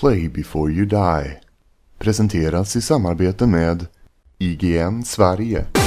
Play before you die. Presenteras i samarbete med IGN Sverige.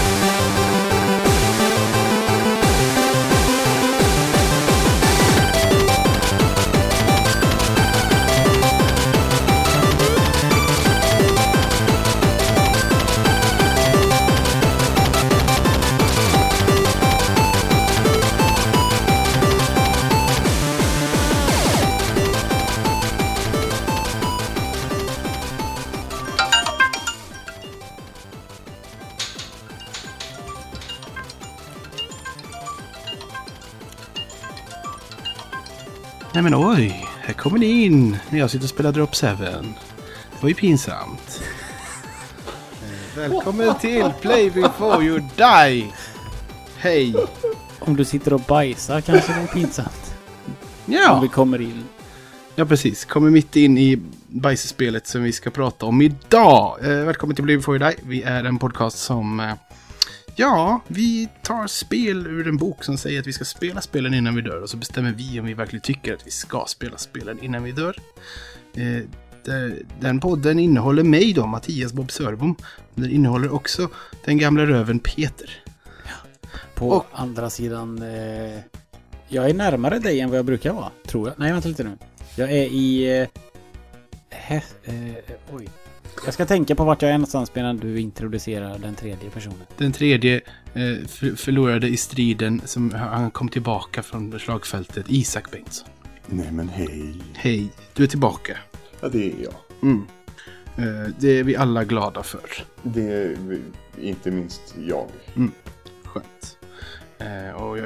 Nej men oj, här kommer ni in när jag sitter och spelar Drop 7. Det var ju pinsamt. Eh, Välkommen till Play before you die! Hej! Om du sitter och bajsar kanske det är pinsamt. Om Ja, vi kommer in. ja precis. Kommer mitt in i bajsspelet som vi ska prata om idag. Eh, välkommen till Play before you die. Vi är en podcast som... Ja, vi tar spel ur en bok som säger att vi ska spela spelen innan vi dör. Och så bestämmer vi om vi verkligen tycker att vi ska spela spelen innan vi dör. Eh, den podden innehåller mig då, Mattias Bob Sörbom. Den innehåller också den gamla röven Peter. På Och- andra sidan... Eh, jag är närmare dig än vad jag brukar vara, tror jag. Nej, vänta lite nu. Jag är i... Eh, hä, eh, oj. Jag ska tänka på vart jag är någonstans medan du introducerar den tredje personen. Den tredje eh, för, förlorade i striden som han kom tillbaka från slagfältet, Isak Bengtsson. Nej men hej. Hej, du är tillbaka. Ja det är jag. Mm. Eh, det är vi alla glada för. Det är inte minst jag. Skönt. Eh, och jag,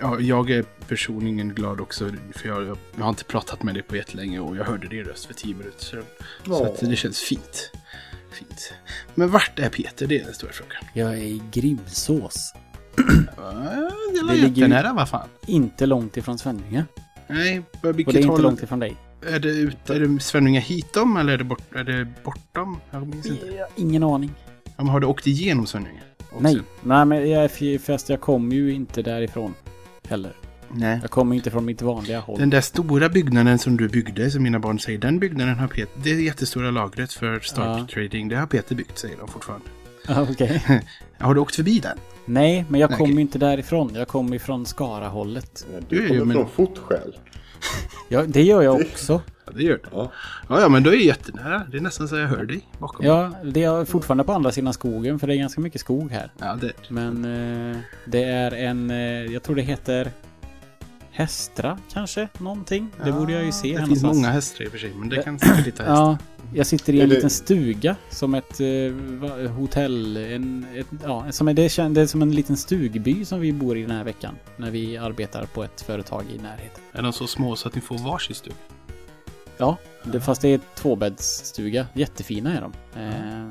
ja, jag är personligen glad också för jag, jag, har inte pratat med dig på jättelänge och jag hörde din röst för tio minuter sedan. Så att det känns fint. Fint. Men vart är Peter? Det är den stora frågan. Jag är i Grimsås. Det Det är ligger nära vad fan. Inte långt ifrån Svenninge. Nej, Och det är vilket inte långt ifrån dig. Är det, ut, är det Svenninga hitom eller är det, bort, är det bortom? Jag minns inte. Jag ingen aning. Ja, men har du åkt igenom Svenninga? Också? Nej, nej men jag är fast jag kommer ju inte därifrån. Heller. Nej. Jag kommer inte från mitt vanliga håll. Den där stora byggnaden som du byggde, som mina barn säger, den byggnaden har Peter... Det är jättestora lagret för Stark Ja. Trading. Det har Peter byggt, säger de fortfarande. Okej. Har du åkt förbi den? Nej, men jag kommer ju inte därifrån. Jag kommer ifrån Skara-hållet. Du jo, kommer men- från fotskäl. Ja, det gör jag också. Ja, det gör det. Ja. Ja, ja, men då är jättenära. Det är nästan så jag hör dig bakom. Ja, det är fortfarande på andra sidan skogen för det är ganska mycket skog här. ja det Men eh, det är en, eh, jag tror det heter Hästra kanske, någonting. Det borde jag ju se Det finns många hästar i och för sig, men det kan säkert hitta hästar. Ja, jag sitter i en liten stuga som ett eh, hotell. En, ett, ja, som är, det, kän- det är som en liten stugby som vi bor i den här veckan. När vi arbetar på ett företag i närheten. Är de så små så att ni får varsin stuga? Ja, det, fast det är tvåbäddsstuga. Jättefina är de. Eh,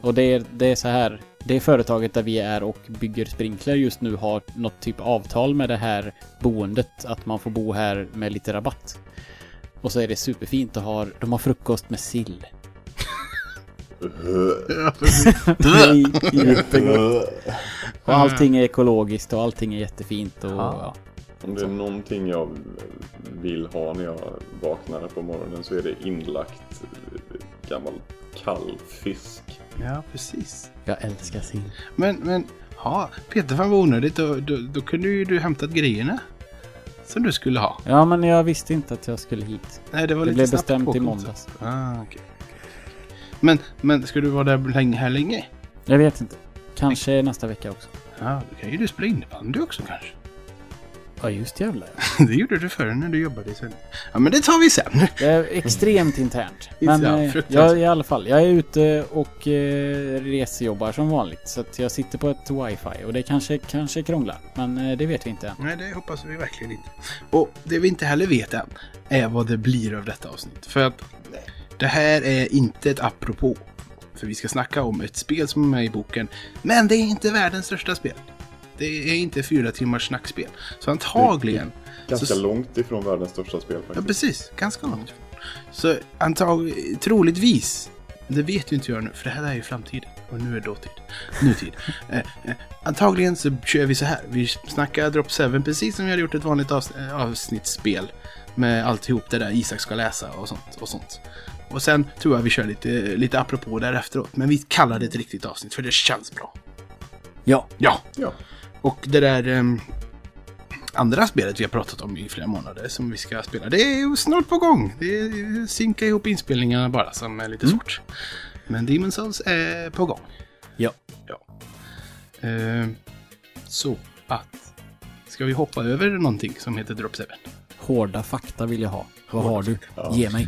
och det är, det är så här. Det företaget där vi är och bygger sprinkler just nu har något typ avtal med det här boendet. Att man får bo här med lite rabatt. Och så är det superfint och har, de har frukost med sill. Jättegott. Och allting är ekologiskt och allting är jättefint och ja. Om det är någonting jag vill ha när jag vaknar på morgonen så är det inlagt gammal kall fisk. Ja, precis. Jag älskar sill. Men, men, ja, Peter, fan vad onödigt. Då, då, då kunde ju du hämtat grejerna. Som du skulle ha. Ja, men jag visste inte att jag skulle hit. Nej, det var Det lite blev bestämt i påkommet. måndags. Ah, okej. Men, men ska du vara där länge, här länge? Jag vet inte. Kanske nästa vecka också. Ja, då kan ju du spela innebandy också kanske. Ja, just jävlar. Det gjorde du förr när du jobbade i Sverige. Ja, men det tar vi sen. Det är extremt internt. Men Ja, eh, jag, i alla fall, jag är ute och eh, resjobbar som vanligt. Så att jag sitter på ett wifi och det kanske, kanske krånglar. Men eh, det vet vi inte än. Nej, det hoppas vi verkligen inte. Och det vi inte heller vet än är vad det blir av detta avsnitt. För att det här är inte ett apropå. För vi ska snacka om ett spel som är med i boken. Men det är inte världens största spel. Det är inte fyra timmars snackspel. Så antagligen... Ganska så, långt ifrån världens största spel Ja, faktiskt. precis. Ganska långt ifrån. Så antagligen, troligtvis, det vet ju inte jag nu, för det här är ju framtiden. Och nu är dåtid. Nutid. eh, eh, antagligen så kör vi så här. Vi snackar Drop 7 precis som vi hade gjort ett vanligt avs- eh, avsnittsspel. Med alltihop det där Isak ska läsa och sånt. Och, sånt. och sen tror jag vi kör lite, lite apropå där efteråt. Men vi kallar det ett riktigt avsnitt för det känns bra. Ja. Ja, Ja. Och det där ehm, andra spelet vi har pratat om i flera månader som vi ska spela, det är ju snart på gång. Det är synka ihop inspelningarna bara som är lite svårt. Men Demon's Souls är på gång. Ja. Ja. Ehm, så att, ska vi hoppa över någonting som heter Drop 7? Hårda fakta vill jag ha. Vad har du? Ge mig.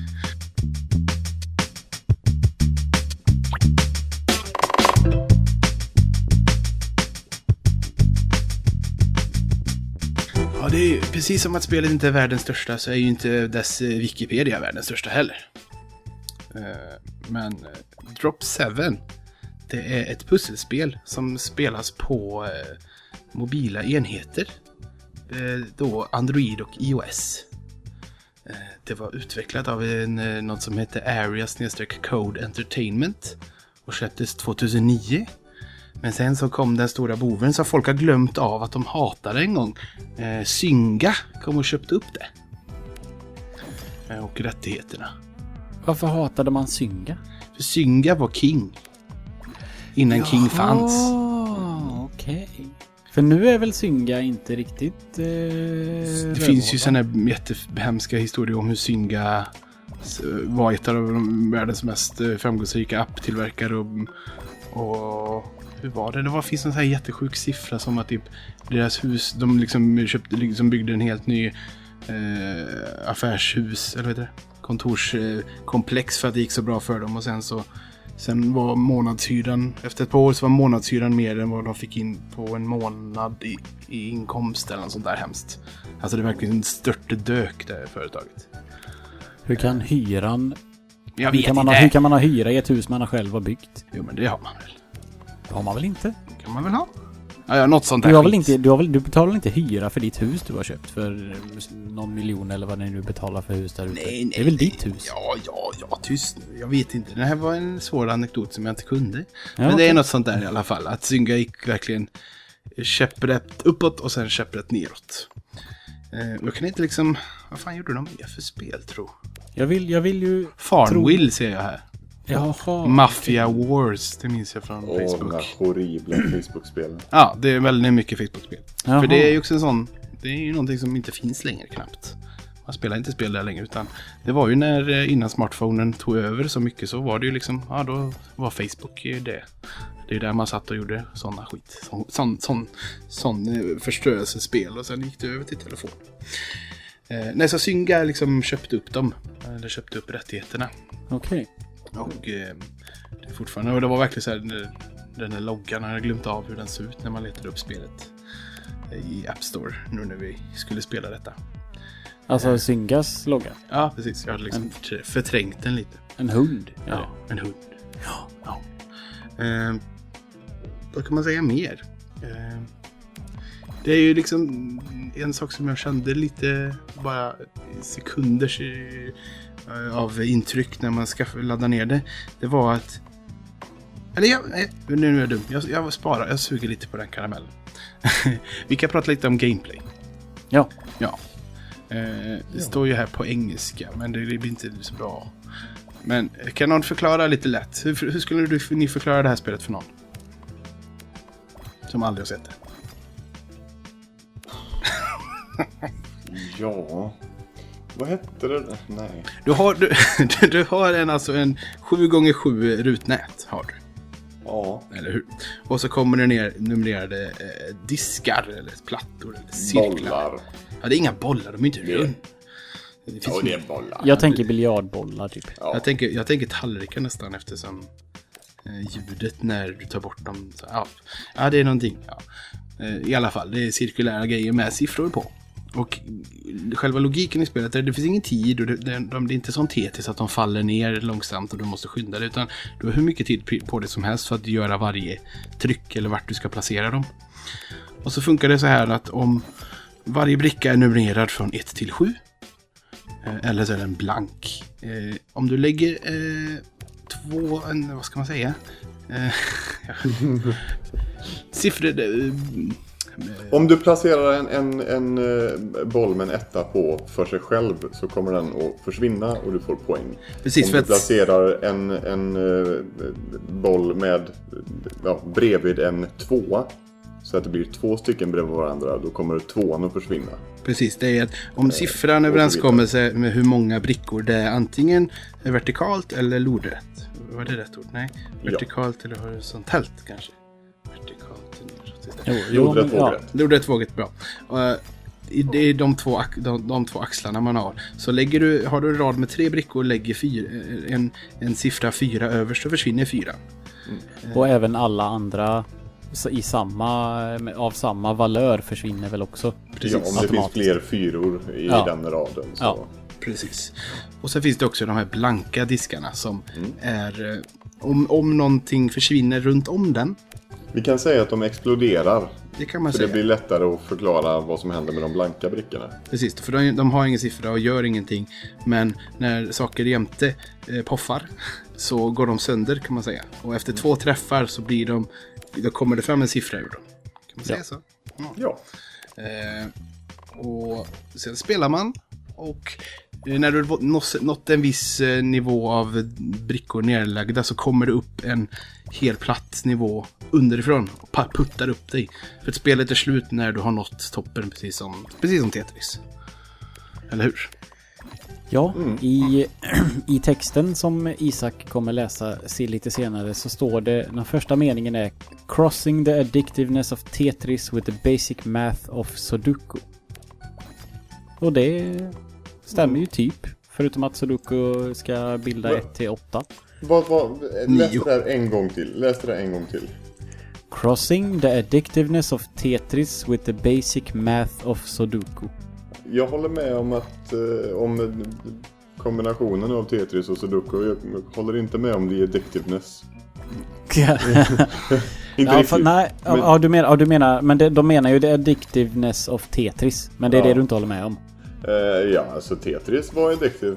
Det är ju precis som att spelet inte är världens största så är ju inte dess eh, Wikipedia världens största heller. Eh, men eh, Drop 7, det är ett pusselspel som spelas på mobila enheter. Då Android och iOS. Det var utvecklat av en, något som heter Area Code Entertainment och släpptes 2009. Men sen så kom den stora boven så folk har glömt av att de hatade en gång. Eh, Synga kom och köpte upp det. Eh, och rättigheterna. Varför hatade man Synga? För Synga var king. Innan king fanns. Okej. För nu är väl Synga inte riktigt... Eh, Det finns ju sådana jättehemska historier om hur Synga var ett av de världens mest eh, framgångsrika apptillverkare och, och hur var det? Det var, finns en sån här jättesjuk siffra som att typ deras hus, de liksom, köpte, liksom byggde en helt ny eh, affärshus, eller vad heter det? Kontorskomplex för att det gick så bra för dem och sen så Sen var månadshyran, efter ett par år så var månadshyran mer än vad de fick in på en månad i, i inkomst eller något sånt där hemskt. Alltså det verkligen störtdök det här företaget. Hur kan hyran... Jag Hur vet kan, man inte. ha, hur kan man ha hyra i ett hus man själv har byggt? Jo men det har man väl. Det har man väl inte? Det kan man väl ha? Ja, ja något sånt där Du, har väl skit. inte, du, har väl, du betalar väl inte hyra för ditt hus du har köpt för eh, någon miljon eller vad ni nu betalar för hus där ute? Nej, nej, det är väl nej. ditt hus? Ja, ja, ja, tyst nu. Jag vet inte. Det här var en svår anekdot som jag inte kunde. Ja, Men det okej. är något sånt där i alla fall. Att Zynga gick verkligen käpprätt uppåt och sen käpprätt neråt. Eh, jag kan inte liksom... Vad fan gjorde de mer för spel, tro? Jag vill, jag vill ju... Farmville ser jag här. Jaha. Mafia Wars, det minns jag från Åh, de Facebook. här horribla Facebook-spelen. Ja, det är väldigt mycket Facebook-spel. För det är ju också en sån... Det är ju någonting som inte finns längre knappt. Man spelar inte spel där längre utan det var ju när eh, innan smartphonen tog över så mycket så var det ju liksom, ja då var Facebook det. Det är där man satt och gjorde sådana skit. Sån, sån, sån, sån eh, förstörelsespel och sen gick det över till telefon. Eh, nej, så Synga liksom köpte upp dem. Eller köpte upp rättigheterna. Okej. Och eh, det är fortfarande, och det var verkligen så här, den- där loggan, jag hade glömt av hur den såg ut när man letade upp spelet. I App Store, nu när vi skulle spela detta. Alltså Syngas logga. Ja, precis. Jag hade liksom förträ- förträngt den lite. En hund. Ja, en hund. Ja. ja. Eh, vad kan man säga mer? Eh, det är ju liksom en sak som jag kände lite bara sekunders eh, av intryck när man ska ladda ner det. Det var att... Eller jag, nej, nu är jag dum. Jag, jag sparar, jag suger lite på den karamellen. Vi kan prata lite om gameplay. Ja. Ja. Eh, det står ju här på engelska, men det blir inte så bra. Men eh, kan någon förklara lite lätt? Hur, hur skulle du, ni förklara det här spelet för någon? Som aldrig har sett det. Ja... Vad hette det? Nej. Du har, du, du har en, alltså en 7x7 rutnät. Har du. Ja. Eller hur? Och så kommer det ner numrerade eh, diskar eller plattor eller cirklar. Bollar. Ja, det är inga bollar, de är inte runda. Det finns Ja, det är bollar. Jag tänker biljardbollar typ. Ja. Jag tänker, jag tänker tallrikar nästan eftersom eh, ljudet när du tar bort dem. Så, ja. ja, det är någonting. Ja. Eh, I alla fall, det är cirkulära grejer med siffror på. Och själva logiken i spelet är det finns ingen tid och det, det, de, det är inte som Tetris att de faller ner långsamt och du måste skynda dig. Utan du har hur mycket tid på dig som helst för att göra varje tryck eller vart du ska placera dem. Och så funkar det så här att om varje bricka är numrerad från 1 till 7 Eh, Eller så är den blank. Eh, om du lägger eh, två, vad ska man säga? Eh, siffror, Om du placerar en, en, en eh, boll med en etta på för sig själv så kommer den att försvinna och du får poäng. Precis, Om du placerar en, en eh, boll med ja, bredvid en tvåa så att det blir två stycken bredvid varandra då kommer tvåan att försvinna. Precis, det är att om siffran överensstämmer med hur många brickor det är antingen vertikalt eller lodrätt. Var det rätt ord? Nej. Vertikalt eller horisontellt kanske. Neråt istället. Jo, men, ja. bra. Eh, det är de två, de, de två axlarna man har. Så lägger du, har du en rad med tre brickor och lägger fyra, eh, en, en siffra fyra överst så försvinner fyra. Och även alla andra i samma, av samma valör försvinner väl också. Ja, om det finns fler fyror i Ja. den raden. Så. Ja. Precis. Och sen finns det också de här blanka diskarna som är... eh, Om, om någonting försvinner runt om den. Vi kan säga att de exploderar. Det kan man Så säga. det blir lättare att förklara vad som händer med de blanka brickorna. Precis, för de, de har ingen siffra och gör ingenting. Men när saker jämte eh, poffar så går de sönder kan man säga. Och efter två träffar så blir de... Då kommer det fram en siffra ur dem. Kan man säga Ja. så? Ja. Eh, och sen spelar man. Och när du nått en viss eh, nivå av brickor nedlagda så kommer det upp en helt platt nivå underifrån och puttar upp dig. För att spelet är slut när du har nått toppen precis som, precis som Tetris. Eller hur? Ja, i, i texten som Isak kommer läsa se lite senare så står det, den första meningen är Crossing the addictiveness of Tetris with the basic math of Sudoku. Och det stämmer ju typ. Förutom att Sudoku ska bilda Men- 1 till 8. Vad, vad, läs det där en gång till. Läs det där en gång till. Crossing the addictiveness of Tetris with the basic math of Sudoku. Jag håller med om att eh, om kombinationen av Tetris och Sudoku. Jag håller inte med om the addictiveness. Inte ja, riktigt. för, nej, Men- ja, du menar, ja, du menar, men det, de menar ju the addictiveness of Tetris. Men det är Ja. det du inte håller med om. Eh, ja, alltså Tetris var addictive.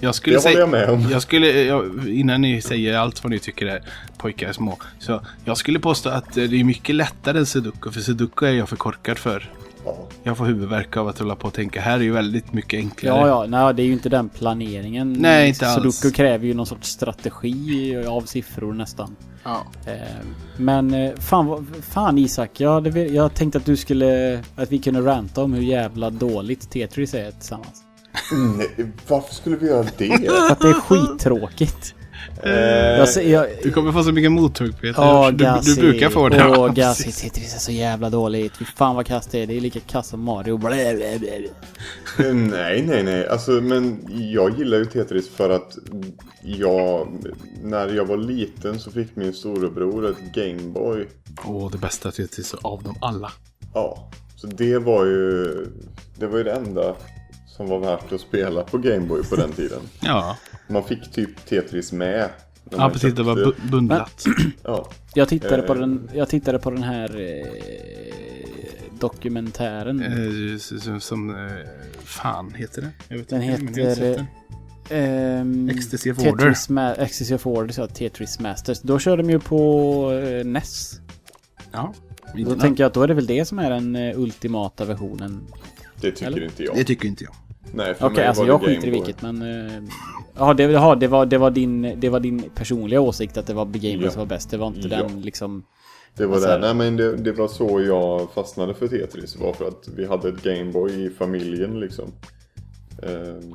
Jag skulle Det håller jag med om. Jag skulle, jag, innan ni säger allt vad ni tycker är pojkar är små. Så jag skulle påstå att det är mycket lättare än Sudoku. För Sudoku är jag för korkad för. Ja. Jag får huvudvärk av att hålla på och tänka. Här är ju väldigt mycket enklare. Ja, ja, nej, det är ju inte den planeringen. Nej, inte alls. Sudoku kräver ju någon sorts strategi av siffror nästan. Ja. Eh, Men eh, fan, fan Isak, jag, jag tänkte att du skulle... Att vi kunde ranta om hur jävla dåligt Tetris är tillsammans. Nej, varför skulle vi göra det? För att det är skittråkigt. Eh, Jag, ser- jag, Du kommer få så mycket mothugg Peter. Åh, du, du Gassi. brukar få det. Åh, Ja, Gassi. Tetris är så jävla dåligt. Fy fan vad kast det är. Det är lika kast som Mario. Blä, blä, blä. Eh, Nej, nej, nej. Alltså, men jag gillar ju Tetris för att jag, när jag var liten så fick min storebror ett Gameboy. Åh, det bästa Tetris av dem alla. Ja, så det var ju, det var ju det enda som var värt att spela på Gameboy på den tiden. Ja, Man fick typ Tetris med. ja precis. Det var köpte- bu- bundlat. Ja, Jag tittade på Eh. den, jag tittade på den här eh, dokumentären. Eh, som, som eh, fan heter det? Jag vet Den inte, heter, den. Ehm, Ecstasy of Order. Tetris, Ma- Ecstasy of Order, så Tetris Masters. Då körde de ju på eh, NES. Ja, Då tänker jag att då är det väl det som är den eh, ultimata versionen. det tycker Eller? inte jag. Det tycker inte jag. Nej, Okej, mig alltså jag det skiter i vilket men... eh, Ja, det, jaha, det, var, det, var din, det var din personliga åsikt att det var Gameboy Ja. som var bäst. Det var inte Ja. den liksom... Det var Alltså- det. Nej men det, det var så jag fastnade för Tetris. var för att vi hade ett Gameboy i familjen liksom. Ehm,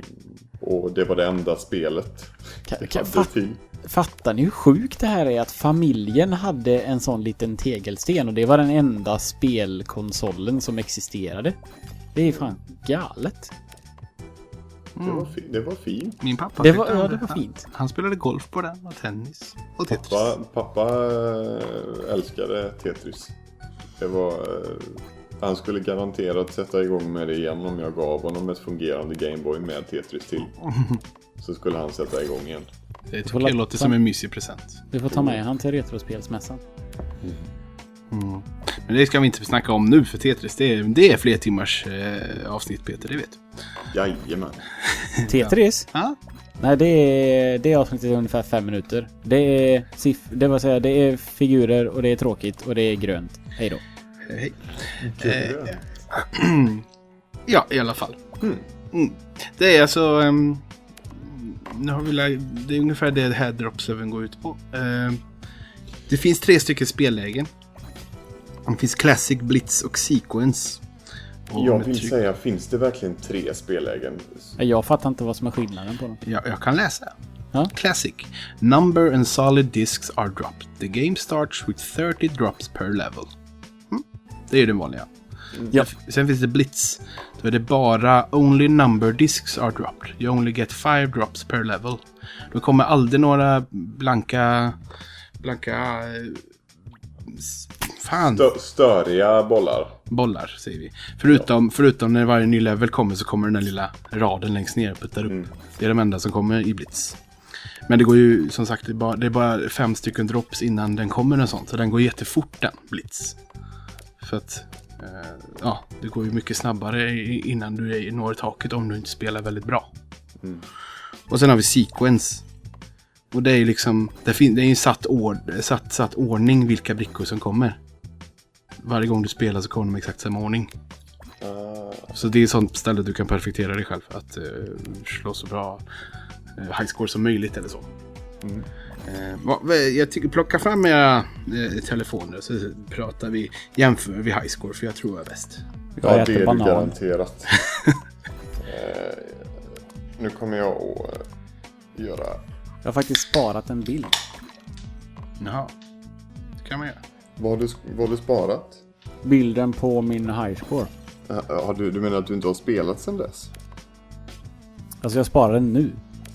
och det var det enda spelet Kan, kan, till. fattar ni hur sjukt det här är? Att familjen hade en sån liten tegelsten och det var den enda spelkonsolen som existerade. Det är fan galet. Det, var fi- det var fint. Min pappa Det tyckte var, om ja, det var fint. Han, han spelade golf på den och tennis. Och Tetris. Pappa, pappa eh, älskade Tetris. Det var... eh, Han skulle garanterat sätta igång med det igen om jag gav honom ett fungerande Gameboy med Tetris till. Så skulle han sätta igång igen. Det tycker jag låter som en mysig present. Vi får ta med han till Retrospelsmässan. Men det ska vi inte snacka om nu för Tetris. Det är, det är fler timmars eh, avsnitt Peter, det vet du. Jajamän. Tetris? Ja. Nej, det är, det är avsnittet i ungefär fem minuter. Det är, siff- det, vill säga, det är figurer och det är tråkigt och det är grönt. Hej då. Hej. Kul. Ja, i alla fall. Mm. Det är alltså... ehm, nu har vi lagt, det är ungefär det här Drop 7 går ut på. Ehm, det finns tre stycken spellägen. Det finns Classic, Blitz och Sequence. Och Jag vill tryck- säga, finns det verkligen tre spellägen? Jag fattar inte vad som är skillnaden på dem. Ja, jag kan läsa. Ja. Classic. Number and solid discs are dropped. The game starts with 30 drops per level. Mm. Det är den vanliga. Ja. Sen finns det Blitz. Då är det bara only number discs are dropped. You only get five drops per level. Då kommer aldrig några blanka... Blanka... Fan. Stö störiga bollar. bollar, säger vi. Förutom, förutom när varje ny level kommer så kommer den där lilla raden längst ner och puttar upp. Det är de enda som kommer i Blitz. Men det går ju som sagt, det är, bara, det är bara fem stycken drops innan den kommer och sånt. Så den går jättefort den, Blitz. För att, eh, ja, det går ju mycket snabbare innan du är, når taket om du inte spelar väldigt bra. Och sen har vi Sequence. Och det är ju liksom, det, fin- det är ju satt, ord, satt, satt ordning vilka brickor som kommer. Varje gång du spelar så kommer de i exakt samma ordning. Ah, Så det är sånt ställe du kan perfektera dig själv. Att uh, slå så bra eh, high score som möjligt eller så. Vad- vad- jag tycker plocka fram era telefoner så pratar vi, jämför vi high score för jag tror jag är bäst. Jag ja, det är banan. garanterat. nu kommer jag att göra... Jag har faktiskt sparat en bild. Jaha, det kan man göra. Vad har du, vad har du sparat? Bilden på min high score. Eh, Har du, du menar att du inte har spelat sedan dess? Alltså jag sparade den nu.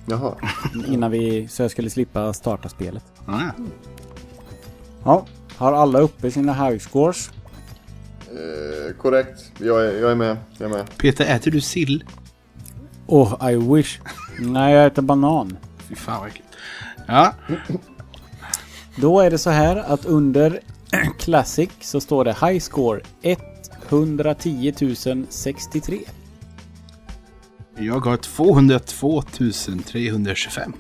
Jaha. Innan vi, så jag skulle slippa starta spelet. Ja, Ja. Har alla uppe sina high scores? Eh, korrekt. Jag är, jag är med. Jag är med. Peter, äter du sill? Oh, I wish. Nej, jag äter banan. Fy fan vad äckligt. Ja, Då är det så här att under Classic så står det High Score 110 063. jag har 202 325.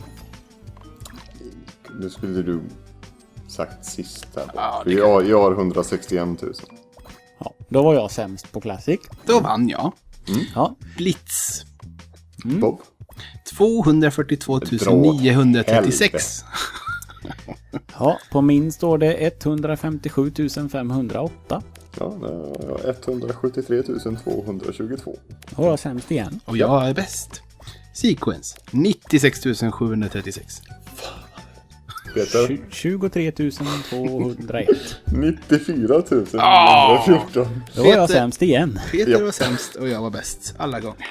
Nu skulle du sagt sist här. Ja, För det jag, jag har 161 000. Ja, då var jag sämst på Classic. Då vann jag. Ja, Blitz. Bob? 242 936. Ja, på min står det 157 508. Ja, jag har 173 222. Då var jag sämst igen. Och jag är bäst. Sequence. 96 736. Peter? Tju- 23 201. 94 914. Då var jag sämst igen. Peter var sämst och jag var bäst. Alla gånger.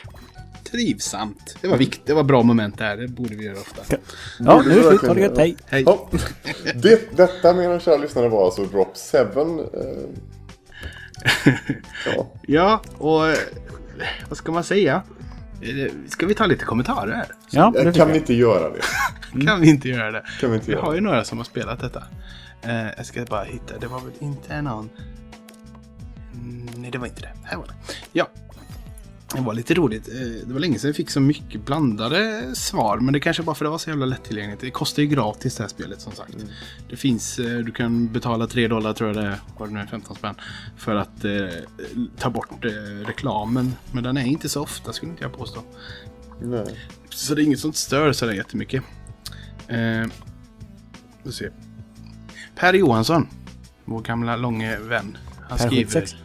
Trivsamt. Det var viktigt. Det var bra moment där. Det borde vi göra ofta. Ja, nu är det slut. Ha det gött. Hej. Hej. Ja. Det, detta mina kära lyssnare var alltså Drop 7. Eh, ja. Ja, och eh, vad ska man säga? Eh, Ska vi ta lite kommentarer här? Ja, det Kan vi inte göra det? Kan vi inte göra det? Kan vi inte Vi göra har det? ju några som har spelat detta. Eh, jag ska bara hitta. Det var väl inte någon... Mm, nej, det var inte det. Här var det. Ja. Det var lite roligt. Eh, Det var länge sedan jag fick så mycket blandade svar. Men det kanske bara för det var så jävla lättillgängligt. Det kostar ju gratis det här spelet som sagt. Det finns, eh, du kan betala 3 dollar tror jag det är, vad det nu är, 15 spänn. För att eh, ta bort eh, reklamen. Men den är inte så ofta skulle inte jag påstå. Nej. Så det är inget som stör sådär jättemycket. Eh, vi. Per Johansson, vår gamla långe vän. Han Per skriver... 76.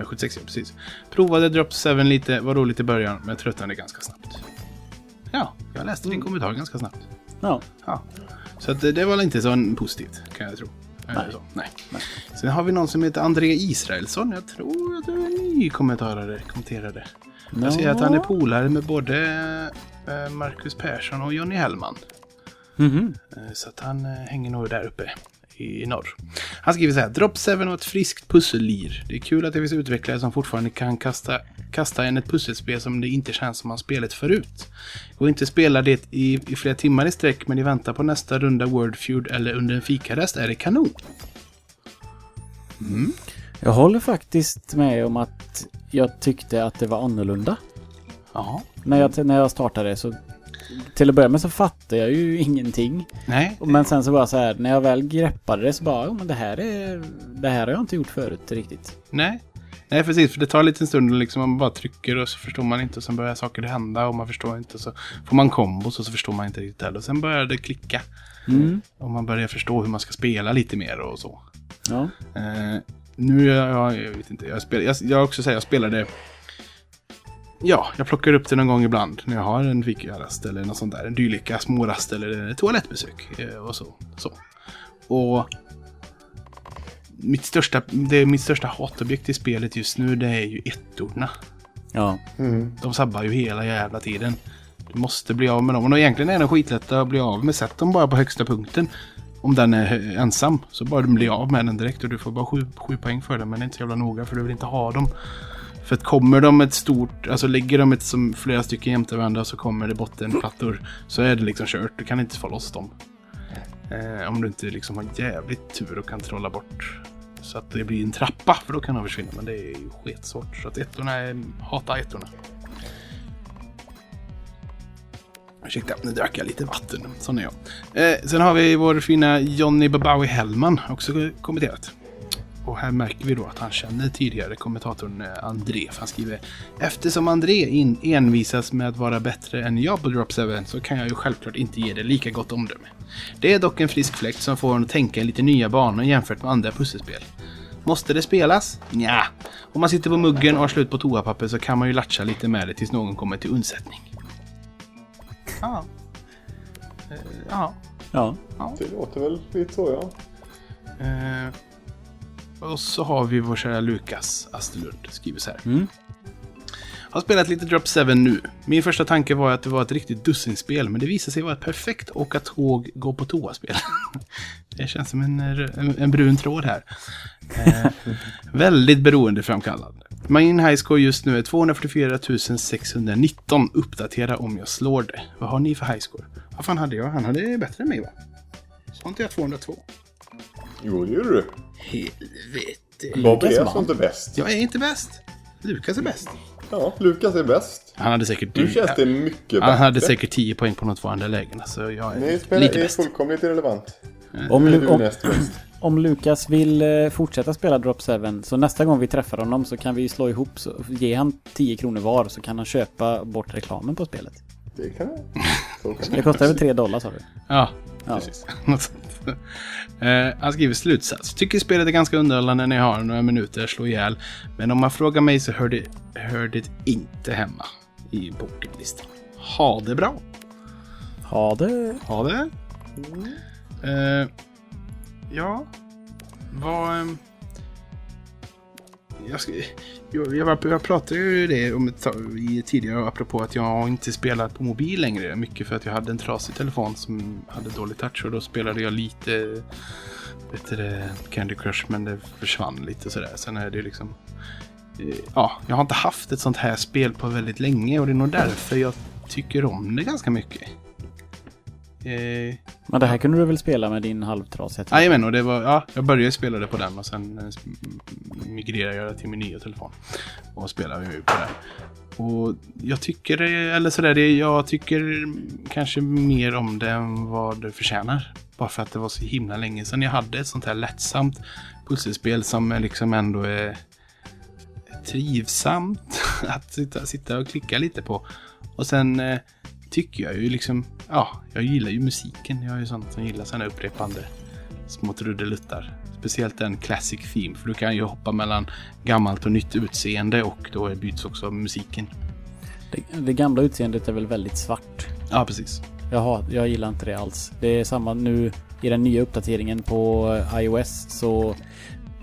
Per 76, ja precis. Provade Drop 7 lite, var roligt i början, men tröttnade ganska snabbt. Ja, jag läste din kommentar ganska snabbt. Ja. Ja. Så att det, det var väl inte så positivt, kan jag tro. Eller Nej. Så. Nej. Sen har vi någon som heter André Israelsson. Jag tror att det är en ny kommentarare, kommenterare. Jag ser att han är polare med både eh, Marcus Persson och Jonny Hellman. Mhm. Eh, Så att han eh, hänger nog där uppe i norr. Han skriver så här. Drop 7 var ett friskt pussellir. Det är kul att det finns utvecklare som fortfarande kan kasta, kasta en ett pusselspel som det inte känns som man spelat förut. Går inte att spela det i, i flera timmar i sträck men i väntan på nästa runda Word Feud eller under en fikarast är det kanon. Jag håller faktiskt med om att jag tyckte att det var annorlunda. Ja. När jag, när jag startade så till att börja med så fattar jag ju ingenting. Nej. Men sen så bara så här, när jag väl greppade det så bara, jo men det här är, det här har jag inte gjort förut riktigt. Nej. Nej, precis. För det tar en liten stund och liksom man bara trycker och så förstår man inte. Och sen börjar saker hända och man förstår inte. Så får man kombos och så förstår man inte riktigt heller. Och sen börjar det klicka. Mm. Och man börjar förstå hur man ska spela lite mer och så. Ja. Eh, nu, jag, jag vet inte, jag, spelar, jag, jag också säga, jag spelade... Ja, jag plockar upp det någon gång ibland när jag har en fikarast eller något sånt där. En dylika smårast eller toalettbesök eh, och så. så. Och mitt största, det är mitt största hatobjekt i spelet just nu det är ju ettorna. Ja. De sabbar ju hela jävla tiden. Du måste bli av med dem. Och egentligen är de skitlätta att bli av med. Sätt dem bara på högsta punkten. Om den är ensam. Så bara du blir av med den direkt. Och du får bara sju, sju poäng för den. Men det är inte så jävla noga för du vill inte ha dem. För att kommer de ett stort, alltså lägger de ett som flera stycken jämte varandra så kommer det bottenplattor. Så är det liksom kört. Du kan inte få loss dem. Eh, om du inte liksom har jävligt tur och kan trolla bort. Så att det blir en trappa. För då kan de försvinna. Men det är ju sketsvårt. Så att ettorna är, hata ettorna. Ursäkta, nu drack jag lite vatten. Sån är jag. Eh, sen har vi vår fina Johnny Babawi Hellman också kommenterat. Och här märker vi då att han känner tidigare kommentatorn eh, André. För han skriver Eftersom André in, envisas med att vara bättre än jag på Drop 7 så kan jag ju självklart inte ge det lika gott omdöme. Det är dock en frisk fläkt som får honom att tänka i lite nya banor jämfört med andra pusselspel. Måste det spelas? Nja. Om man sitter på muggen och har slut på toapapper så kan man ju latcha lite med det tills någon kommer till undsättning. Ja. Eh, Ja. Ja. Det låter väl lite så ja. Eh, och så har vi vår kära Lukas Asterlund. Skriver så här. Mm. Har spelat lite Drop 7 nu. Min första tanke var att det var ett riktigt dussinspel, men det visade sig vara ett perfekt åka tåg, gå på toa-spel. det känns som en, en, en brun tråd här. Eh, väldigt beroendeframkallande. Min highscore just nu är 244 619. Uppdatera om jag slår det. Vad har ni för highscore? Vad fan hade jag? Han hade bättre än mig va? Sa inte jag 202? Jo, det gjorde du. Helvete. Bob Lukas är vann. som inte bäst. Jag är inte bäst. Lukas är bäst. Ja, Lukas är bäst. Han hade säkert... Nu känns det mycket Han hade bättre. säkert 10 poäng på de två andra lägena, så jag är Nej, spelar lite är bäst. fullkomligt irrelevant. Om, Nu är Lu- du om, om Lukas vill eh, fortsätta spela Drop 7 så nästa gång vi träffar honom så kan vi slå ihop, så, ge han 10 kronor var så kan han köpa bort reklamen på spelet. Det kan jag. Det kostar väl 3 dollar sa du? Ja, Ja. precis. Eh, han skriver slutsats. Tycker spelet är ganska underhållande när jag har några minuter att slå ihjäl. Men om man frågar mig så hör det, hör det inte hemma i pokerlistan. Ha det bra. Ha det. Ha det. Eh, ja. Vad jag, ska, jag, jag, jag pratade ju det om ett i- tidigare apropå att jag har inte spelat på mobil längre. Mycket för att jag hade en trasig telefon som hade dålig touch och då spelade jag lite vet du, Candy Crush men det försvann lite sådär. Sen är det liksom... Eh, ja, jag har inte haft ett sånt här spel på väldigt länge och det är nog därför jag tycker om det ganska mycket. Eh, Men det här kunde du väl spela med din halvtrasiga telefon? Jajamän, och det var, ja, jag började spela det på den och sen eh, migrerade jag till min nya telefon. Och spelade ju på den. Och jag tycker, det- eller sådär, det- jag tycker kanske mer om det än vad det förtjänar. Bara för att det var så himla länge sedan jag hade ett sånt här lättsamt pusselspel som liksom ändå är trivsamt att sitta, sitta och klicka lite på. Och sen eh, tycker jag ju liksom, ja, jag gillar ju musiken. Jag är ju sån som gillar sådana upprepande små trudeluttar. Speciellt den classic theme, för du kan ju hoppa mellan gammalt och nytt utseende och då byts också musiken. Det, det gamla utseendet är väl väldigt svart. Ja, precis. Jaha, jag gillar inte det alls. Det är samma nu i den nya uppdateringen på iOS så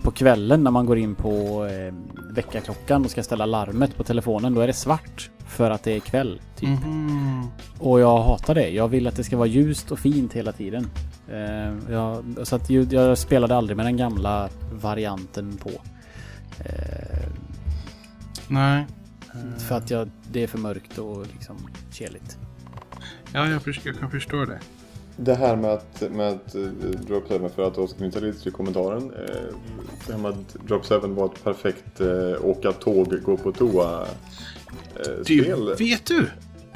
på kvällen när man går in på eh, väckarklockan och ska ställa larmet på telefonen då är det svart för att det är kväll. Typ. Mhm. Och jag hatar det. Jag vill att det ska vara ljust och fint hela tiden. Eh, jag, så att jag spelade aldrig med den gamla varianten på. Eh, Nej. för att jag, det är för mörkt och liksom keligt. Ja, jag, jag kan förstå det. Det här med att, med att uh, Drop 7, för att återknyta lite till kommentaren. eh, det här med att Drop 7 var ett perfekt åka tåg, gå på toa uh, Du, spel. vet du?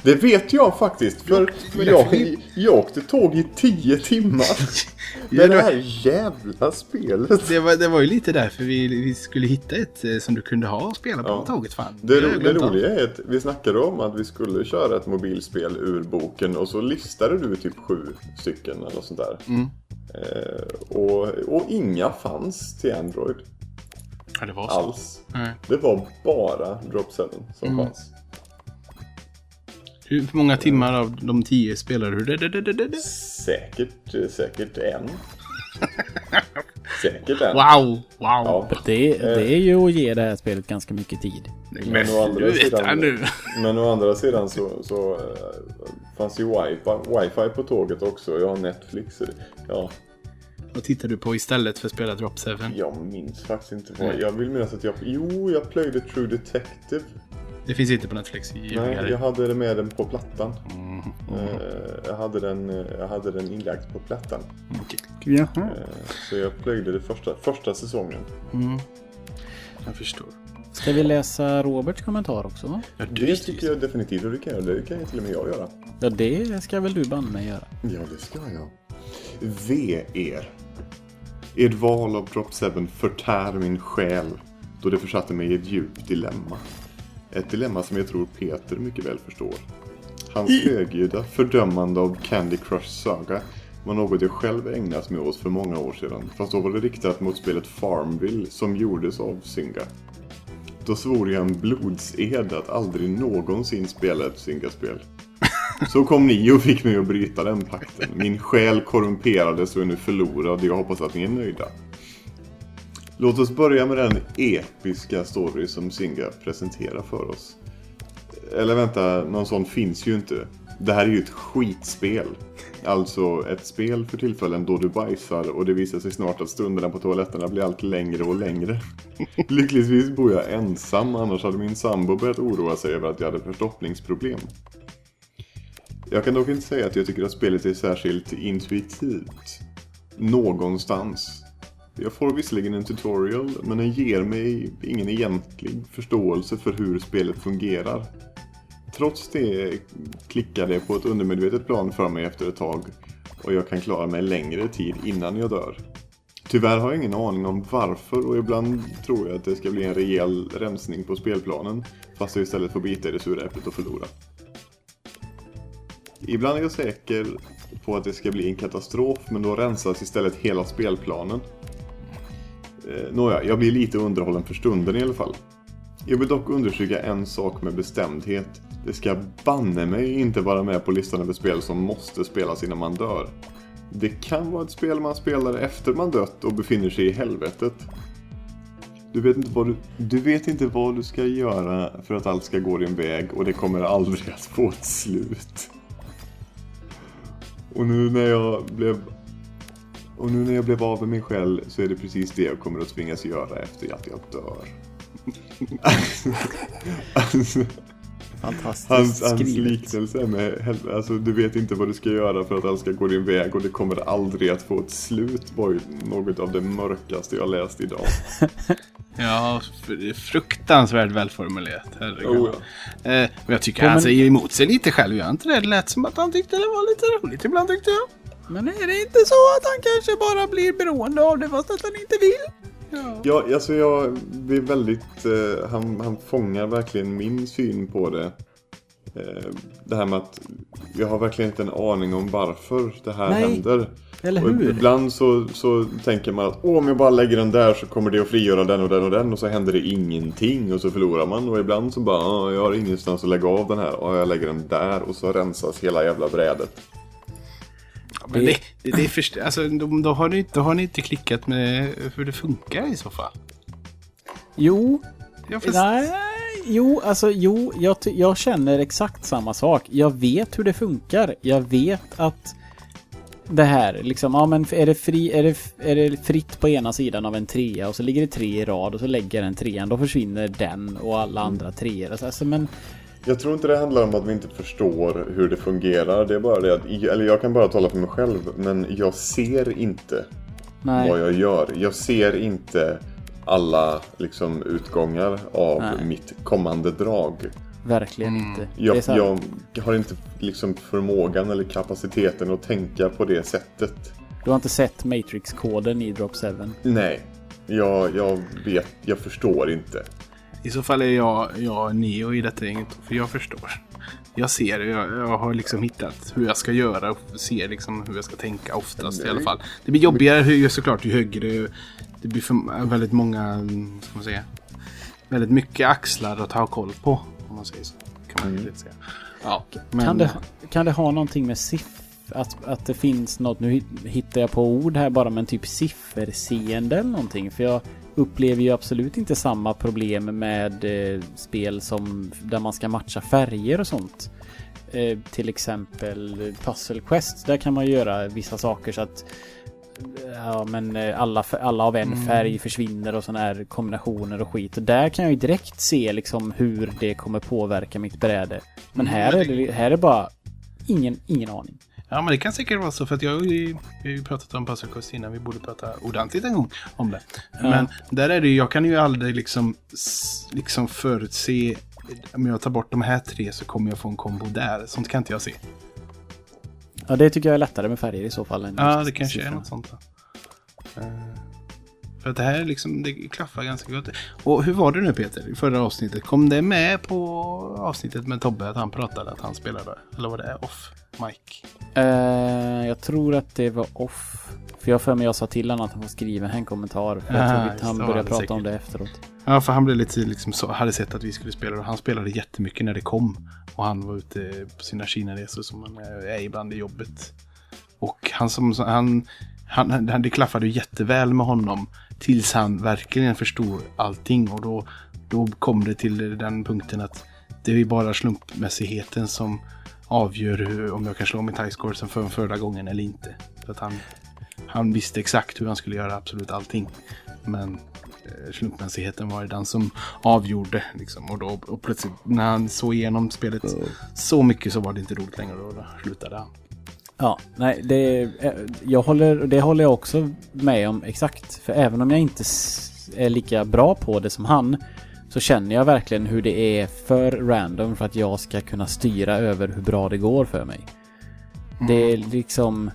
Det vet jag faktiskt. För jag, jag åkte tåg i tio timmar. Ja, det här jävla spelet. Det var, det var ju lite därför vi, vi skulle hitta ett eh, som du kunde ha och spela på Ja. tåget. Fan. Det, ro, det roliga är att vi snackade om att vi skulle köra ett mobilspel ur boken och så listade du typ sju stycken eller sånt där. Mm. Eh, och, och inga fanns till Android Ja, det var så. alls. Nej. Det var bara Drop 7 som Mm. fanns. Hur många timmar av de tio spelade du? Säkert, säkert en. säkert en. Wow! Wow! Ja. Det, det är ju att ge det här spelet ganska mycket tid. Men å andra sidan- nu. Men å andra sidan så, så eh, fanns ju wifi, wifi på tåget också. Jag har Netflix. Ja, Vad tittar du på istället för att spela Drop 7? jag minns faktiskt inte vad. Jag vill minnas att jag... Jo, jag plöjde True Detective. Det finns inte på Netflix. i Nej, jag hade det med den på plattan. Mm. Eh, Jag hade den, jag hade den inlagd på plattan. Jaha. Eh, Så jag plöjde det första, första säsongen. Mm. Jag förstår. Ska vi läsa Roberts kommentar också? Ja, Det tycker jag definitivt och det kan, jag- det kan till och med jag göra. Ja, det ska väl du banne mig göra. Ja, det ska jag. Ve er. Ert val av Drop 7 förtär min själ då det försatte mig i ett djupt dilemma. Ett dilemma som jag tror Peter mycket väl förstår. Hans högljudda fördömande av Candy Crush Saga var något jag själv ägnat mig åt för många år sedan. Fast då var det riktat mot spelet Farmville som gjordes av Zynga. Då svor jag en blodsed att aldrig någonsin spela ett Zynga-spel. Så kom ni och fick mig att bryta den pakten. Min själ korrumperades och är nu förlorad. Jag hoppas att ni är nöjda. Låt oss börja med den episka story som Zynga presenterar för oss. Eller vänta, någon sån finns ju inte. Det här är ju ett skitspel. Alltså ett spel för tillfällen då du bajsar och det visar sig snart att stunderna på toaletterna blir allt längre och längre. Lyckligtvis bor jag ensam, annars hade min sambo börjat oroa sig över att jag hade förstoppningsproblem. Jag kan dock inte säga att jag tycker att spelet är särskilt intuitivt. Någonstans. Jag får visserligen en tutorial, men den ger mig ingen egentlig förståelse för hur spelet fungerar. Trots det klickar det på ett undermedvetet plan för mig efter ett tag och jag kan klara mig längre tid innan jag dör. Tyvärr har jag ingen aning om varför och ibland tror jag att det ska bli en rejäl rensning på spelplanen fast jag istället får bita i det sura äpplet och förlora. Ibland är jag säker på att det ska bli en katastrof men då rensas istället hela spelplanen. Eh, nåja, jag blir lite underhållen för stunden i alla fall. Jag vill dock understryka en sak med bestämdhet. Det ska banne mig inte vara med på listan över spel som måste spelas innan man dör. Det kan vara ett spel man spelar efter man dött och befinner sig i helvetet. Du vet, inte vad du, du vet inte vad du ska göra för att allt ska gå din väg och det kommer aldrig att få ett slut. Och nu när jag blev och nu när jag blev av med mig själv så är det precis det jag kommer att tvingas göra efter att jag dör. alltså, Fantastiskt hans, hans skrivet. liknelse med alltså du vet inte vad du ska göra för att allt ska gå din väg och det kommer aldrig att få ett slut var ju något av det mörkaste jag läst idag. Ja, fruktansvärt välformulerat. Herregud. Oh, ja. eh, men jag tycker Ja, han säger emot sig lite själv. Gör inte det? Det lät som att han tyckte det var lite roligt ibland tyckte jag. Men är det inte så att han kanske bara blir beroende av det fast att han inte vill? Ja, alltså jag blir väldigt... Eh, han, han fångar verkligen min syn på det. Eh, det här med att jag har verkligen inte en aning om varför det här Nej, händer. Eller Och hur? ibland så, så tänker man att Åh, om jag bara lägger den där så kommer det att frigöra den och den och den och så händer det ingenting och så förlorar man. Och ibland så bara, "Ah, jag har ingenstans att lägga av den här och jag lägger den där och så rensas hela jävla brädet. Ja, men det, det, det är först, alltså, då, då, har ni, då har ni inte klickat med hur det funkar i så fall. Jo, Ja, fast, nej, jo, alltså jo, jag, jag känner exakt samma sak. Jag vet hur det funkar. Jag vet att det här, liksom, ja men är det, fri, är, det, är det fritt på ena sidan av en trea och så ligger det tre i rad och så lägger den trean, då försvinner den och alla andra treor. Alltså, men Jag tror inte det handlar om att vi inte förstår hur det fungerar. Det är bara det att, eller jag kan bara tala för mig själv, men jag ser inte nej. vad jag gör. Jag ser inte alla liksom, utgångar av Nej. mitt kommande drag. Verkligen Mm. inte. Jag, det är så här, jag har inte liksom förmågan eller kapaciteten att tänka på det sättet. Du har inte sett Matrix-koden i Drop 7? Nej, jag, jag vet, jag förstår inte. I så fall är jag, jag Neo i detta gänget. För jag förstår. Jag ser, jag, jag har liksom hittat hur jag ska göra och ser liksom hur jag ska tänka oftast i alla fall. Det blir jobbigare hur, såklart ju högre. Det blir för, väldigt många, ska man säga. Väldigt mycket axlar att ha koll på. Om man säger så. Kan man mm. säga. Ja, men, Kan, det, kan det ha någonting med siff... Att, att det finns något, nu hit- hittar jag på ord här bara, men typ sifferseende eller någonting. För jag upplever ju absolut inte samma problem med eh, spel som där man ska matcha färger och sånt. Eh, till exempel Puzzle Quest, där kan man göra vissa saker så att Ja men eh, alla, alla av en färg försvinner och sådana här kombinationer och skit. Och där kan jag ju direkt se liksom hur det kommer påverka mitt bräde. Men här är det, här är bara ingen, ingen aning. Ja, men det kan säkert vara så. För att jag har ju, vi har ju pratat om Quest innan. Vi borde prata ordentligt en gång om det. Men där är det ju, jag kan ju aldrig liksom, liksom förutse. Om jag tar bort de här tre så kommer jag få en kombo där. Sånt kan inte jag se. Ja det tycker jag är lättare med färger i så fall. Ja, det kanske är siffrorna. något sånt. Då. För att det här är liksom, det klaffar ganska gott. Och hur var det nu Peter, i förra avsnittet? Kom det med på avsnittet med Tobbe att han pratade att han spelade? Eller var det off mic? Eh, jag tror att det var off. För jag för mig jag sa till honom att han får skriva en kommentar. För jag Ah, tror inte han började prata säkert. om det efteråt. Ja, för han blev lite liksom så, hade sett att vi skulle spela och han spelade jättemycket när det kom. Och han var ute på sina Kina-resor som han är ibland i jobbet. Och han som, han, han, han, det klaffade jätteväl med honom tills han verkligen förstod allting. Och då, då kom det till den punkten att det är bara slumpmässigheten som avgör hur, om jag kan slå mitt highscore som för förra gången eller inte. För att han, han visste exakt hur han skulle göra absolut allting. Men eh, slumpmässigheten var den som avgjorde. Liksom. Och, då, och plötsligt när han såg igenom spelet så mycket så var det inte roligt längre. Och då slutade han. Ja, nej, det, eh, jag håller, det håller jag också med om exakt. För även om jag inte är lika bra på det som han så känner jag verkligen hur det är för random för att jag ska kunna styra över hur bra det går för mig. Det är liksom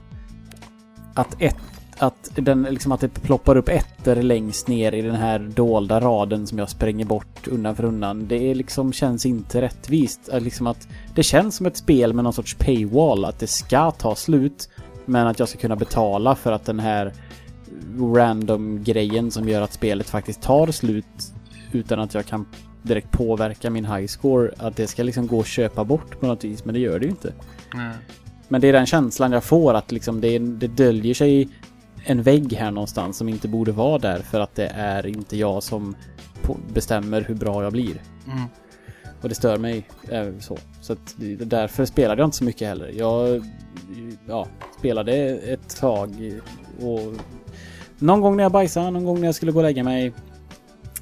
att ett att, den, liksom att det ploppar upp ettor längst ner i den här dolda raden som jag spränger bort undan för undan. Det är liksom känns inte rättvist. Att Liksom att det känns som ett spel med någon sorts paywall. Att det ska ta slut. Men att jag ska kunna betala för att den här random grejen som gör att spelet faktiskt tar slut utan att jag kan direkt påverka min high score. Att det ska liksom gå att köpa bort på något vis. Men det gör det ju inte. Men det är den känslan jag får att liksom det, det döljer sig en vägg här någonstans som inte borde vara där för att det är inte jag som bestämmer hur bra jag blir. Mm. Och det stör mig eh, så. Så att därför spelade jag inte så mycket heller. Jag ja, spelade ett tag och någon gång när jag bajsade, någon gång när jag skulle gå och lägga mig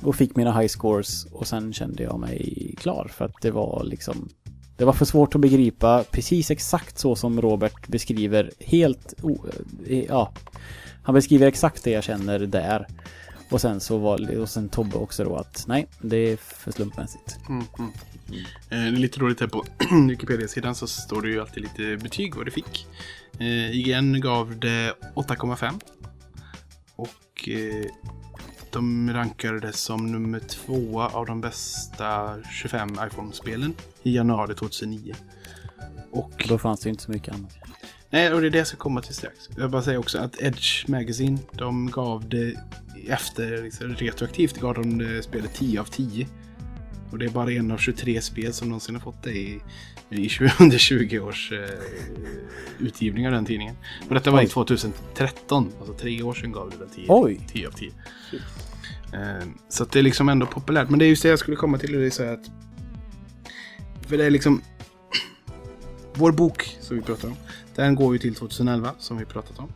och fick mina high scores och sen kände jag mig klar för att det var liksom det var för svårt att begripa precis exakt så som Robert beskriver helt o- eh, ja han beskriver exakt det jag känner där och sen så var och sen Tobbe också då att nej det är för slumpmässigt Mm, mm. Eh, lite roligt här på Wikipedia-sidan så står det ju alltid lite betyg vad det fick. Eh, IGN gav det 8,5. Och eh, de rankade det som nummer två av de bästa 25 iPhone-spelen i januari 2009. Och, då fanns det ju inte så mycket annat nej, och det är det jag ska komma till strax. Jag bara säga också att Edge Magazine, de gav det efter liksom, retroaktivt gav de det spelet 10 av 10. Och det är bara en av 23 spel som någonsin har fått det i, i 20, under 20 års eh, utgivning av den tidningen. Och detta var i Oj. 2013, alltså tre år sedan gav det den 10, Oj. 10 av 10. Eh, så det är liksom ändå populärt. Men det är just det jag skulle komma till. och Det är så att... För det är liksom... Vår bok som vi pratar om. Den går ju till 2011 som vi pratat om.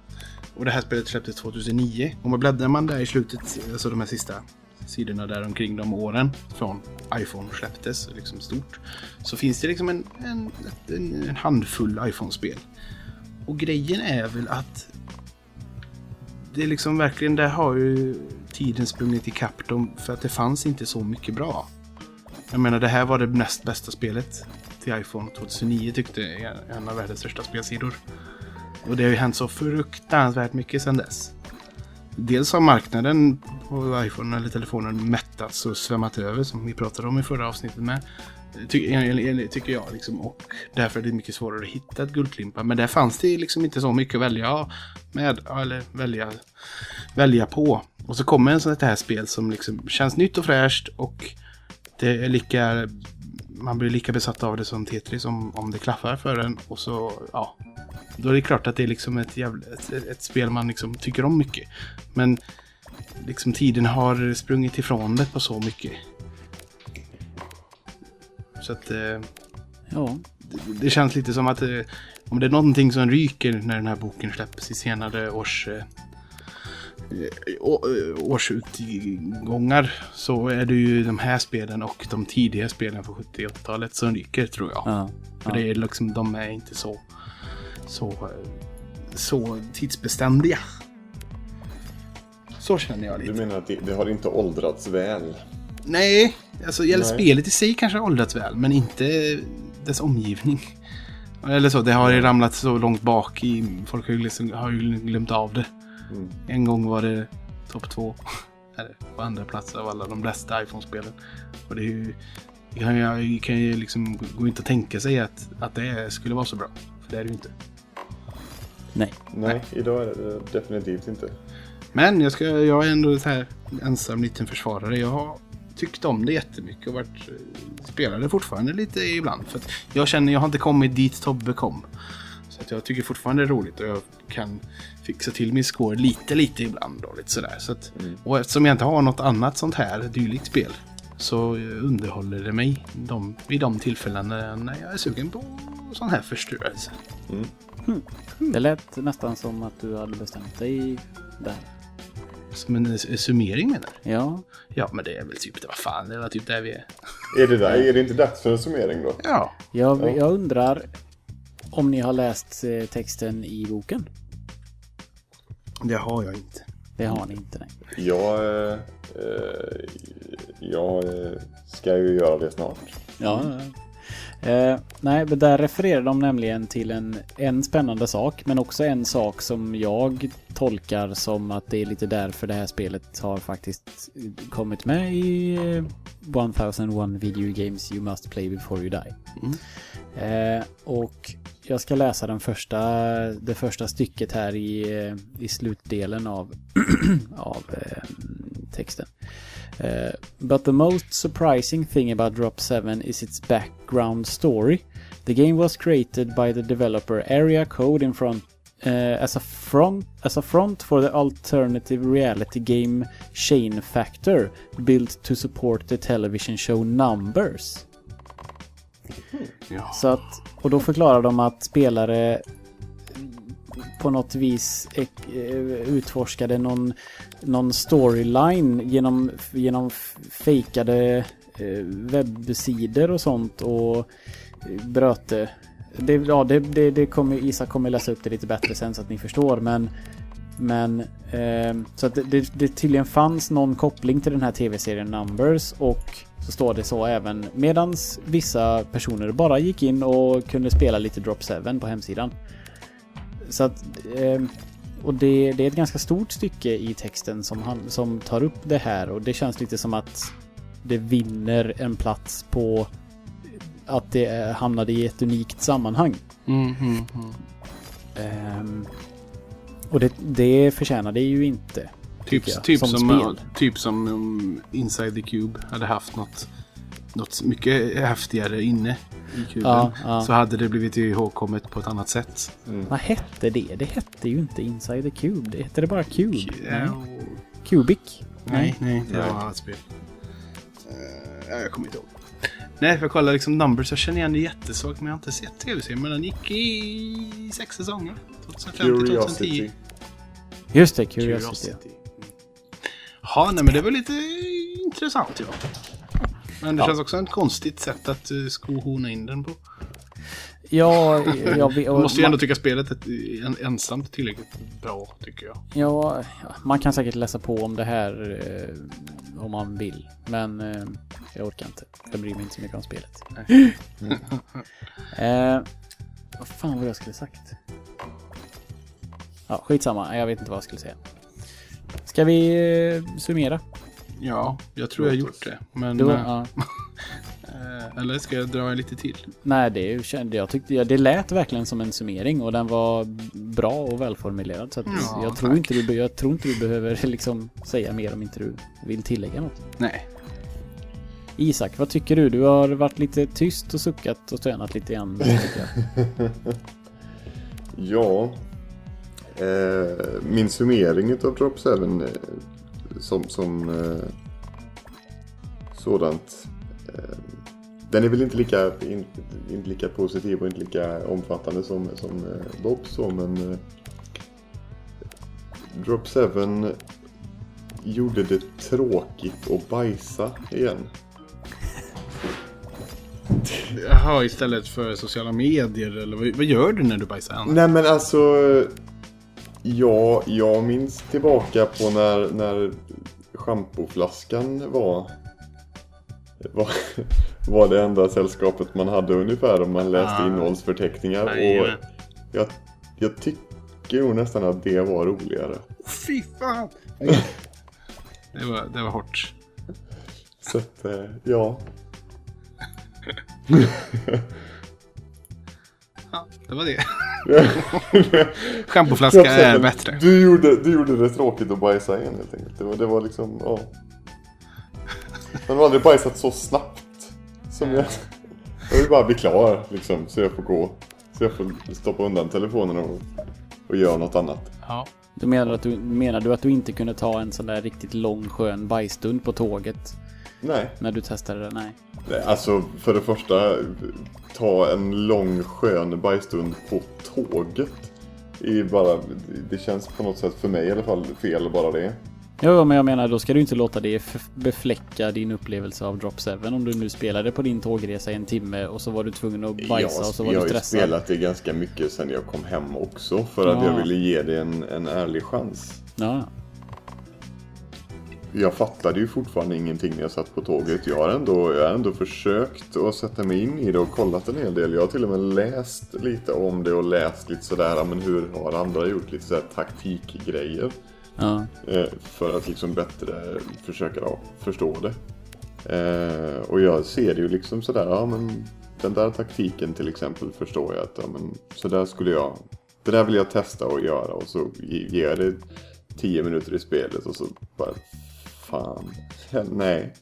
Och det här spelet släpptes 2009. Och man bläddrar man där i slutet, alltså de här sista sidorna där omkring de åren från iPhone släpptes liksom stort. Så finns det liksom en, en, en, en handfull iPhone-spel. Och grejen är väl att det är liksom verkligen, där har ju tiden sprungit ikapp dem för att det fanns inte så mycket bra. Jag menar, det här var det näst bästa spelet till iPhone 2009 tyckte en av världens största spelsidor. Och det har ju hänt så fruktansvärt mycket sedan dess. Dels har marknaden på iPhone eller telefonen mättats och svämmat över som vi pratade om i förra avsnittet med. Ty tycker jag liksom. Och därför är det mycket svårare att hitta ett guldklimpar. Men där fanns det liksom inte så mycket att välja med. Eller välja, välja på. Och så kommer en sån här spel som liksom känns nytt och fräscht. Och det är lika... Man blir lika besatt av det som Tetris om, om det klaffar för en. Och så, ja. Då är det klart att det är liksom ett, jävla, ett, ett spel man liksom tycker om mycket. Men liksom tiden har sprungit ifrån det på så mycket. Så att... Eh, Ja. det, det känns lite som att eh, om det är någonting som ryker när den här boken släpps i senare års... Eh, årsutgångar så är det ju de här spelen och de tidiga spelen från 70 och 80-talet som ryker tror jag. Ja. För Ja. det är liksom, de är inte så, så, eh, så tidsbeständiga. Så känner jag Du lite. menar att det, det har inte åldrats väl? Nej, alltså gäller Nej. spelet i sig kanske har åldrats väl, men inte dess omgivning. Eller så, det har ju ramlat så långt bak i... Folk har ju, liksom, har ju glömt av det. Mm. En gång var det topp två. Eller på andra plats av alla de bästa iPhone-spelen. Och det är ju... Det kan ju, kan ju liksom gå inte att tänka sig att, att det skulle vara så bra. För det är det ju inte. Nej. Nej, idag är det definitivt inte. Men jag, ska, jag är ändå så här ensam liten försvarare. Jag har tyckt om det jättemycket och varit, spelar det fortfarande lite ibland. För att jag känner jag har inte kommit dit Tobbe kom. Så att jag tycker fortfarande det är roligt och jag kan fixa till min score lite, lite ibland. Och, lite sådär. Så att, och eftersom jag inte har något annat sånt här dylikt spel så eh, underhåller det mig de, vid de tillfällen när jag är sugen på sån här förstörelse. Det lät nästan som att du hade bestämt dig där. Som en summering menar du? Ja. Ja, men det är väl typ det. Vad fan, det var typ där vi är. Är det, där, är det inte dags för en summering då? Ja. Jag, Ja. jag undrar om ni har läst eh, texten i boken? Det har jag inte. Det har ni inte, nej. Jag, eh, eh, jag eh, ska ju göra det snart. Ja. Eh, nej, men där refererar de nämligen till en, en spännande sak, men också en sak som jag tolkar som att det är lite därför det här spelet har faktiskt kommit med i eh, 1001 video games you must play before you die. Eh, och jag ska läsa den första, det första stycket här i, eh, i slutdelen av, av eh, texten. Uh, but the most surprising thing about Drop 7 is its background story. The game was created by the developer Area Code in front uh, as a front as a front for the alternative reality game Chain Factor, built to support the television show Numbers. Ja. Så att, och då förklarar de att spelare på något vis eh, utforskade någon, någon storyline genom, genom fejkade eh, webbsidor och sånt och eh, bröt det. Det, ja, det, det, det kommer, Isak kommer läsa upp det lite bättre sen så att ni förstår men men eh, så att det, det, det tydligen fanns någon koppling till den här tv-serien Numbers och så står det så även medans vissa personer bara gick in och kunde spela lite Drop 7 på hemsidan. Så att eh, och det, det är ett ganska stort stycke i texten som, han, som tar upp det här och det känns lite som att det vinner en plats på att det eh, hamnade i ett unikt sammanhang. Mm, mm, mm. Ehm, och det, det förtjänar det ju inte. Typ, typ, som som, spel. typ som um, Inside the Cube hade haft något, något mycket häftigare inne i kuben. Ja, ja. Så hade det blivit ihågkommet på ett annat sätt. Vad hette det? Det hette ju inte Inside the Cube. Det hette det bara Cube. Nej. Ja, Cubic? nej, nej, det Nej. var ett spel. Uh, jag kommer inte ihåg. Nej, för jag kollar liksom Numbers. Jag känner igen det jättesvagt, men jag har inte sett tv-serien. Men den gick i sex säsonger. 2005 till 2010. Curiosity. Just det, Curiosity. Ja, nej men det var lite intressant ja. Men det Ja. känns också ett konstigt sätt att uh, skohorna in den på. Ja, jag, Du och, måste ju ändå tycka spelet är en, ensamt tillräckligt bra, tycker jag. Ja, man kan säkert läsa på om det här eh, om man vill. Men eh, jag orkar inte. Jag bryr mig inte så mycket om spelet. eh, vad fan var det jag skulle sagt? Ja, skitsamma. Jag vet inte vad jag skulle säga. Ska vi eh, summera? Ja, jag tror jag har gjort det. Men... Du, eh, ja. eh, eller ska jag dra en lite till? Nej, det kände jag tyckte jag, det lät verkligen som en summering och den var bra och välformulerad. Så att Ja, jag, tror tack. inte du, jag tror inte du behöver liksom säga mer om inte du vill tillägga något. Nej. Isak, vad tycker du? Du har varit lite tyst och suckat och stönat lite grann. Ja. Eh, min summering av Drop 7 eh, som, som eh, sådant. Den är väl inte lika, in, inte lika positiv och inte lika omfattande som, som Bob så men Drop 7 gjorde det tråkigt att bajsa igen. Jaha, istället för sociala medier eller vad, vad gör du när du bajsar? Anna? Nej men alltså. Ja, jag minns tillbaka på när, när schampoflaskan var, var, var det enda sällskapet man hade ungefär om man läste Ah. innehållsförteckningar. Och jag, jag tycker nog nästan att det var roligare. Fy fan! det, var, det var hårt. Så att, eh, ja. Ja, det var det. Schampoflaska är bättre. Du gjorde, du gjorde det tråkigt att bajsa igen helt enkelt. Det var, det var liksom, ja. Man har aldrig bajsat så snabbt. Som jag. Jag vill bara bli klar liksom, så jag får gå. Så jag får stoppa undan telefonen och, och göra något annat. Ja. Du menar, att du, menar du att du inte kunde ta en sån där riktigt lång skön bajsstund på tåget? Nej. När du testade det? Nej. Nej, Alltså för det första, ta en lång skön bajsstund på tåget. Är bara, det känns på något sätt för mig i alla fall fel bara det. Jo, men jag menar då ska du inte låta det befläcka din upplevelse av Drop 7. Om du nu spelade på din tågresa i en timme och så var du tvungen att bajsa och så var jag du har ju stressad. spelat det ganska mycket sen jag kom hem också. För att Ja. jag ville ge det en, en ärlig chans. Ja. Jag fattade ju fortfarande ingenting när jag satt på tåget. Jag har ändå, jag har ändå försökt att sätta mig in i det och kollat en hel del. Jag har till och med läst lite om det och läst lite sådär, men hur har andra gjort? Lite sådär taktikgrejer. Ja. Eh, för att liksom bättre försöka förstå det. Eh, och jag ser det ju liksom sådär, ja men den där taktiken till exempel förstår jag att ja, men, så där skulle jag, det där vill jag testa och göra och så ge- ger jag det 10 minuter i spelet och så bara, fan, ja, nej.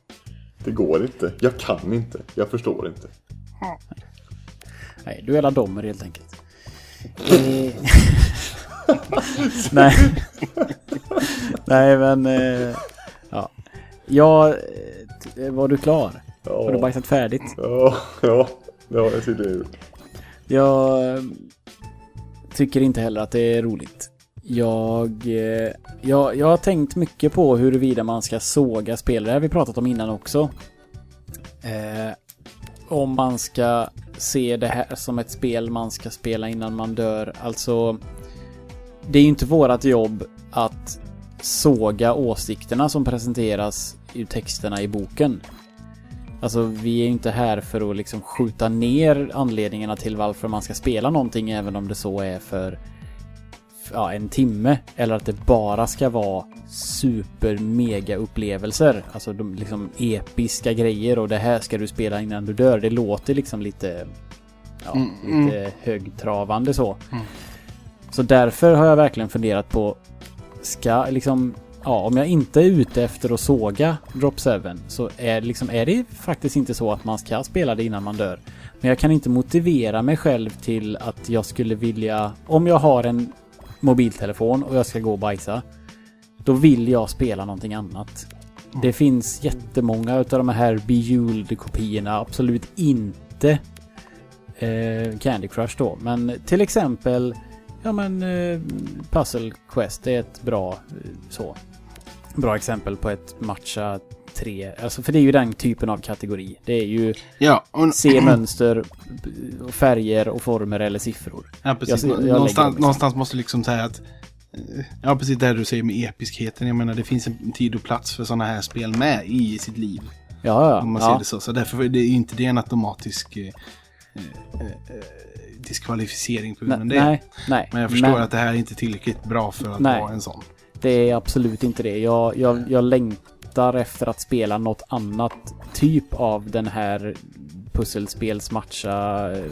Det går inte, jag kan inte, jag förstår inte. Nej, du är la dommer helt enkelt. Nej. Nej, men... eh, Ja. Ja, eh, var du klar? Har du Ja, bajsat färdigt? ja, ja, det har jag tydligen gjort. Jag eh, tycker inte heller att det är roligt. Jag, eh, jag, jag har tänkt mycket på huruvida man ska såga spel. Det har vi pratat om innan också. Eh, om man ska se det här som ett spel man ska spela innan man dör. Alltså, det är ju inte vårat jobb att såga åsikterna som presenteras i texterna i boken. Alltså vi är ju inte här för att liksom skjuta ner anledningarna till varför man ska spela någonting även om det så är för ja, en timme. Eller att det bara ska vara super mega upplevelser. Alltså de liksom episka grejer och det här ska du spela innan du dör. Det låter liksom lite ja, Mm, lite högtravande så. Mm. Så därför har jag verkligen funderat på ska liksom Ja, om jag inte är ute efter att såga Drop 7 så är, liksom, är det faktiskt inte så att man ska spela det innan man dör. Men jag kan inte motivera mig själv till att jag skulle vilja... Om jag har en mobiltelefon och jag ska gå och bajsa. Då vill jag spela någonting annat. Det finns jättemånga utav de här Bejeweled kopiorna. Absolut inte eh, Candy Crush då. Men till exempel Ja men eh, Puzzle Quest är ett bra eh, så. Bra exempel på ett matcha tre. Alltså för det är ju den typen av kategori. Det är ju Ja, och, se mönster, färger och former eller siffror. ja precis. jag- jag någonstans, dem. någonstans måste liksom säga att... eh, Ja, precis det du säger med episkheten. Jag menar, det finns en tid och plats för sådana här spel med i sitt liv. Ja, ja. Om man ja. ser det så. Så därför är det ju inte det en automatisk eh, eh, eh, diskvalificering på grund av Nej, det. nej, nej. Men jag förstår Men att det här är inte tillräckligt bra för att Nej. vara en sån. det är absolut inte det. Jag, jag, jag längtar efter att spela något annat typ av den här pusselspels matcha eh,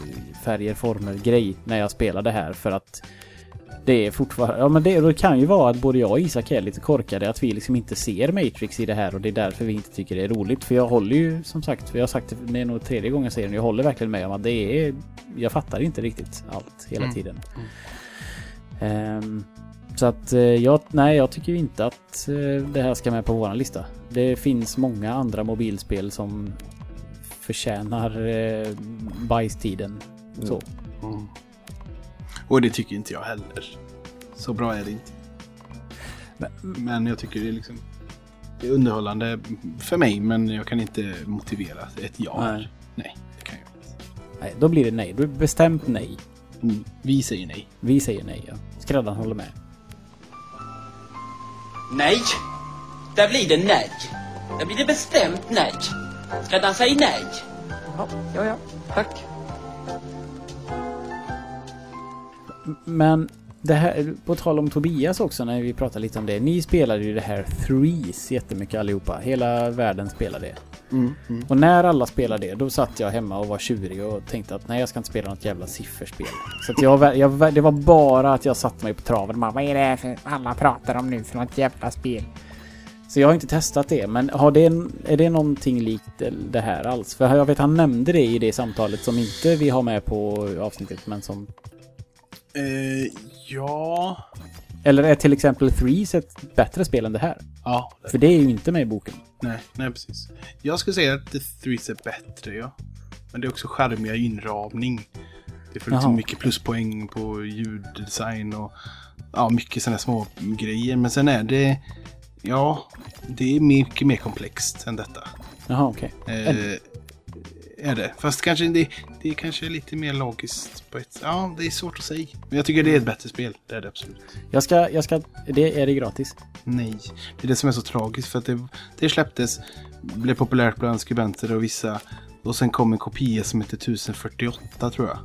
färger, former, grej när jag spelar det här för att det är fortfarande, ja men det, det kan ju vara att både jag och Isak är lite korkade att vi liksom inte ser Matrix i det här och det är därför vi inte tycker det är roligt. För jag håller ju som sagt, för jag har sagt det, det är nog tredje gången jag säger det, jag håller verkligen med om att det är, jag fattar inte riktigt allt hela Mm. tiden. Ehm, så att eh, jag, nej jag tycker inte att eh, det här ska med på våran lista. Det finns många andra mobilspel som förtjänar eh, bajstiden. Så. Mm. Och det tycker inte jag heller. Så bra är det inte. Men jag tycker det är liksom... Det är underhållande för mig, men jag kan inte motivera ett ja. Nej. Nej, det kan jag inte. Nej, då blir det nej. Då är bestämt nej. Mm. Vi säger nej. Vi säger nej, ja. Skräddaren håller med. Nej. Där blir det nej. Där blir det bestämt nej. Skräddaren säger nej. Ja, ja, ja. Tack. Men det här, på tal om Tobias också när vi pratar lite om det. Ni spelade ju det här Threes jättemycket allihopa. Hela världen spelar det. Och när alla spelar det, då satt jag hemma och var tjurig och tänkte att nej, jag ska inte spela något jävla sifferspel. Så att jag, jag, det var bara att jag satte mig på traven. Man, vad är det för alla pratar om nu för något jävla spel? Så jag har inte testat det, men har det, är det någonting likt det här alls? För jag vet han nämnde det i det samtalet som inte vi har med på avsnittet, men som... Eh, ja... Eller är till exempel Threes ett bättre spel än det här? Ja, För det är ju inte med i boken. nej, nej precis. Jag skulle säga att The Threes är bättre, ja. Men det är också charmiga inramning. Det får liksom Jaha. mycket pluspoäng på ljuddesign och ja, mycket sådana små grejer. Men sen är det, ja, det är mycket mer komplext än detta. Jaha, okej. Eh, är det. Fast kanske det, det är kanske lite mer logiskt på ett... Ja, det är svårt att säga. Men jag tycker det är ett bättre spel. Det är det absolut. Jag ska, jag ska... Det, är det gratis? Nej. Det är det som är så tragiskt för att det, det släpptes, blev populärt bland skribenter och vissa. Och sen kom en kopia som hette 1048 tror jag.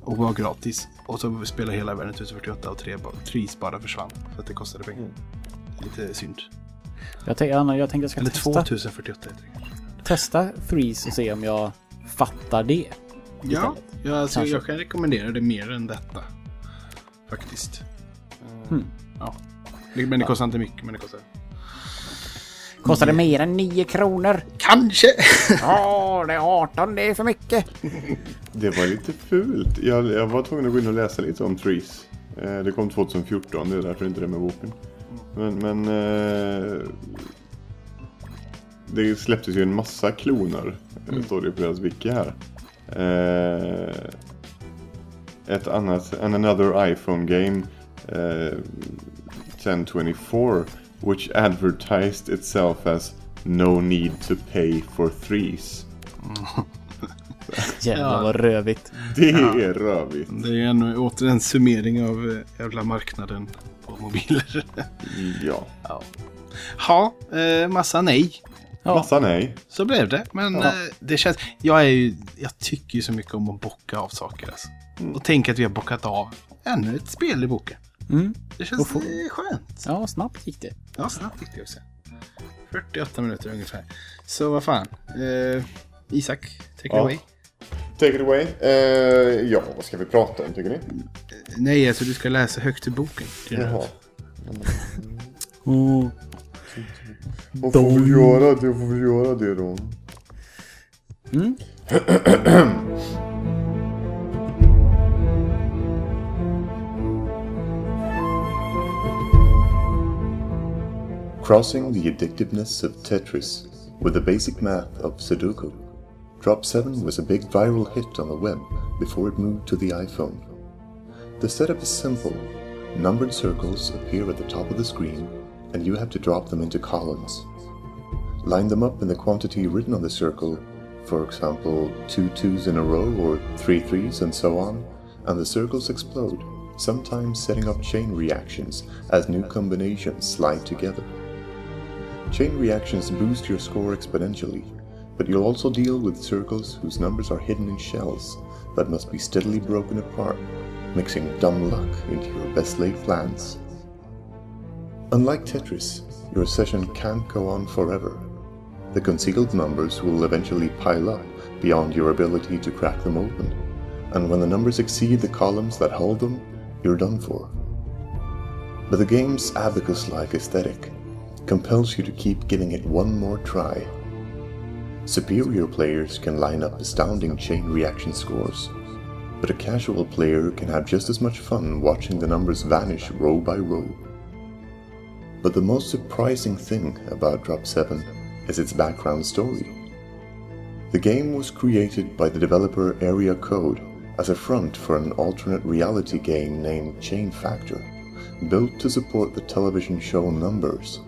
Och var gratis. Och så spelade hela världen 1048 och tre, Trees bara försvann. För att det kostade pengar. Lite synd. Jag, tänk, Anna, jag tänkte jag ska Eller testa, 2048 heter det. Testa Threes och se om jag fattar det. Ja, ja alltså, jag kan rekommendera det mer än detta. Faktiskt. Hmm. Ja. Men det kostar inte mycket, men det kostar. Kostar det mer än 9 kronor? Kanske! Ja, det är 18, det är för mycket. Det var lite fult. Jag, jag var tvungen att gå in och läsa lite om Trees. Eh, det kom 2014, det är därför inte det med boken. Men, men eh, det släpptes ju en massa kloner, mm. står det på deras wiki här. Eh, ett annat, and another iPhone game, eh, 1024, which advertised itself as no need to pay for threes. Jävlar Ja. vad rövigt. Det är rövigt. Det är en, åter en summering av eh, jävla marknaden på mobiler. Ja. Ja, eh, massa nej. Ja. Massa nej. Så blev det. Men Ja. eh, det känns... Jag, är ju, jag tycker ju så mycket om att bocka av saker. Alltså. Och tänk att vi har bockat av ännu ett spel i boken. Mm. Det känns få- eh, skönt. Ja, snabbt gick det. Ja, snabbt gick det också. 48 minuter ungefär. Så vad fan. Eh, Isak, take it Ja. away. Take it away. Eh, ja, vad ska vi prata om tycker ni? Nej, alltså du ska läsa högt ur boken. Jaha. Oh. Jag får väl göra det, jag får väl göra det då. Mm. Crossing the addictiveness of Tetris with the basic math of Sudoku. Drop 7 was a big viral hit on the web before it moved to the iPhone. The setup is simple. Numbered circles appear at the top of the screen, and you have to drop them into columns. line them up in the quantity written on the circle, for example, two twos in a row or three threes and so on, and the circles explode, sometimes setting off chain reactions as new combinations slide together. Chain reactions boost your score exponentially, but you'll also deal with circles whose numbers are hidden in shells that must be steadily broken apart, mixing dumb luck into your best laid plans. Unlike Tetris, your session can't go on forever. The concealed numbers will eventually pile up beyond your ability to crack them open, and when the numbers exceed the columns that hold them, you're done for. But the game's abacus like aesthetic compels you to keep giving it one more try. Superior players can line up astounding chain reaction scores, but a casual player can have just as much fun watching the numbers vanish row by row. But the most surprising thing about Drop 7 is its background story. The game was created by the developer Area Code as a front for an alternate reality game named Chain Factor, built to support the television show Numbers.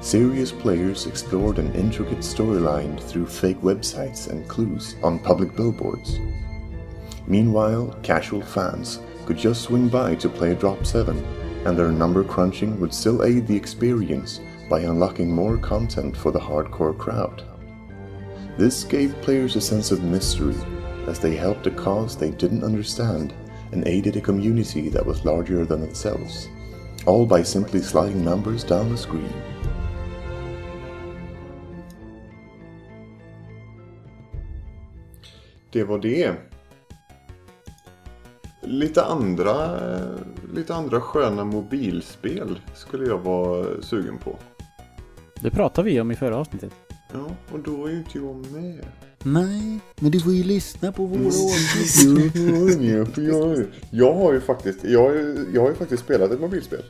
Serious players explored an intricate storyline through fake websites and clues on public billboards. Meanwhile, casual fans could just swing by to play Drop 7, and their number crunching would still aid the experience by unlocking more content for the hardcore crowd. This gave players a sense of mystery as they helped a cause they didn't understand and aided a community that was larger than themselves, all by simply sliding numbers down the screen. Det var det. Lite andra, lite andra sköna mobilspel skulle jag vara sugen på. Det pratade vi om i förra avsnittet. Ja, och då var ju inte jag med. Nej, men du får ju lyssna på våra jag, jag har ju faktiskt, jag, har ju- jag har ju faktiskt spelat ett mobilspel.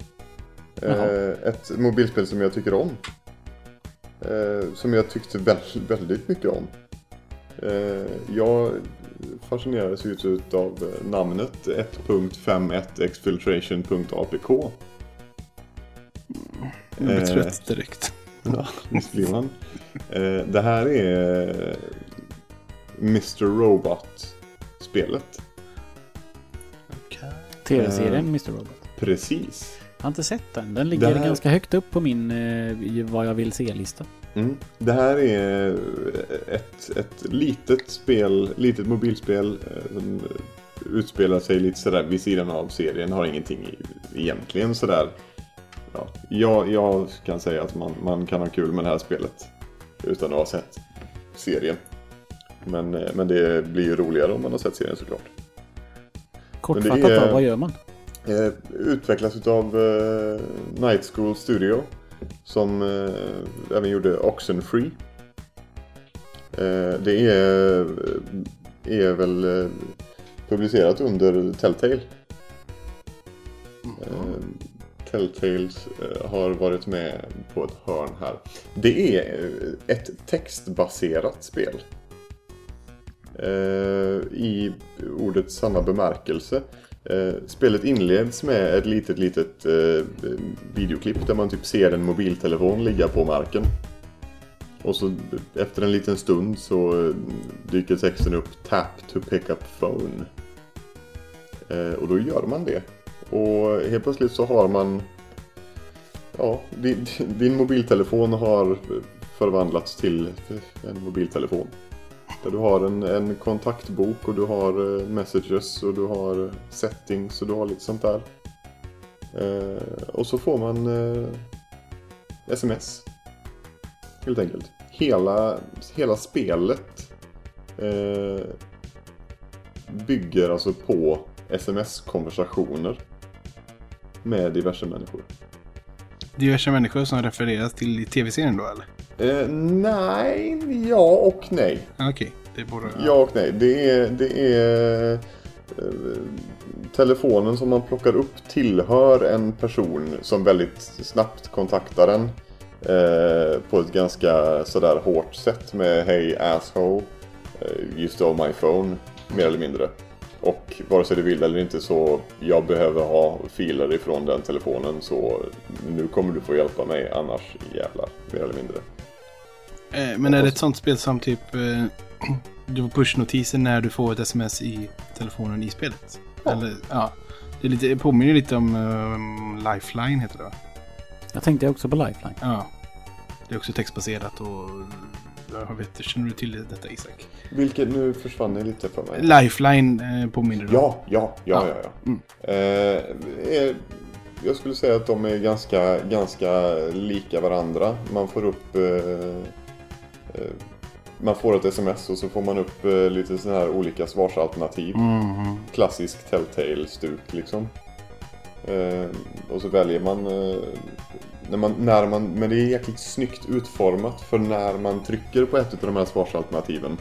Jaha. Eh, ett mobilspel som jag tycker om. Eh, som jag tyckte väldigt, väldigt mycket om. Eh, jag fascinerades ju av namnet 1.51exfiltration.apk. Jag blir Eh. trött direkt. Ja, visst blir man. Eh, det här är Mr. Robot-spelet. Tv-serien Eh. Mr. Robot. Precis. Jag har inte sett den. Den ligger här- ganska högt upp på min eh, vad jag vill se-lista. Mm. Det här är ett, ett litet spel, litet mobilspel eh, som utspelar sig lite sådär vid sidan av serien. Har ingenting i, egentligen sådär. Ja, jag, jag kan säga att man, man kan ha kul med det här spelet utan att ha sett serien. Men, eh, men det blir ju roligare om man har sett serien såklart. Kortfattat är- då, vad gör man? Eh, utvecklas eh, Night School Studio som eh, även gjorde Oxenfree. Eh, det är, är väl eh, publicerat under Telltale. Eh, Telltales eh, har varit med på ett hörn här. Det är eh, ett textbaserat spel. Eh, I ordets sanna bemärkelse. Eh, spelet inleds med ett litet, litet eh, videoklipp där man typ ser en mobiltelefon ligga på marken. Och så efter en liten stund så eh, dyker texten upp Tap to pick up phone. Eh, och då gör man det. Och helt plötsligt så har man Ja, din, din mobiltelefon har förvandlats till en mobiltelefon. Där du har en, en kontaktbok och du har eh, messages och du har eh, settings och du har lite sånt där. Eh, och så får man eh, sms. Helt enkelt. Hela, hela spelet eh, bygger alltså på sms-konversationer med diverse människor. Diverse människor som refereras till i tv-serien då eller? Eh, nej, ja och nej. Okej, det borde... Ja och nej. Det är, det är eh, telefonen som man plockar upp tillhör en person som väldigt snabbt kontaktar en eh, på ett ganska sådär hårt sätt med Hey asshole, eh, you stole my phone, mer eller mindre. Och vare sig du vill eller inte så jag behöver ha filer ifrån den telefonen så nu kommer du få hjälpa mig annars jävlar, mer eller mindre. Eh, men är det ett sånt spel som typ eh, du får pushnotiser när du får ett sms i telefonen i spelet? Ja. Eller, ja. Det, är lite, det påminner lite om eh, Lifeline heter det va? Jag tänkte också på Lifeline. Ja. Det är också textbaserat och jag vet, känner du till detta Isak? Vilket nu försvann det lite för mig. Lifeline eh, påminner du. Ja, ja, ja, ja. ja. Mm. Eh, är, jag skulle säga att de är ganska, ganska lika varandra. Man får upp... Eh, eh, man får ett sms och så får man upp eh, lite sådana här olika svarsalternativ. Mhm. Klassisk Telltale-stuk liksom. Eh, och så väljer man, eh, när man, när man... Men det är jäkligt snyggt utformat för när man trycker på ett av de här svarsalternativen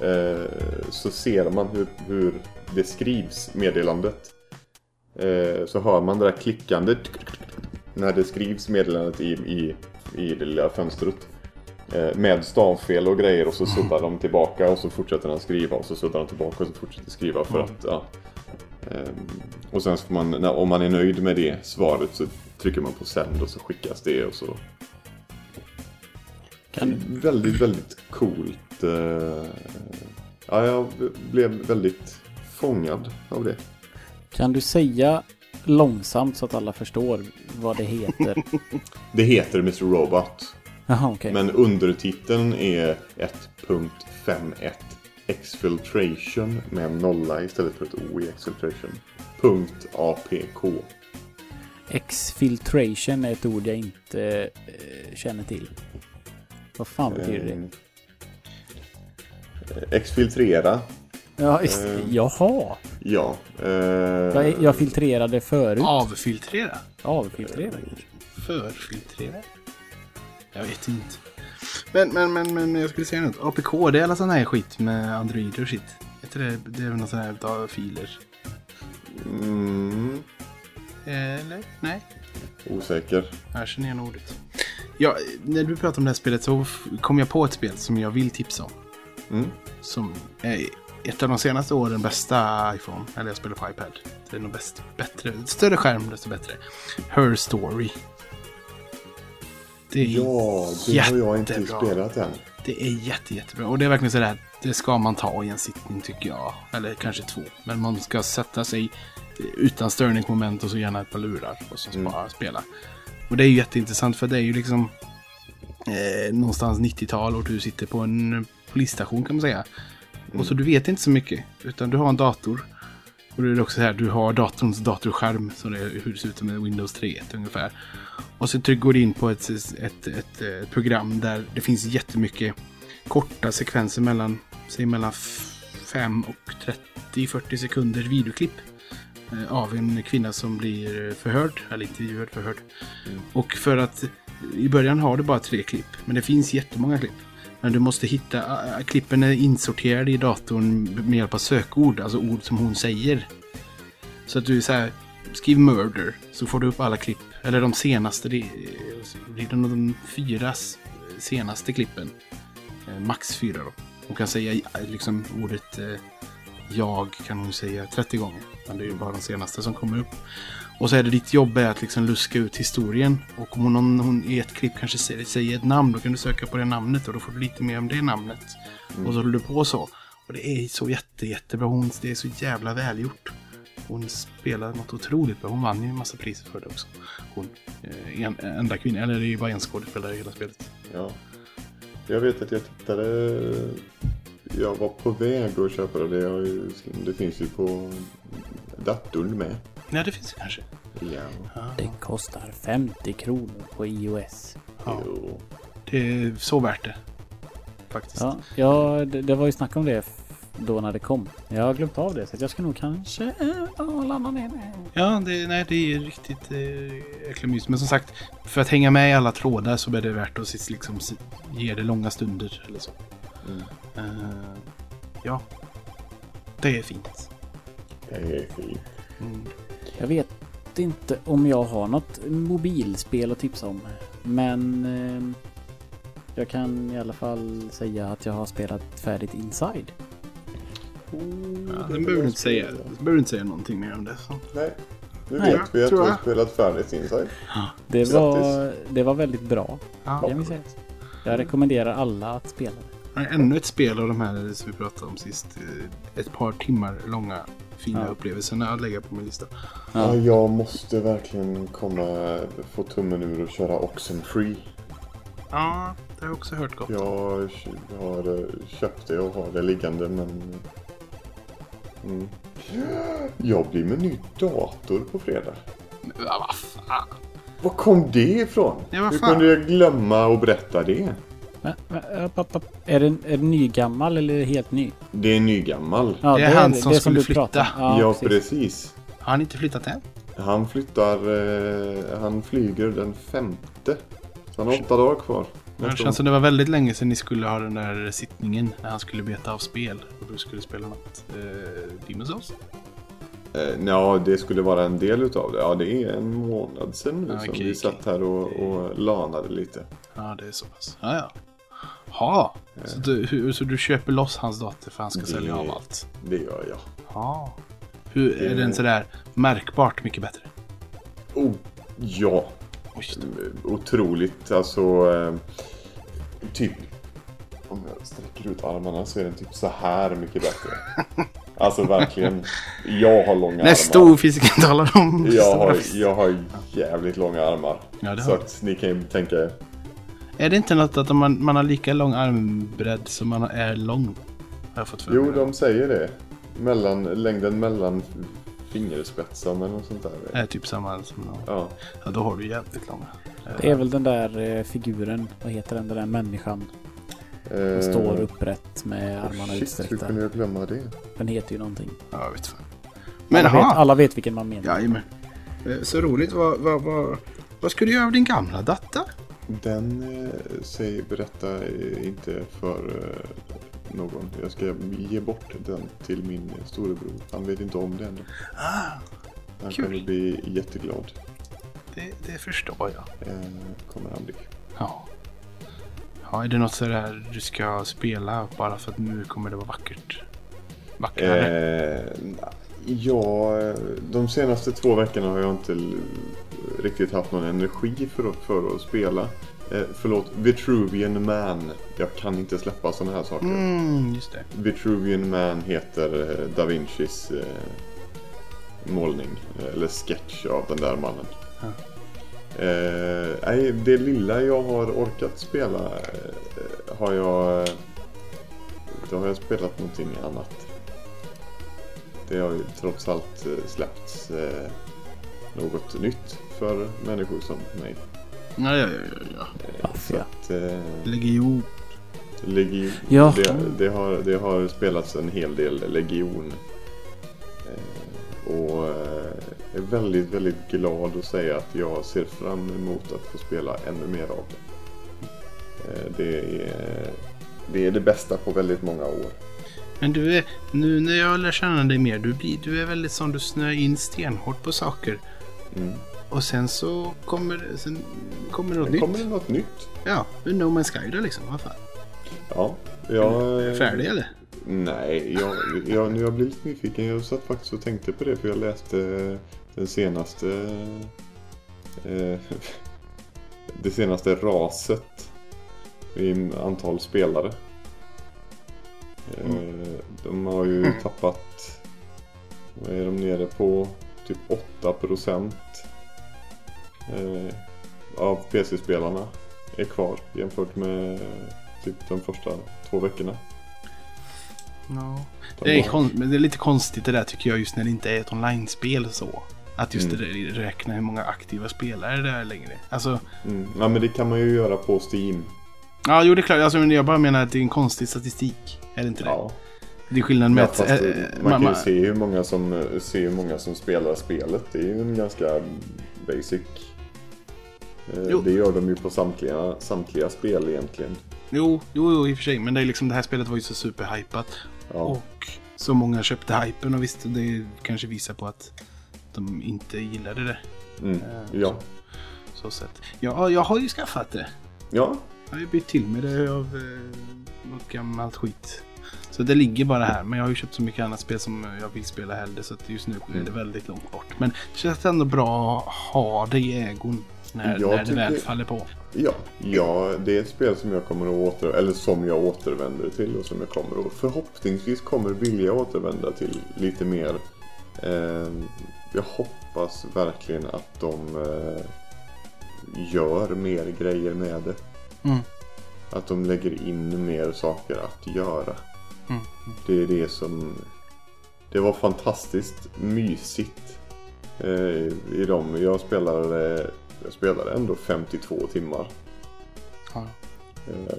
eh, så ser man hur, hur det skrivs, meddelandet. Eh, så hör man det där klickandet när det skrivs meddelandet i, i, i det lilla fönstret. Eh, med stavfel och grejer och så suddar de tillbaka och så fortsätter den skriva och så suddar de tillbaka och så fortsätter skriva för att ja. Ehm, och sen får man, om man är nöjd med det svaret så trycker man på sänd och så skickas det och så. Kan, Väldigt, väldigt coolt. eh, ja, jag blev väldigt fångad av det. kan du säga långsamt så att alla förstår vad det heter? Det heter Mr. Robot. Jaha, okej. Men undertiteln är 1.51 Exfiltration med en nolla istället för ett O i Exfiltration. APK. Exfiltration är ett ord jag inte eh, känner till. Vad fan betyder det? Ehm, eh, Exfiltrera. Ja, just, ehm. jaha. Ja. eh, Jag, jag filtrerade förut. Avfiltrera? Avfiltrera? Förfiltrera? Jag vet inte. Men, men, men, men jag skulle säga något. APK, det är alla sån här skit med Android och shit. Det, det är väl någon sån här da- filer? Mm, Eller? Nej? osäker. Jag känner igen ordet. Ja, när du pratar om det här spelet så kom jag på ett spel som jag vill tipsa om. Mm. Som är ett av de senaste åren bästa iPhone. Eller jag spelar på iPad. Det är nog bäst, bättre. Större skärm desto bättre. Her Story. Det är Ja, det har jag inte jättebra. spelat än. Det är jätte, jättebra. Och det är verkligen sådär. Det ska man ta i en sittning tycker jag. Eller kanske två. Men man ska sätta sig utan störningsmoment och så gärna ett par lurar. Och så bara spela. Och det är ju jätteintressant för det är ju liksom eh, någonstans 90-tal och du sitter på en polisstation kan man säga. Och så du vet inte så mycket. Utan du har en dator. Och då är det också så här, du har datorns datorskärm. Så det är hur det ser ut som en Windows 3 ungefär. Och så går du in på ett, ett, ett, ett program där det finns jättemycket korta sekvenser mellan, säg mellan 5 och 30-40 sekunders videoklipp. Eh, av en kvinna som blir förhörd, eller intervjuad, förhörd. Och för att i början har du bara tre klipp, men det finns jättemånga klipp. Men du måste hitta, ah, ah, klippen är insorterade i datorn med hjälp av sökord, alltså ord som hon säger. Så att du så här, skriv murder, så får du upp alla klipp. Eller de senaste, det eh, blir det de fyra senaste klippen. Eh, max fyra då. Hon kan säga liksom ordet eh, jag kan hon säga 30 gånger. Men det är ju bara de senaste som kommer upp. Och så är det ditt jobb är att liksom luska ut historien. Och om hon, hon i ett klipp kanske säger, ett namn, då kan du söka på det namnet och då får du lite mer om det namnet. Och så håller du på så. Och det är så jätte, jättebra. Hon, det är så jävla välgjort. Hon spelar något otroligt bra. Hon vann ju en massa priser för det också. Hon, eh, en, enda kvinna, eller det är ju bara en skådespelare i hela spelet. Ja. Jag vet att jag tittade... Jag var på väg att köpa det. Det, har ju, det finns ju på datorn med. Nej, det finns det kanske. Ja. Det kostar 50 kronor på iOS. Ja. Jo. Det är så värt det. Faktiskt. Ja, ja det, det var ju snack om det då när det kom. Jag har glömt av det så jag ska nog kanske äh, ladda ner det. Ja, det, nej, det är riktigt eh, jäkla mysigt. Men som sagt, för att hänga med i alla trådar så är det värt att liksom, ge det långa stunder eller så. Mm. Eh, ja, det är fint. Det är fint. Mm. Jag vet inte om jag har något mobilspel att tipsa om. Men eh, jag kan i alla fall säga att jag har spelat färdigt Inside. Ja, sen behöver du inte säga, sen behöver du inte säga någonting mer om det. Så. Nej. Nu Nej, vet vi att tror du har jag. spelat färdigt Inside. Det Grattis. var, det var väldigt bra. Ja. Säga. Jag rekommenderar alla att spela det. Ännu ett spel av de här som vi pratade om sist. Ett par timmar långa fina Ja. upplevelserna att lägga på min lista. Ja, jag måste verkligen komma, få tummen ur och köra Oxenfree. Ja, det har jag också hört gott. Jag har eh, köpt det och har det liggande men... Mm. Jag blir med ny dator på fredag. Ja, vad fan. Var kom det ifrån? Ja, Hur kunde jag glömma att berätta det? Men, men, upp, upp, upp. Är den är den nygammal eller är det helt ny? Det är nygammal. Ja, Det är han som skulle du flytta. om. Ja, precis. precis. Har han inte flyttat än? Han flyttar... Eh, han flyger den femte. Så han har åtta dagar kvar. Det känns som det var väldigt länge sedan ni skulle ha den där sittningen när han skulle beta av spel och du skulle spela något. Eh, Demon's Souls? Eh, ja, det skulle vara en del utav det. Ja, det är en månad sedan nu Ja, som vi okej. satt här och, och lanade lite. Ja, det är så pass. Ja, ja. Ha. Så, du, så du köper loss hans dator för han ska sälja av allt? Det gör jag. Ja. Hur, är den sådär märkbart mycket bättre? Oh, ja. Oj, Otroligt. Alltså, eh, typ... Om jag sträcker ut armarna så är den typ så här mycket bättre. Alltså verkligen. Jag har långa När armar. storfisken talar om Jag har, jag har jävligt långa armar. Ja, så att ni kan ju tänka er. Är det inte något att man, man har lika lång armbredd som man är lång? Har jag fått för Jo, mig. de säger det. Mellan, längden mellan fingerspetsarna och sånt där. Det är typ samma som... Ja. Ja, då har du jävligt långa. Det är väl den där eh, figuren, vad heter den, den där människan. Eh, Står upprätt med armarna Shit, hur utsträckta. kunde jag glömma det? Den heter ju någonting. Ja, jag vet fan. Men alla, vet, alla vet vilken man menar. Jajamän. Eh, Så roligt. Vad, vad, vad, vad ska du göra av din gamla dator? Den eh, säger berätta eh, inte för eh, någon. Jag ska ge bort den till min storebror. Han vet inte om det ännu. Ah, Han kul. kommer bli jätteglad. det, det förstår jag. Eh, kommer han bli. Ja. Ja, är det något sådär du ska spela bara för att nu kommer det vara vackert? Vackrare? Eh, ja, de senaste två veckorna har jag inte riktigt haft någon energi för att, för att spela. Eh, förlåt, Vitruvian Man. Jag kan inte släppa sådana här saker. Mm, just det. Vitruvian Man heter eh, Da Vincis eh, målning, eh, eller sketch av den där mannen. Ja. Eh, nej, det lilla jag har orkat spela eh, har jag... Då har jag spelat någonting annat. Det har ju trots allt eh, släppts eh, något nytt för människor som mig. Ja, ja, ja, ja. ja. Så att, eh, Legion. Legion, Ja. det, det, har, det har spelats en hel del Legion. Eh, och eh, är väldigt, väldigt glad att säga att jag ser fram emot att få spela ännu mer av det. Eh, det, är, det är det bästa på väldigt många år. Men du är, nu när jag lär känna dig mer, du, blir, du är väldigt som du snöar in stenhårt på saker. Mm. Och sen så kommer, sen kommer det något Men nytt. kommer det något nytt? Ja, No Man's Sky då liksom. Vad fan. Ja. Jag, eh, Färdig eller? Nej, jag, jag, jag blir lite nyfiken. Jag satt faktiskt och tänkte på det för jag läste den senaste... Eh, det senaste raset i antal spelare. Eh, de har ju tappat... Vad är de nere på? Typ 8 procent eh, av PC-spelarna är kvar jämfört med typ de första två veckorna. Ja. De Det är, det är lite konstigt det där tycker jag just när det inte är ett online-spel så. Att just Mm. räkna hur många aktiva spelare det är längre. Alltså, Mm. Ja men det kan man ju göra på Steam. ja jo det är klart. Alltså, men jag bara menar att det är en konstig statistik. Är det inte det? Ja. Det är skillnad med Ja, att... eh, man kan ju se hur, många som, se hur många som spelar spelet. Det är ju en ganska basic. Eh, Jo. Det gör de ju på samtliga, samtliga spel egentligen. Jo, jo, jo, i och för sig. Men det, är liksom, det här spelet var ju så superhypat. Ja. Och så många köpte hypen och visst, det kanske visar på att de inte gillade det. Mm. Eh, Ja. Så sett. Ja, jag har ju skaffat det. ja. Jag har ju bytt till med det av eh, något gammalt skit. Så det ligger bara här. Men jag har ju köpt så mycket annat spel som jag vill spela hellre. Så att just nu är det Mm. väldigt långt bort. Men det känns ändå bra att ha det i ägon. När, Jag när det väl faller på. Ja, ja, det är ett spel som jag kommer att åter, eller som jag återvänder till och som jag kommer att förhoppningsvis kommer vilja återvända till lite mer. Eh, jag hoppas verkligen att de eh, gör mer grejer med det. Mm. Att de lägger in mer saker att göra. Mm. Det är det som... Det var fantastiskt mysigt eh, i dem. Jag spelade, jag spelade ändå 52 timmar. Ja. Eh,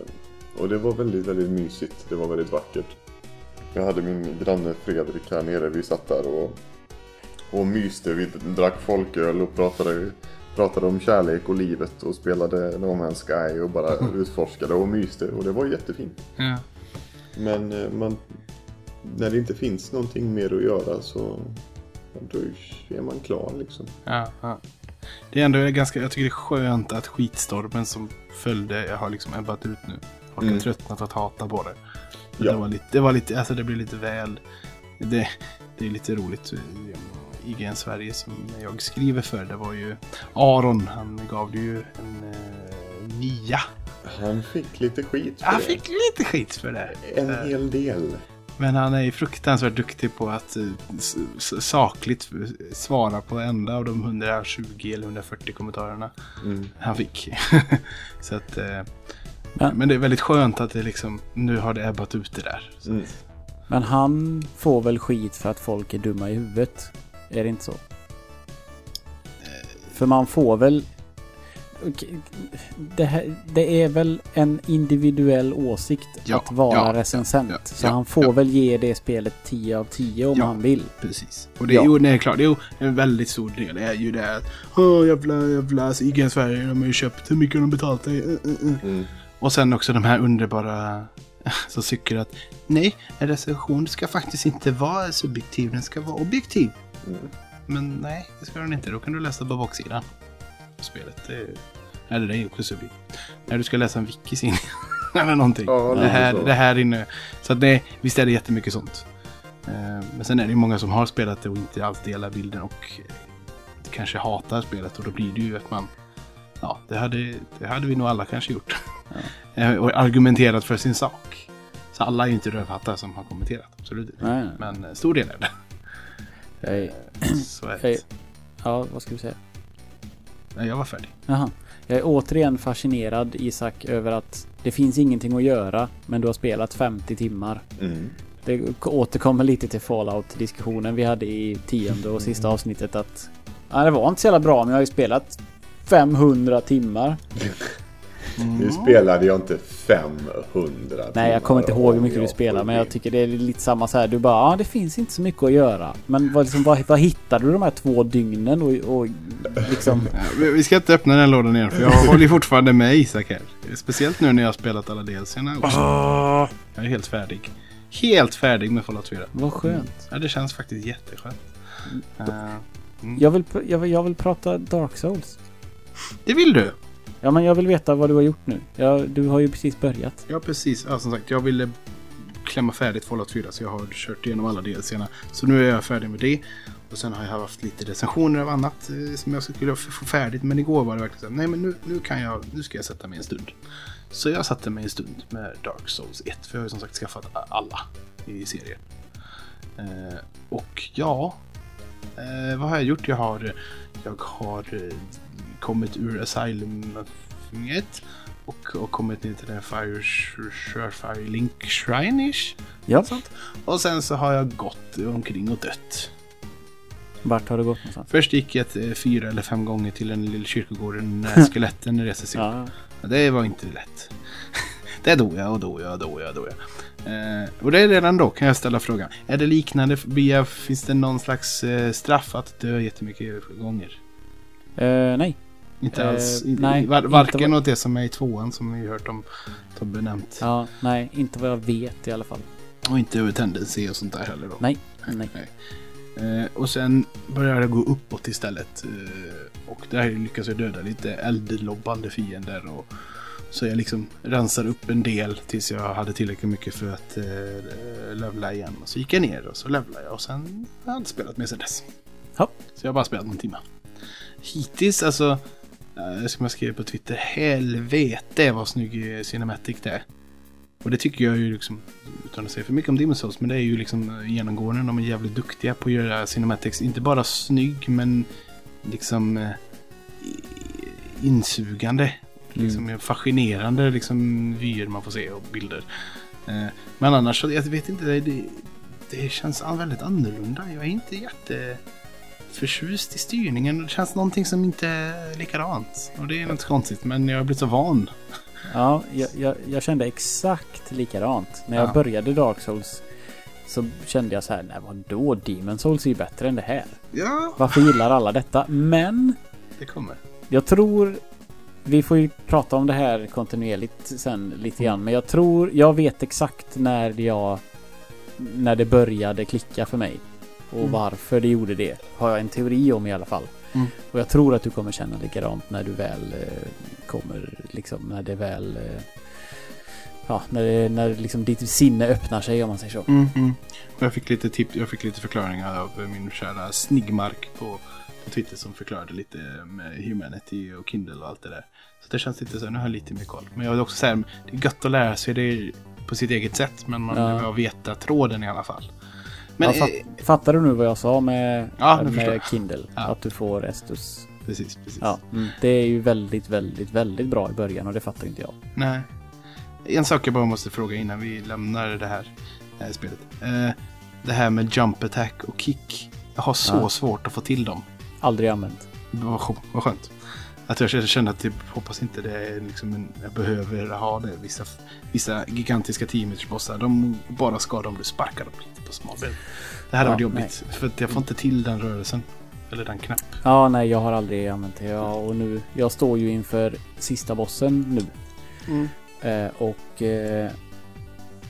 Och det var väldigt, väldigt mysigt. Det var väldigt vackert. Jag hade min granne Fredrik här nere. Vi satt där och, och myste. Vi drack folköl och pratade, pratade om kärlek och livet och spelade No Man's Sky och bara utforskade och myste. Och det var jättefint. Ja. Men eh, man, när det inte finns någonting mer att göra så då är man klar liksom. Ja, ja. Det är ändå ganska, jag tycker det är skönt att skitstormen som följde har liksom ebbat ut nu. Folk har Mm. tröttnat att hata på det. Ja. Det var lite, det var lite, alltså det blev lite väl. Det, det är lite roligt. IGN Sverige som jag skriver för, det var ju Aron, han gav det ju en eh, nia. Han fick lite skit för Han det. fick lite skit för det. En Eh, hel del. Men han är ju fruktansvärt duktig på att eh, sakligt svara på enda av de 120 eller 140 kommentarerna Mm. han fick. så att, eh, Men- men det är väldigt skönt att det liksom, nu har det ebbat ut det där. Så, Mm. Men han får väl skit för att folk är dumma i huvudet? Är det inte så? För man får väl... Det, här, det är väl en individuell åsikt Ja, att vara ja, recensent. ja, så ja, han får ja. väl ge det spelet 10 av 10 om Ja. han vill. Precis. Och det är Ja. ju, nej, klart, det är ju en väldigt stor del. Det är ju det att, åh jävla, jävla, IGN Sverige, de har ju köpt, hur mycket har de betalt dig? Uh, uh, uh. Mm. Och sen också de här underbara som tycker att nej, en recension ska faktiskt inte vara subjektiv, den ska vara objektiv. Men nej, det ska den inte. Då kan du läsa på baksidan. på Spelet. Det är, eller det är också subjektivt. När du ska läsa en wiki sin eller någonting. Ja, det, här, det här inne. Så att det, visst är det jättemycket sånt. Eh, Men sen är det ju många som har spelat det och inte alls delar bilden och eh, kanske hatar spelet och då blir det ju att man Ja, det hade, det hade vi nog alla kanske gjort. Eh, och argumenterat för sin sak. Så alla är ju inte rövhattar som har kommenterat, absolut inte. Men stor del är det. Jag är, jag är, ja, vad ska vi säga? Nej, jag var färdig. Jaha. Jag är återigen fascinerad Isak över att det finns ingenting att göra men du har spelat 50 timmar. Mm. Det återkommer lite till Fallout-diskussionen vi hade i tionde och sista avsnittet att ja, det var inte så jävla bra men jag har ju spelat 500 timmar. Nu spelade jag inte 500 Nej, jag kommer inte ihåg hur mycket du får men jag tycker det är lite samma så här. Du bara, ja det finns inte så mycket att göra. Men vad, liksom, vad, vad hittade du de här två dygnen och, och liksom... Vi- ska inte öppna den lådan igen för jag håller fortfarande med Isak här. Speciellt nu när jag har spelat alla delserna också. Jag är helt färdig. Helt färdig med Fallout 4. Vad skönt. Ja, det känns faktiskt jätteskönt. Eh, Jag vill, jag, vill, jag vill prata Dark Souls. det vill du? Ja men jag vill veta vad du har gjort nu. Ja, du har ju precis börjat. Ja, precis. Ja, som sagt, jag ville klämma färdigt Fallout 4 så jag har kört igenom alla delserna. Så nu är jag färdig med det. Och sen har jag haft lite recensioner av annat eh, som jag skulle få färdigt. Men igår var det verkligen så här, nej men nu, nu kan jag, nu ska jag sätta mig en stund. Så jag satte mig en stund med Dark Souls 1. För jag har ju som sagt skaffat alla i serien. Eh, och ja, eh, vad har jag gjort? Jag har, jag har eh, kommit ur Asylum-fänget. Och, kommit ner till den Fire, Fire, Fire Link Shrine-ish. Ja. Sånt. Och sen så har jag gått omkring och dött. Vart har du gått någonstans? Först gick jag eh, fyra eller fem gånger till den lilla kyrkogården när skeletten reser sig upp. Ja, Det var inte lätt. Det dog jag och dog jag och dog jag och dog jag. Eh, och det är redan då kan jag ställa frågan. Är det liknande? Via, finns det någon slags eh, straff att dö jättemycket gånger? Eh, nej. Inte Eh, alls. nej, var, inte varken vad- åt det som är i tvåan som vi hört om Tobbe nämnt. Ja, nej. Inte vad jag vet i alla fall. Och inte över tendency och sånt där heller då. Nej. Nej. Eh, och sen börjar det gå uppåt istället. Eh, och där lyckas jag döda lite eldlobbande fiender. Och, så jag liksom rensar upp en del tills jag hade tillräckligt mycket för att eh, levla igen. Och så gick jag ner och så levlade jag och sen har jag inte spelat mer sedan dess. Ja. Så jag har bara spelat någon timme. Hittills alltså, som jag skrev på Twitter, helvete vad snygg eh, Cinematic det är. Och det tycker jag ju liksom, utan att säga för mycket om Demon's Souls, men det är ju liksom eh, genomgående. De är jävligt duktiga på att göra Cinematics, inte bara snygg, men liksom eh, insugande. Liksom fascinerande liksom vyer man får se och bilder. Eh, men annars så, jag vet inte, det, det, det känns väldigt annorlunda. Jag är inte jätte förtjust i styrningen. Det känns någonting som inte är likadant. Och det är något konstigt, men jag har blivit så van. Ja, jag, jag, jag kände exakt likadant. När jag Ja. började Dark Souls så kände jag så här, nej vadå? Demon Souls är ju bättre än det här. Ja, Varför gillar alla detta? Men det kommer. jag tror vi får ju prata om det här kontinuerligt sen lite grann. Men jag tror, jag vet exakt när jag när det började klicka för mig. Och Mm. varför det gjorde det. Har jag en teori om i alla fall. Mm. Och jag tror att du kommer känna likadant när du väl eh, kommer liksom när det väl eh, Ja, när, det, när liksom ditt sinne öppnar sig om man säger så. Mm, mm. Jag fick lite tips, jag fick lite förklaringar av min kära Snigmark på, på Twitter som förklarade lite med Humanity och Kindle och allt det där. Så det känns lite så, nu har jag lite mer koll. Men jag vill också säga, det är gött att lära sig det på sitt eget sätt, men man Ja. behöver veta tråden i alla fall. Men ja, fatt, eh, fattar du nu vad jag sa med, Ja, med. Kindle? Ja. Att du får Estus. precis, precis. Ja, mm. det är ju väldigt, väldigt, väldigt bra i början och det fattar inte jag. Nej. En sak jag bara måste fråga innan vi lämnar det här, här spelet. Eh, det här med jump attack och kick. Jag har så svårt att få till dem. Aldrig använt. Vad skönt. Att jag känner att typ, hoppas inte det är liksom en, jag behöver ha det. Vissa, vissa gigantiska teamage-bossar, de bara skadar om du sparkar dem lite på smalben. Det här Ja, var jobbigt, för att jag får inte till den rörelsen. Eller den knapp. Ja, nej, jag har aldrig använt det. Ja, och nu, jag står ju inför sista bossen nu. Eh, och... Eh,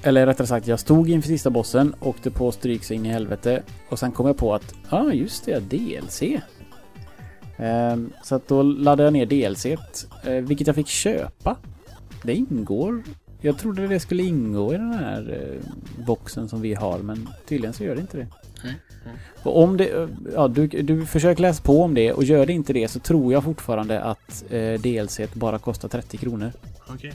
eller rättare sagt, jag stod inför sista bossen, åkte på stryk så in i helvete. Och sen kom jag på att, ja ah, just det, DLC. Eh, så att då laddade jag ner DLC, eh, vilket jag fick köpa. Det ingår. Jag trodde det skulle ingå i den här eh, boxen som vi har, men tydligen så gör det inte det. Och om det, ja, du, du försöker läsa på om det och gör det inte det så tror jag fortfarande att eh, DLC bara kostar 30 kronor.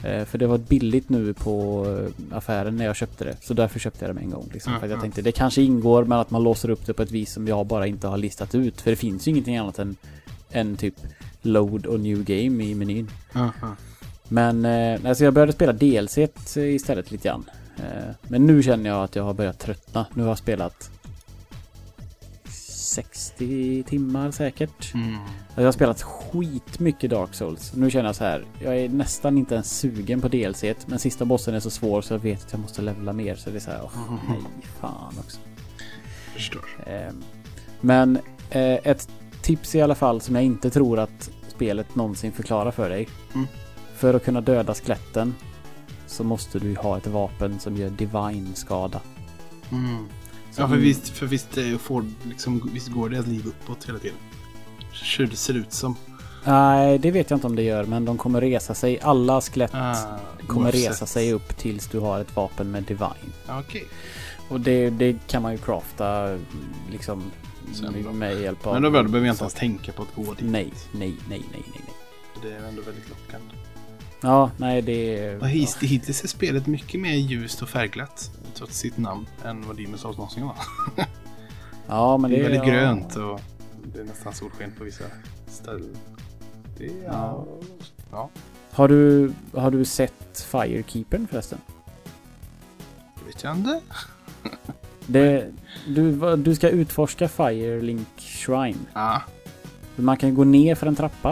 Eh, för det var billigt nu på eh, affären när jag köpte det. Så därför köpte jag det med en gång. Liksom, Ja, för att jag ja. tänkte det kanske ingår men att man låser upp det på ett vis som jag bara inte har listat ut. För det finns ju ingenting annat än, än typ load och new game i menyn. Aha. Men eh, alltså jag började spela DLC istället lite grann. Eh, men nu känner jag att jag har börjat tröttna. Nu har jag spelat 60 timmar säkert. Mm. Jag har spelat skitmycket Dark Souls. Nu känner jag så här. Jag är nästan inte ens sugen på DLC. Men sista bossen är så svår så jag vet att jag måste levla mer. Så det är så här. åh, nej, fan också. Förstår. Eh, Men eh, ett tips i alla fall som jag inte tror att spelet någonsin förklarar för dig. Mm. För att kunna döda skeletten så måste du ha ett vapen som gör divine-skada. Mm. Så Ja, för visst, för visst, eh, får, liksom, visst går deras liv uppåt hela tiden. Så det ser ut som. Nej, det vet jag inte om det gör, men de kommer resa sig. Alla skelett Ah, kommer oavsett. resa sig upp tills du har ett vapen med divine. Okej. Och det, det kan man ju crafta liksom Sen med, då. med hjälp av... Men då behöver jag inte ens tänka på att gå dit. Nej, nej, nej, nej, nej, nej. Det är ändå väldigt lockande. Ja, nej det är... Och hit- hittills är spelet mycket mer ljust och färgglatt. Trots sitt namn. Än vad Demon's Souls någonsin var. Ja, men Det det är väldigt ja. grönt och det är nästan solsken på vissa ställen. Det är... Ja. Ja. Har du, har du sett Firekeepern förresten? Det vet jag inte. Det, du, du ska utforska Firelink Shrine. Ja. Man kan gå ner för en trappa.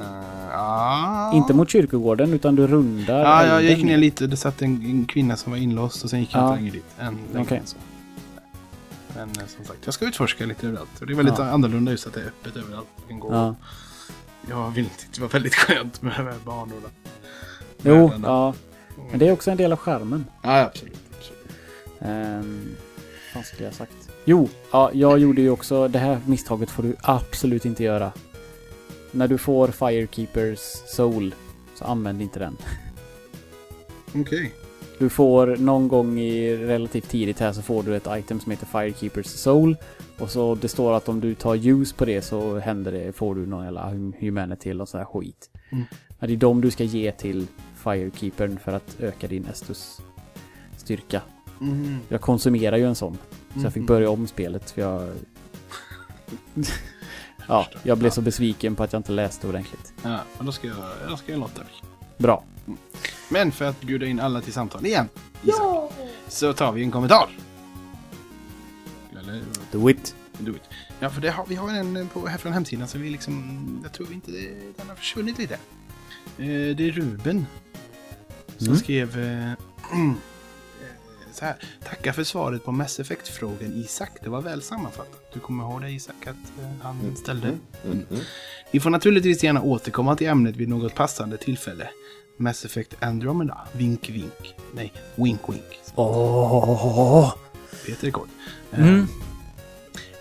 Uh, ja. Inte mot kyrkogården utan du rundar Ja, jag gick ner lite. Det satt en, en kvinna som var inlåst och sen gick jag Ja. inte längre dit. Än längre än så. Men eh, som sagt, jag ska utforska lite överallt. Och det är väldigt Ja. annorlunda just att det är öppet överallt. Jag kan gå. Ja. Jag vill inte, det var väldigt skönt med de här banorna. Jo, Världarna. ja. Men det är också en del av skärmen. Ja, absolut. Um, vad skulle jag sagt? Jo, ja, jag gjorde ju också det här misstaget får du absolut inte göra. När du får Firekeepers Soul så använd inte den. Okej. Du får någon gång i relativt tidigt här så får du ett item som heter Firekeepers Soul. Och så det står att om du tar use på det så händer det, får du någon jävla hum- humanity eller sån här skit. Mm. Men det är de du ska ge till Firekeepern för att öka din Estus styrka. Mm. Jag konsumerar ju en sån. Så jag fick börja om spelet för jag... ja, jag blev så besviken på att jag inte läste ordentligt. Ja, men då ska jag, då ska jag låta bli. Bra. Men för att bjuda in alla till samtal igen, Isak, så tar vi en kommentar. Eller, Do it. do it. Ja, för det har, vi har en på, här från hemsidan så vi liksom, jag tror inte det, den har försvunnit lite. Eh, det är Ruben som Mm. skrev eh, så här. Tacka för svaret på Mass Effect-frågan Isak. Det var väl sammanfattat. Du kommer ihåg det Isak att eh, han ställde? Mm, mm. Vi får naturligtvis gärna återkomma till ämnet vid något passande tillfälle. Mass Effect Andromeda. Vink, vink. Nej, wink, wink. Åh! Peter Rekord. Mm.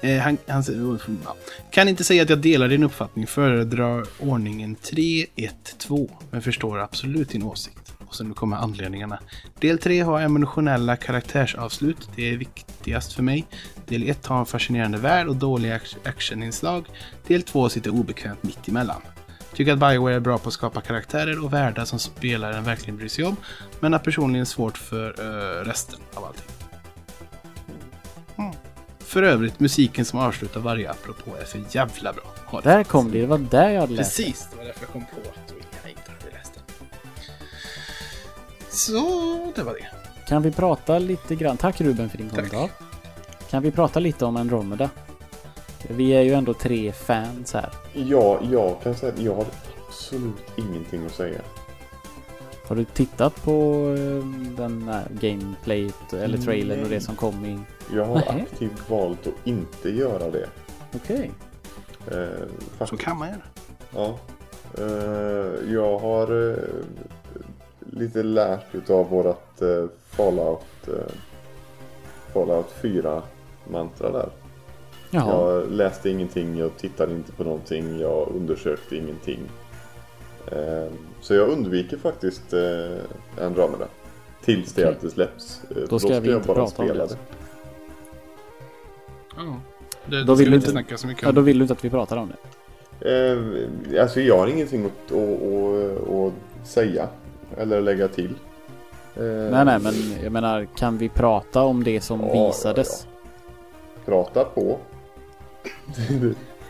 Eh, han, han, ja. Kan inte säga att jag delar din uppfattning. Föredrar ordningen 3, 1, 2. Men förstår absolut din åsikt. Och sen nu kommer anledningarna. Del 3 har emotionella karaktärsavslut. Det är viktigast för mig. Del 1 har en fascinerande värld och dåliga ac- actioninslag. Del 2 sitter obekvämt mitt emellan. Tycker att Bioware är bra på att skapa karaktärer och världar som spelaren verkligen bryr sig om. Men har personligen svårt för eh, resten av allting. Mm. För övrigt, musiken som avslutar varje apropå är för jävla bra. Där kom det. Det var där jag hade läst. Precis, det var därför jag kom på att Så, det var det. Kan vi prata lite grann? Tack Ruben för din Tack. kommentar. Kan vi prata lite om Andromeda? Vi är ju ändå tre fans här. Ja, jag kan säga att jag har absolut ingenting att säga. Har du tittat på eh, den här gameplayet eller trailern och Nej. det som kom i... Jag har Nej. aktivt valt att inte göra det. Okej. Eh, Så kan man göra. Ja. Eh, jag har eh, lite lärt utav vårat eh, Fallout, eh, Fallout 4 mantra där. Jaha. Jag läste ingenting, jag tittade inte på någonting, jag undersökte ingenting. Eh, så jag undviker faktiskt eh, Andromeda. Tills det att det släpps. Eh, Då ska vi jag inte bara prata om spela det. Ja. Det, Då då vill du inte inte- snacka så mycket Ja, om. då vill du inte att vi pratar om det. Eh, alltså jag har ingenting att, att, att, att säga. Eller lägga till. Eh, Nej, nej, men jag menar, kan vi prata om det som Ja, visades? Prata på.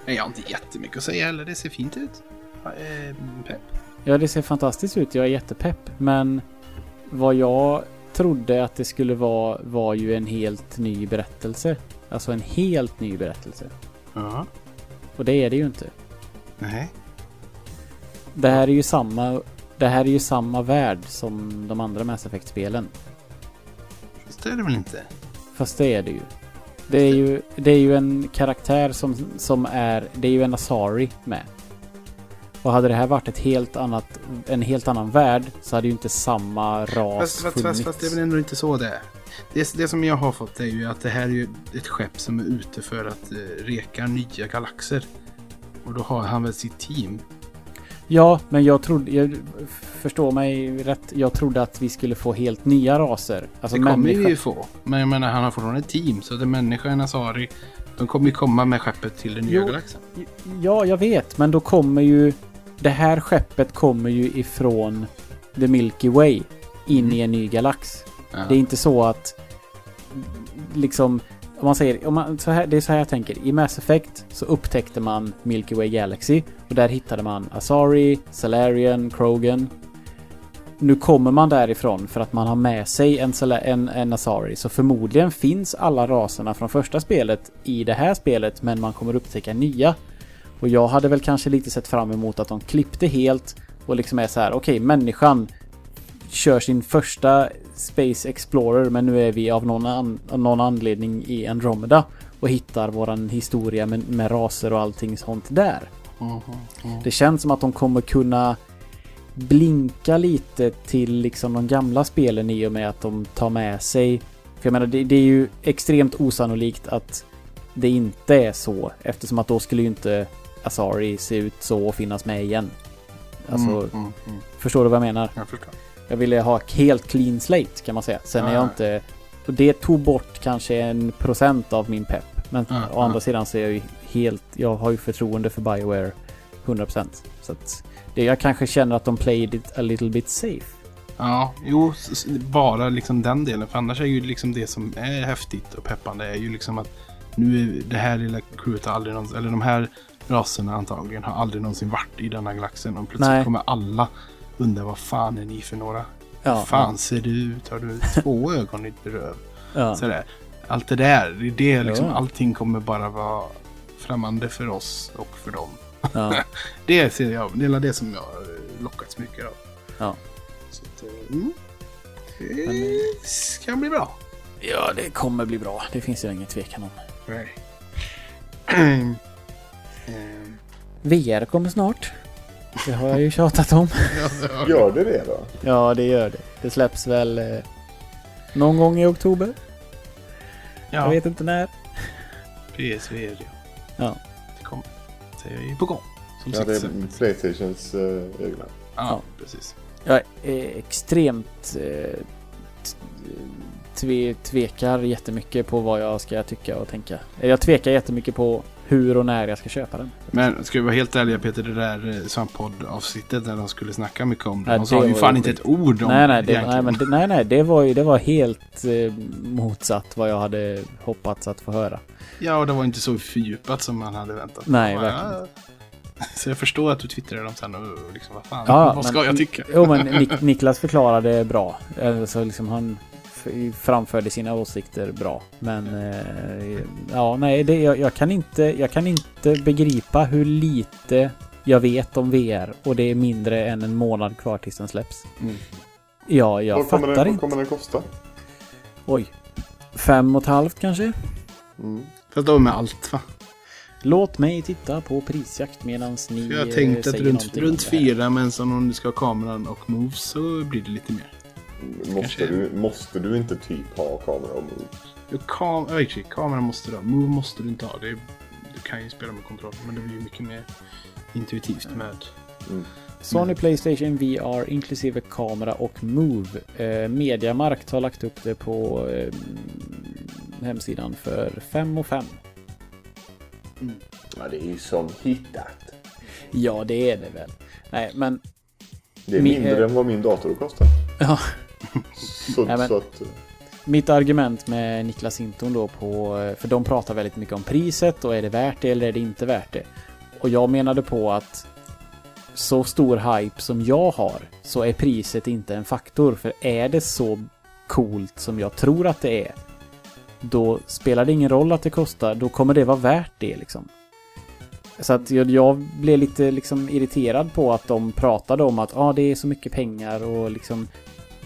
Jag har inte jättemycket att säga heller. Det ser fint ut. Ja, eh, pepp. Ja, det ser fantastiskt ut. Jag är jättepepp. Men vad jag trodde att det skulle vara var ju en helt ny berättelse. Alltså en helt ny berättelse. Ja. Och det är det ju inte. Nej. Det här är ju samma... Det här är ju samma värld som de andra Mass Effect-spelen. Fast det är det väl inte? Fast det är det ju. Det är ju, det är ju en karaktär som, som är... Det är ju en Asari med. Och hade det här varit ett helt annat, en helt annan värld så hade ju inte samma ras Fast, fast, funnits. fast, fast det är väl ändå inte så det är. Det, det som jag har fått är ju att det här är ju ett skepp som är ute för att eh, reka nya galaxer. Och då har han väl sitt team. Ja, men jag trodde... Jag förstår mig rätt. Jag trodde att vi skulle få helt nya raser. Alltså det kommer människa- vi ju få. Men jag menar, han har fortfarande ett team. Så det är människa, en Asari. De kommer ju komma med skeppet till den nya Jo. galaxen. Ja, jag vet. Men då kommer ju... Det här skeppet kommer ju ifrån The Milky Way in i en ny galax. Ja. Det är inte så att... Liksom... Om man säger... Om man, så här, det är så här jag tänker. I Mass Effect så upptäckte man Milky Way Galaxy. Och där hittade man Asari, Salarian, Krogan. Nu kommer man därifrån för att man har med sig en, en, en Asari. Så förmodligen finns alla raserna från första spelet i det här spelet. Men man kommer upptäcka nya. Och jag hade väl kanske lite sett fram emot att de klippte helt och liksom är så här, okej, människan kör sin första Space Explorer men nu är vi av någon, an, någon anledning i Andromeda och hittar våran historia med, med raser och allting sånt där. Det känns som att de kommer kunna blinka lite till liksom de gamla spelen i och med att de tar med sig för jag menar, det, det är ju extremt osannolikt att det inte är så eftersom att då skulle ju inte Asari se ut så och finnas med igen. Alltså, Mm, mm, mm. förstår du vad jag menar? Jag förstår. Jag ville ha helt clean slate kan man säga. Sen är jag Ah. inte... och Det tog bort kanske en procent av min pepp. Men Ah, å andra ah. sidan så är jag ju helt... Jag har ju förtroende för Bioware 100%. Så att det, jag kanske känner att de played it a little bit safe. Ja, jo, bara liksom den delen. För annars är ju liksom det som är häftigt och peppande är ju liksom att nu är det här lilla crewet aldrig någonsin, eller de här raserna antagligen har aldrig någonsin varit i denna galaxen och plötsligt Nej. kommer alla undra vad fan är ni för några? Ja, Hur fan ser du ut? Har du två ögon i ditt röv? Ja. Sådär. Allt det där, det är liksom, Ja. allting kommer bara vara främmande för oss och för dem. Ja. Det ser jag, det är det som jag har lockats mycket av. Ja. Så att, eh, mm. Det Men, ska bli bra. ja, det kommer bli bra. Det finns ju ingen tvekan om. Nej. Ehm, VR kommer snart. Det har jag ju tjatat om. ja, det har- Gör det det då? Ja, det gör det. Det släpps väl eh, någon gång i oktober. Jag Ja, vet inte när. PSVR ja. Ja. Det kommer. Det är ju på gång. Som Ja, sagt. det är Playstations eh, egna. ja, precis. Jag är extremt eh, t- tve, tvekar jättemycket på vad jag ska tycka och tänka. Jag tvekar jättemycket på hur och när jag ska köpa den. Men ska vi vara helt ärliga Peter, det där eh, Svamppodd-avsnittet där de skulle snacka mycket om det. Ja, De det sa ju fan inte ett ord om nej, nej, det, nej, men nej, nej, det var ju det var helt eh, motsatt vad jag hade hoppats att få höra. Ja, och det var inte så fördjupat som man hade väntat. Nej, Ja, verkligen Så jag förstår att du twittrade dem sen och liksom, vad fan, Ja, vad ska men- jag tycka? Jo, men Nik- Niklas förklarade bra. Alltså, liksom han framförde sina åsikter bra. Men eh, ja, nej, det, jag, jag, kan inte, jag kan inte begripa hur lite jag vet om VR och det är mindre än en månad kvar tills den släpps. Mm. Ja, jag vad, kommer fattar den, vad inte. kommer den kosta? Oj. Fem och ett halvt kanske? Mm. Fast då med allt va? Låt mig titta på prisjakt medan ni jag eh, tänkte att säger runt, runt fyra, men som om du ska ha kameran och moves så blir det lite mer. Måste, du, måste du inte typ ha kamera och move? Jo, kam ja, exakt, kameran måste du ha. Move måste du inte ha. Det är, du kan ju spela med kontroll, men det blir ju mycket mer intuitivt med. Sony Playstation VR inklusive kamera och Move. Eh, Mediamarkt har lagt upp det på eh, hemsidan för 5 och 5. Ja, det är ju som hittat. Ja, det är det väl. Nej, men Det är Mi- mindre eh, än vad min dator kostar. Ja. Så, Nej, men- så att... mitt argument med Niklas Hinton då på... För de pratar väldigt mycket om priset och är det värt det eller är det inte värt det? Och jag menade på att så stor hype som jag har så är priset inte en faktor. För är det så coolt som jag tror att det är då spelar det ingen roll att det kostar. Då kommer det vara värt det liksom. Så att jag, jag blev lite liksom irriterad på att de pratade om att ah, det är så mycket pengar och liksom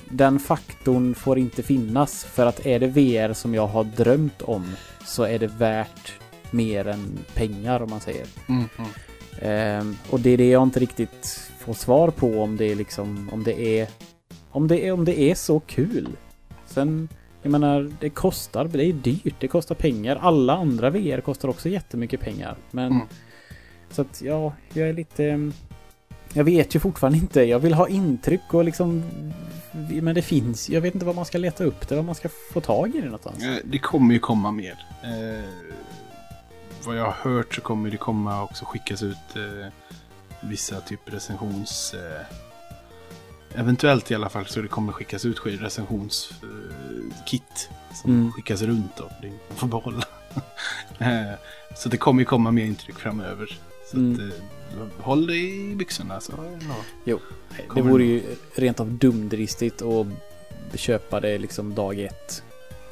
den faktorn får inte finnas för att är det VR som jag har drömt om så är det värt mer än pengar om man säger. Mm, mm. Ehm, och det är det jag inte riktigt får svar på om det är liksom om det är om det är, om det är så kul. Sen, jag menar, det kostar, det är dyrt, det kostar pengar. Alla andra VR kostar också jättemycket pengar. Men Mm. så att ja, jag är lite jag vet ju fortfarande inte. Jag vill ha intryck och liksom men det finns, jag vet inte vad man ska leta upp det, vad man ska få tag i det någonstans. Eh, Det kommer ju komma mer. Eh, vad jag har hört så kommer det komma också skickas ut eh, vissa typ recensions... Eh, eventuellt i alla fall så det kommer skickas ut recensionskit eh, som Mm. skickas runt och det man får behålla. eh, så det kommer ju komma mer intryck framöver. Så Mm. att, håll dig i byxorna så... Ja. Det Kommer vore det ju rent av dumdristigt att köpa det liksom dag ett.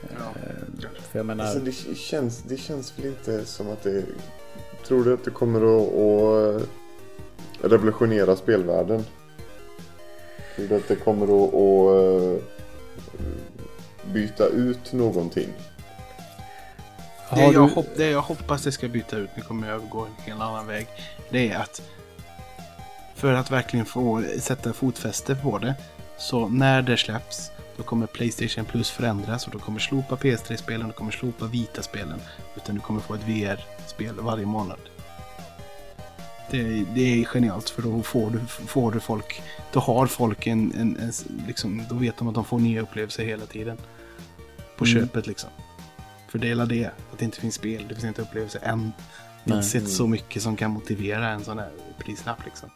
Ja. Eh, För jag menar, Alltså, det, känns, det känns väl inte som att det... Tror du att det kommer att, att revolutionera spelvärlden? Tror du att det kommer att, att byta ut någonting? Det jag, du, hopp, det jag hoppas det ska byta ut, nu kommer jag övergå en helt annan väg, det är att för att verkligen få sätta fotfäste på det, så när det släpps, då kommer Playstation Plus förändras och då kommer slopa PS3-spelen, och kommer slopa Vita-spelen, utan du kommer få ett VR-spel varje månad. Det, det är genialt för då får du, får du folk, då har folk en, en, en liksom, då vet de att de får nya upplevelser hela tiden. På Mm. köpet liksom. Fördela det, att det inte finns spel, det finns inte upplevelser än. Jag har Nej. inte sett så mycket som kan motivera en sån här prislapp liksom.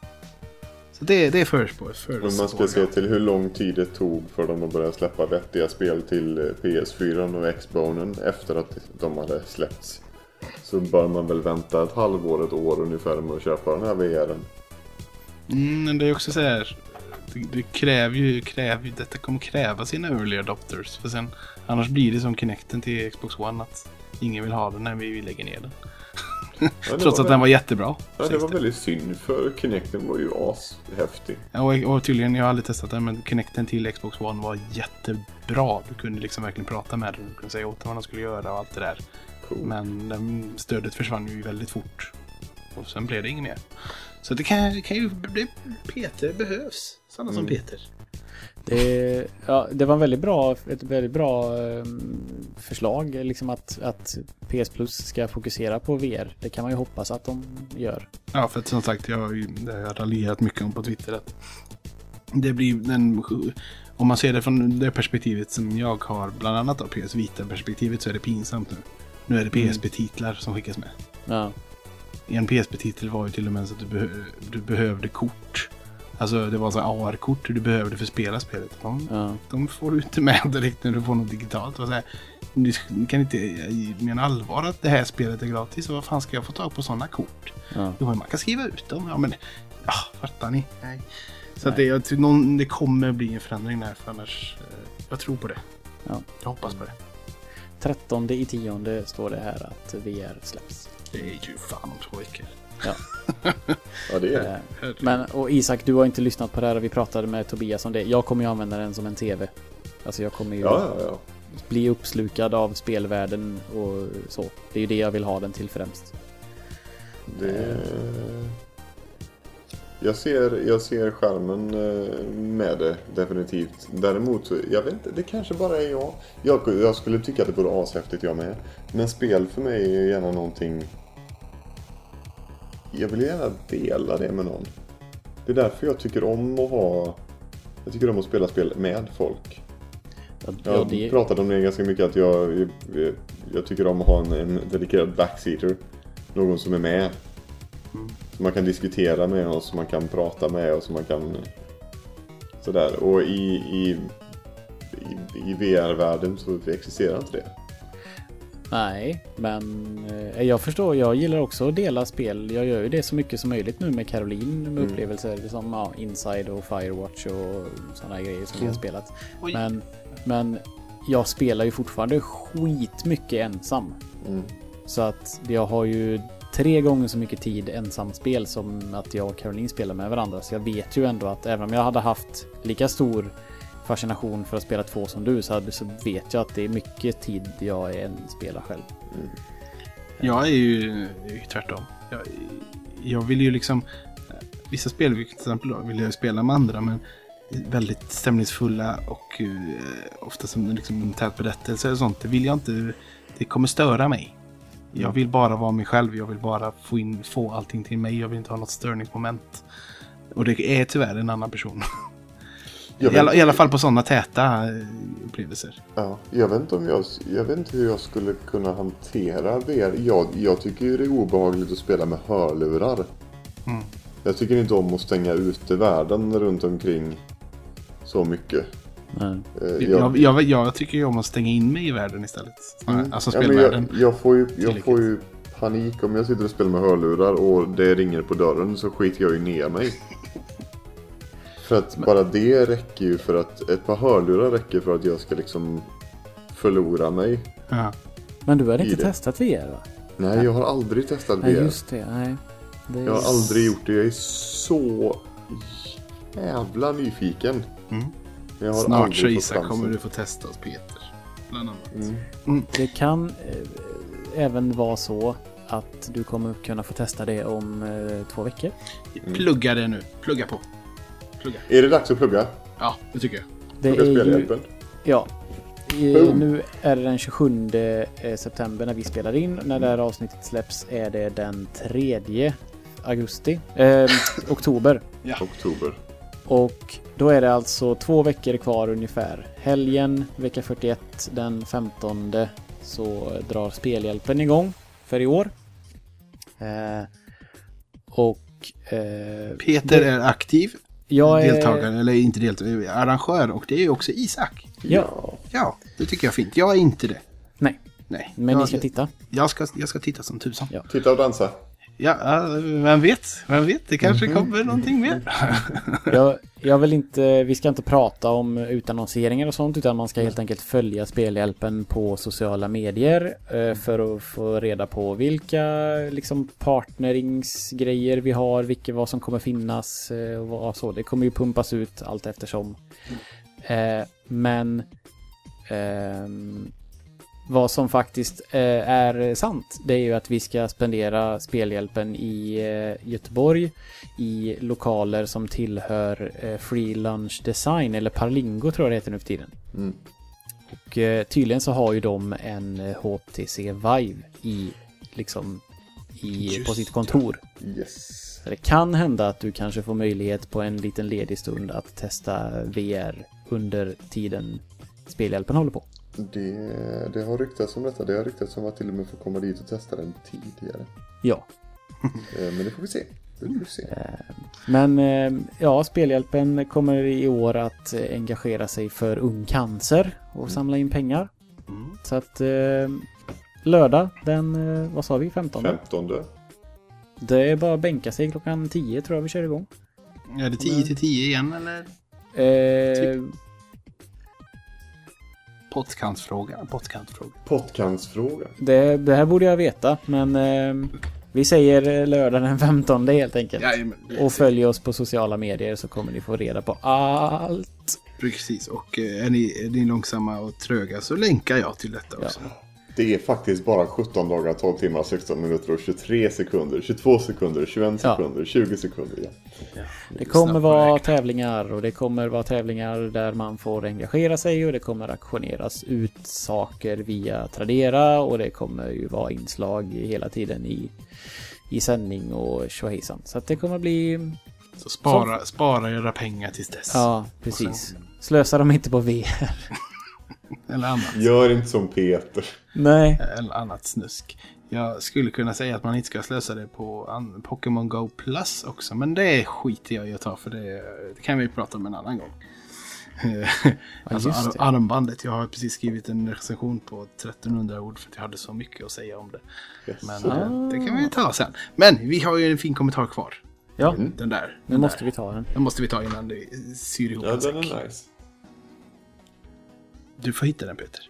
Så det, det är förspår. Men man ska se till hur lång tid det tog för dem att börja släppa vettiga spel till eh, PS4 och Xbonen efter att de hade släppts. Så bör man väl vänta ett halvår, ett år ungefär med att köpa den här VRen. Mm, men det är också så här. Det, det kräver ju, kräver detta kommer kräva sina early adopters. För sen, annars blir det som Kinecten till Xbox One att ingen vill ha den när vi lägger ner den. Ja, Trots att den var jättebra. Ja, det var väldigt synd för Kinecten var ju ashäftig. Ja, och, och tydligen, jag har aldrig testat den, men Kinecten till Xbox One var jättebra. Du kunde liksom verkligen prata med den. Du kunde säga åt den vad den skulle göra och allt det där. Cool. Men den, stödet försvann ju väldigt fort. Och sen blev det inget mer. Så det kan, kan ju... Det, Peter behövs. Sådana som Peter. Det, ja, det var en väldigt bra, ett väldigt bra ehm, förslag. Liksom att, att PS Plus ska fokusera på VR. Det kan man ju hoppas att de gör. Ja, för att som sagt, jag har raljerat mycket om på Twitter. Att det blir den... Om man ser det från det perspektivet som jag har, bland annat av PS Vita-perspektivet, så är det pinsamt nu. Nu är det PSP-titlar som skickas med. Ja, En PSP-titel var ju till och med så att du, behö- du behövde kort. Alltså det var så AR-kort du behövde för att spela spelet. De, ja. de får du inte med direkt när du får något digitalt. Var så här, du kan inte mena allvar att det här spelet är gratis. Vad fan ska jag få tag på sådana kort? ja. Jo, man kan skriva ut dem. Ja, men ja, fattar ni? Nej. Så att det, jag någon, det kommer bli en förändring där. För annars, eh, jag tror på det. Ja. Jag hoppas på det. 13 i tionde står det här att VR släpps. Det är ju fan om två veckor. Ja. Ja, det är det. Eh. Men och Isak, du har inte lyssnat på det här och vi pratade med Tobias om det. Jag kommer ju använda den som en TV. Alltså jag kommer ju Ja, ja, ja. bli uppslukad av spelvärlden och så. Det är ju det jag vill ha den till främst. Det... Jag ser, jag ser skärmen eh, med det definitivt. Däremot, så- jag vet inte, det kanske bara är jag. jag. Jag skulle tycka att det vore ashäftigt jag med. Men spel för mig är gärna någonting... Jag vill gärna dela det med någon. Det är därför jag tycker om att ha... Jag tycker om att spela spel med folk. Ja, Jag det, pratade om det ganska mycket att jag, jag, jag tycker om att ha en, en dedikerad backseater. Någon som är med. Som man kan diskutera med och som man kan prata med och som man kan... Sådär. Och i, i, i, i VR-världen så existerar inte det. Nej, men eh, jag förstår. Jag gillar också att dela spel. Jag gör ju det så mycket som möjligt nu med Caroline med Mm. upplevelser som ja, Inside och Firewatch och sådana grejer som vi har spelat. Oj. Men, men jag spelar ju fortfarande skitmycket ensam. Mm. Så att jag har ju tre gånger så mycket tid ensamspel som att jag och Caroline spelar med varandra. Så jag vet ju ändå att även om jag hade haft lika stor fascination för att spela två som du så, hade, så vet jag att det är mycket tid jag är en spelar själv. Mm. Jag är ju, är ju tvärtom. Jag, jag vill ju liksom... Vissa spel, till exempel, då, vill jag spela med andra, men väldigt stämningsfulla och uh, ofta som liksom, en tät berättelse och sånt. Det vill jag inte... Det kommer störa mig. Jag vill bara vara mig själv. Jag vill bara få, in, få allting till mig. Jag vill inte ha något störningsmoment. Och det är tyvärr en annan person. Jag I alla, I alla fall på sådana täta eh, upplevelser. ja, jag, vet inte om jag, jag vet inte hur jag skulle kunna hantera VR. Jag, jag tycker ju det är obehagligt att spela med hörlurar. Mm. Jag tycker inte om att stänga ute världen runt omkring så mycket. Nej. Eh, Jag, jag, jag tycker ju om att stänga in mig i världen istället. Mm. Alltså Ja, men spelvärlden. jag, jag, får ju, jag får ju panik om jag sitter och spelar med hörlurar och det ringer på dörren så skiter jag ju ner mig. För att bara det räcker ju för att ett par hörlurar räcker för att jag ska liksom förlora mig. Ja. Men du har inte det. testat VR va? Nej, jag har aldrig testat Nej, VR. just det. Nej. Det är- Jag har aldrig gjort det. Jag är så jävla nyfiken. Mm. Jag har Snart så Isak kommer du få testa hos Peter. Bland annat. Mm. Det kan eh, även vara så att du kommer kunna få testa det om eh, två veckor. Plugga det nu. Plugga på. Plugga. Är det dags att plugga? Ja, det tycker jag. Det Plugga är ju, spelhjälpen? ja. I, Boom. nu är det den 27 eh, september när vi spelar in. När det här avsnittet släpps är det den 3 augusti. Eh, oktober. Oktober. Och då är det alltså två veckor kvar ungefär. Helgen, vecka 41, den 15 så drar spelhjälpen igång för i år. Eh, och eh, Peter är aktiv jag är... deltagare, eller inte deltagare, arrangör och det är ju också Isak. Ja, Ja, det tycker jag är fint. Jag är inte det. nej. Nej. Men jag, ni ska titta. Jag ska, jag ska titta som tusan. Ja. Titta och dansa. Ja, vem vet? Vem vet? Det kanske kommer någonting mer. Jag, jag vill inte, vi ska inte prata om utannonseringar och sånt utan man ska helt enkelt följa Spelhjälpen på sociala medier eh, för att få reda på vilka liksom partneringsgrejer vi har, vilka vad som kommer finnas eh, och vad så. Det kommer ju pumpas ut allt eftersom. Eh, men ehm, vad som faktiskt eh, är sant, det är ju att vi ska spendera spelhjälpen i eh, Göteborg i lokaler som tillhör eh, Free Lunch Design eller Parlingo tror jag det heter nu för tiden. Mm. Och tydligen så har ju de en HTC Vive i liksom i, på sitt kontor. Yes. Så det kan hända att du kanske får möjlighet på en liten ledig stund att testa VR under tiden spelhjälpen håller på. Det, det har ryktats om detta. Det har ryktats om att till och med få komma dit och testa den tidigare. Ja, Eh, Men det får vi se. Det får vi se. Men eh, ja, Spelhjälpen kommer i år att eh, engagera sig för ung cancer och samla in pengar. Så att eh, lördag den, eh, vad sa vi, 15? 15. Det är bara att bänka sig klockan 10 tror jag vi kör igång. Är det 10 till 10 igen eller? Eh, Pottkantsfråga. Pottkantsfråga. Pottkantsfråga. det, det här borde jag veta, men eh, vi säger eh, lördag den 15 helt enkelt. Jajamän. Och följ oss på sociala medier så kommer ni få reda på allt. Precis, och eh, är ni, är ni långsamma och tröga så länkar jag till detta också. Det är faktiskt bara 17 dagar, 12 timmar, 16 minuter och 23 sekunder, 22 sekunder, 21 Ja. sekunder, 20 sekunder. Ja. Det kommer vara tävlingar och det kommer vara tävlingar där man får engagera sig och det kommer auktioneras ut saker via Tradera och det kommer ju vara inslag hela tiden i, i sändning och tjohejsan. Så att det kommer bli... Så spara, spara era pengar tills dess. Ja, precis. Slösa dem inte på VR. Eller annat. Gör inte som Peter. Nej. Eller annat snusk. Jag skulle kunna säga att man inte ska slösa det på Pokémon Go Plus också. Men det skiter jag i att ta för det, det kan vi prata om en annan gång. alltså ar- det. armbandet. Jag har precis skrivit en recension på 1300 ord för att jag hade så mycket att säga om det. Yes. Men eh, det kan vi ta sen. Men vi har ju en fin kommentar kvar. Ja, Den där. nu den måste där. vi ta den. Den måste vi ta innan det syr ihop Ja, en den är nice. Du får hitta den Peter.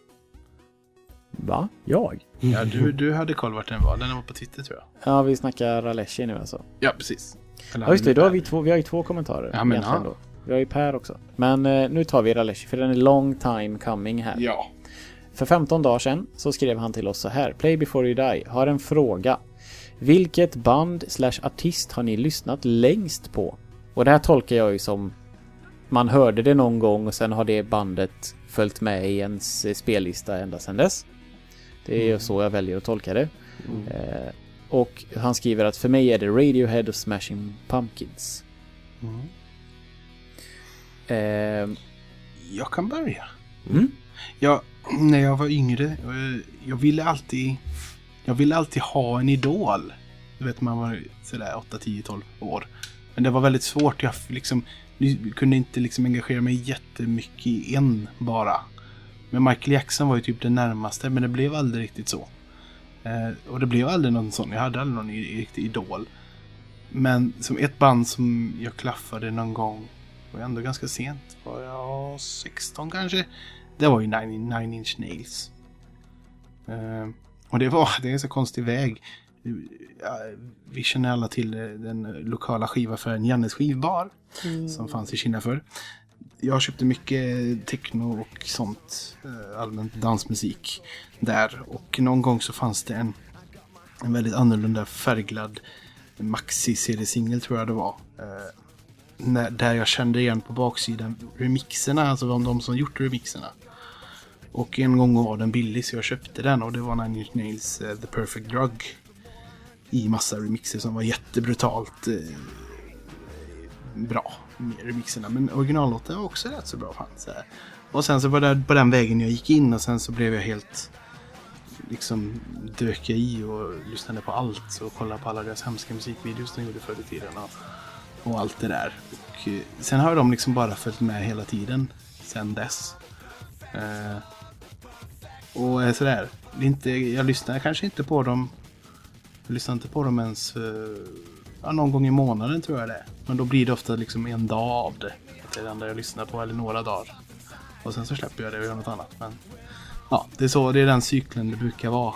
Va? Jag? Ja, du, du hade koll vart den var. Den var på Twitter tror jag. Ja, vi snackar Aleshi nu alltså. Ja, precis. Eller Ja just det, då har vi, två, vi har ju två kommentarer. Ja, men ja. då. Vi har ju Per också. Men eh, nu tar vi Raleshi för den är long time coming här. Ja. För 15 dagar sedan så skrev han till oss så här. Play before you die. Har en fråga. Vilket band slash artist har ni lyssnat längst på? Och det här tolkar jag ju som man hörde det någon gång och sen har det bandet följt med i ens spellista ända sedan dess. Det är ju så jag väljer att tolka det. Eh, och han skriver att för mig är det Radiohead och Smashing Pumpkins. Eh, Jag kan börja. Mm. Jag, när jag var yngre, eh, jag ville alltid... Jag ville alltid ha en idol. Du vet, man var sådär 8, 10, 12 år. Men det var väldigt svårt. Jag liksom, kunde inte liksom engagera mig jättemycket i en bara. Men Michael Jackson var ju typ det närmaste, men det blev aldrig riktigt så. Eh, och det blev aldrig någon sån. Jag hade aldrig någon riktig idol. Men som ett band som jag klaffade någon gång, var ändå ganska sent, var jag 16 kanske. Det var ju Nine, Nine Inch Nails. Eh, och det var, det är en så konstig väg. Vi känner alla till eh, den lokala skivaffären Jannes skivbar. Som fanns i Kina förr. Jag köpte mycket techno och sånt. eh, Allmänt dansmusik där. Och någon gång så fanns det en, en väldigt annorlunda färgglad maxi-CD-singel tror jag det var. Eh, när, där jag kände igen på baksidan remixerna, alltså de, de som gjort remixerna. Och en gång var den billig så jag köpte den och det var Nine Inch Nails eh, The Perfect Drug. i massa remixer som var jättebrutalt bra. Med remixerna. Men originallåten var också rätt så bra. Fan, så här. Och sen så var det på den vägen jag gick in och sen så blev jag helt liksom dök jag i och lyssnade på allt och kollade på alla deras hemska musikvideos de gjorde förr i tiden. Och, och allt det där. Och, eh, sen har de liksom bara följt med hela tiden sen dess. Eh, och sådär. Det är inte, jag lyssnar kanske inte på dem. Jag lyssnar inte på dem ens eh, ja, någon gång i månaden tror jag det är. Men då blir det ofta liksom en dag av det. Det är det enda jag lyssnar på eller några dagar. Och sen så släpper jag det och gör något annat. Men ja, det är så. Det är den cykeln det brukar vara.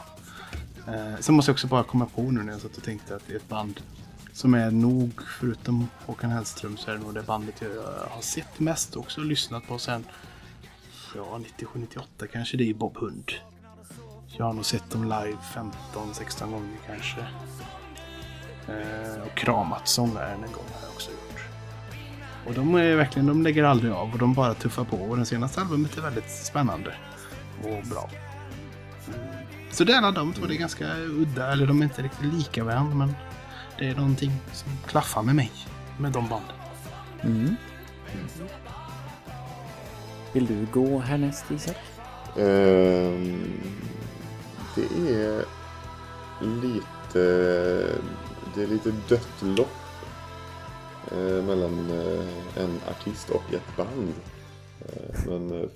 Eh, sen måste jag också bara komma på nu när jag satt och tänkte att det är ett band som är nog, förutom Håkan Hellström, så är det nog det bandet jag har sett mest och också lyssnat på sen ja, 97-98 kanske det är Bob Hund. Jag har nog sett dem live 15-16 gånger kanske. Eh, och kramat sångaren en gång har jag också gjort. Och de är verkligen, de lägger aldrig av och de bara tuffar på. Och det senaste albumet är väldigt spännande och bra. Mm. Så det är alla de två, det är ganska udda, eller de är inte riktigt lika varandra men det är någonting som klaffar med mig, med de banden. Mm. Vill du gå härnäst Isak? Ehm, det är lite, det är lite dött lopp eh, mellan eh, en artist och ett band. Eh, men eh,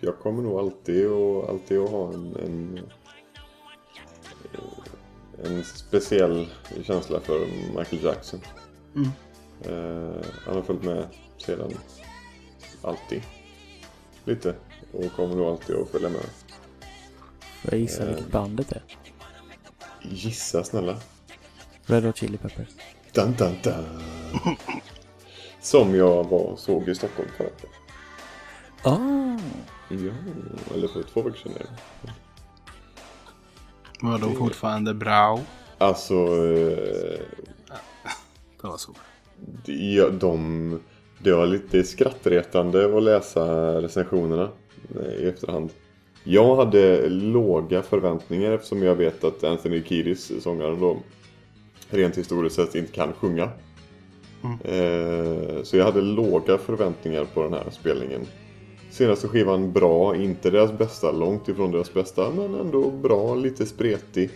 jag kommer nog alltid, och, alltid att ha en, en, eh, en speciell känsla för Michael Jackson. Mm. Eh, han har följt med sedan alltid. Lite. Och kommer nog alltid att följa med. Jag gissa Eh. vilket bandet är? Gissa snälla. Red Hot Chili Peppers. Dun, dun, dun. Som jag var såg i Stockholm förra veckan. Ah! Ja, eller för två veckor sedan. är det. Var de fortfarande bra? Alltså, eh, Det var så. de, de, det var lite skrattretande att läsa recensionerna eh, i efterhand. Jag hade låga förväntningar eftersom jag vet att Anthony Kiedis, sångaren då, rent historiskt sett inte kan sjunga. Eh, Så jag hade låga förväntningar på den här spelningen. Senaste skivan bra, inte deras bästa, långt ifrån deras bästa, men ändå bra, lite spretig.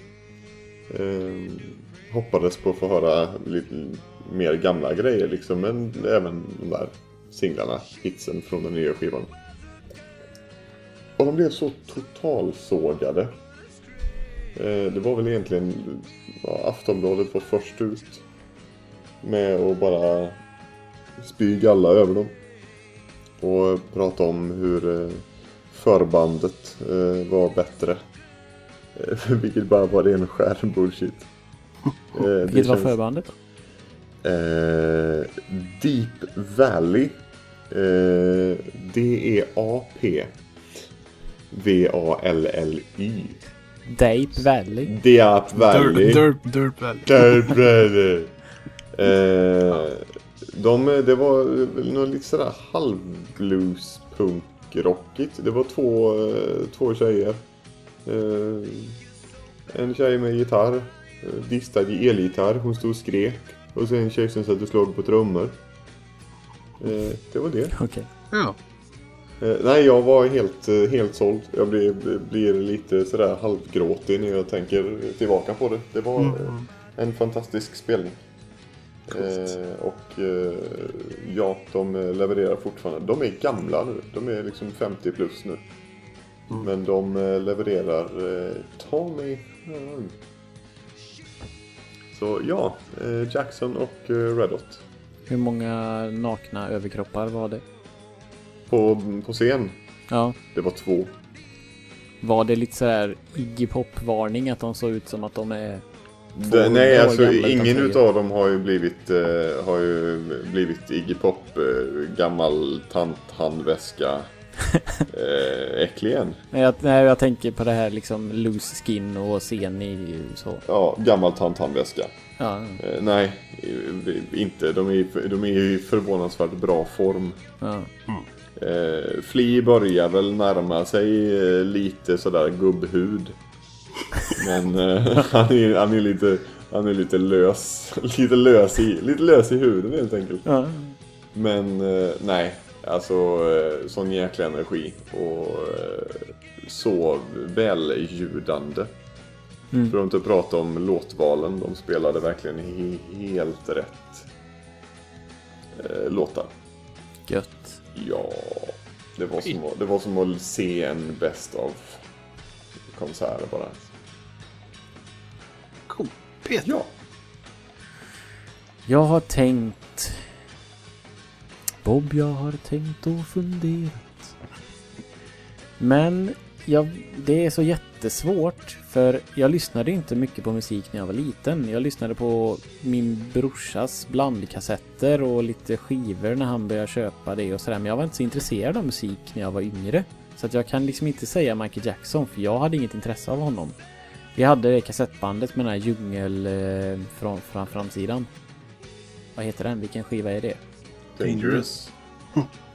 Eh, hoppades på att få höra lite mer gamla grejer liksom, men även de där singlarna, hitsen från den nya skivan. Och de blev så totalsågade. Eh, det var väl egentligen, ja, Aftonbladet var först ut med att bara spy galla över dem. Och prata om hur eh, förbandet eh, var bättre. Vilket bara var ren skär bullshit. Vilket var förbandet Deep Valley. D-E-A-P. V-A-L-L-Y. Dape Valley. Deep Valley. Derp, derp, derp Valley. Deep Valley. Eh, de, det var väl något lite sådär halvblues punkrockigt. Det var två, eh, två tjejer. Eh, en tjej med gitarr. eh, Distad i elgitarr. Hon stod och skrek. Och sen en tjej som satt och slog på trummor. Eh, det var det. Okej. Ja. Eh, nej, jag var helt, eh, helt såld. Jag blir, blir lite sådär halvgråtig när jag tänker tillbaka på det. Det var Mm, eh, mm. en fantastisk spelning. Eh, och eh, ja, de levererar fortfarande. De är gamla nu. De är liksom 50 plus nu. Mm. Men de levererar eh, ta mig fan. Så ja, eh, Jackson och eh, Red Hot. Hur många nakna överkroppar var det? På, på scen, Ja. det var två. Var det lite sådär Iggy Pop-varning att de såg ut som att de är Det, 200 nej, alltså ingen utav dem har ju blivit, eh, har ju blivit Iggy Pop, eh, gammal tanthandväska, eh, äcklig igen. Nej jag, nej, jag tänker på det här liksom loose skin och scen i så. Ja, gammal tanthandväska. Ja. Eh, nej, inte. De är, de är i förvånansvärt bra form. ja. Eh, Flea börjar väl närma sig eh, lite sådär gubbhud. Men eh, han, är, han är lite, han är lite lös, lite lös i, lite lös i huden helt enkelt. Ja. Men eh, nej, alltså eh, sån jäkla energi och eh, så väljudande. Mm. För att inte prata om låtvalen, de spelade verkligen he- helt rätt eh, låtar. Gött. Ja, det var, som, att- det var som att se en best of konsert bara. Cool. Peter. Ja. Jag har tänkt... Bob, jag har tänkt och funderat. Men jag, det är så jättesvårt. För jag lyssnade inte mycket på musik när jag var liten. Jag lyssnade på min brorsas blandkassetter och lite skivor när han började köpa det och sådär. Men jag var inte så intresserad av musik när jag var yngre. Så att jag kan liksom inte säga Michael Jackson för jag hade inget intresse av honom. Vi hade det kassettbandet med den här djungel eh, från, från framsidan. Vad heter den? Vilken skiva är det? Dangerous.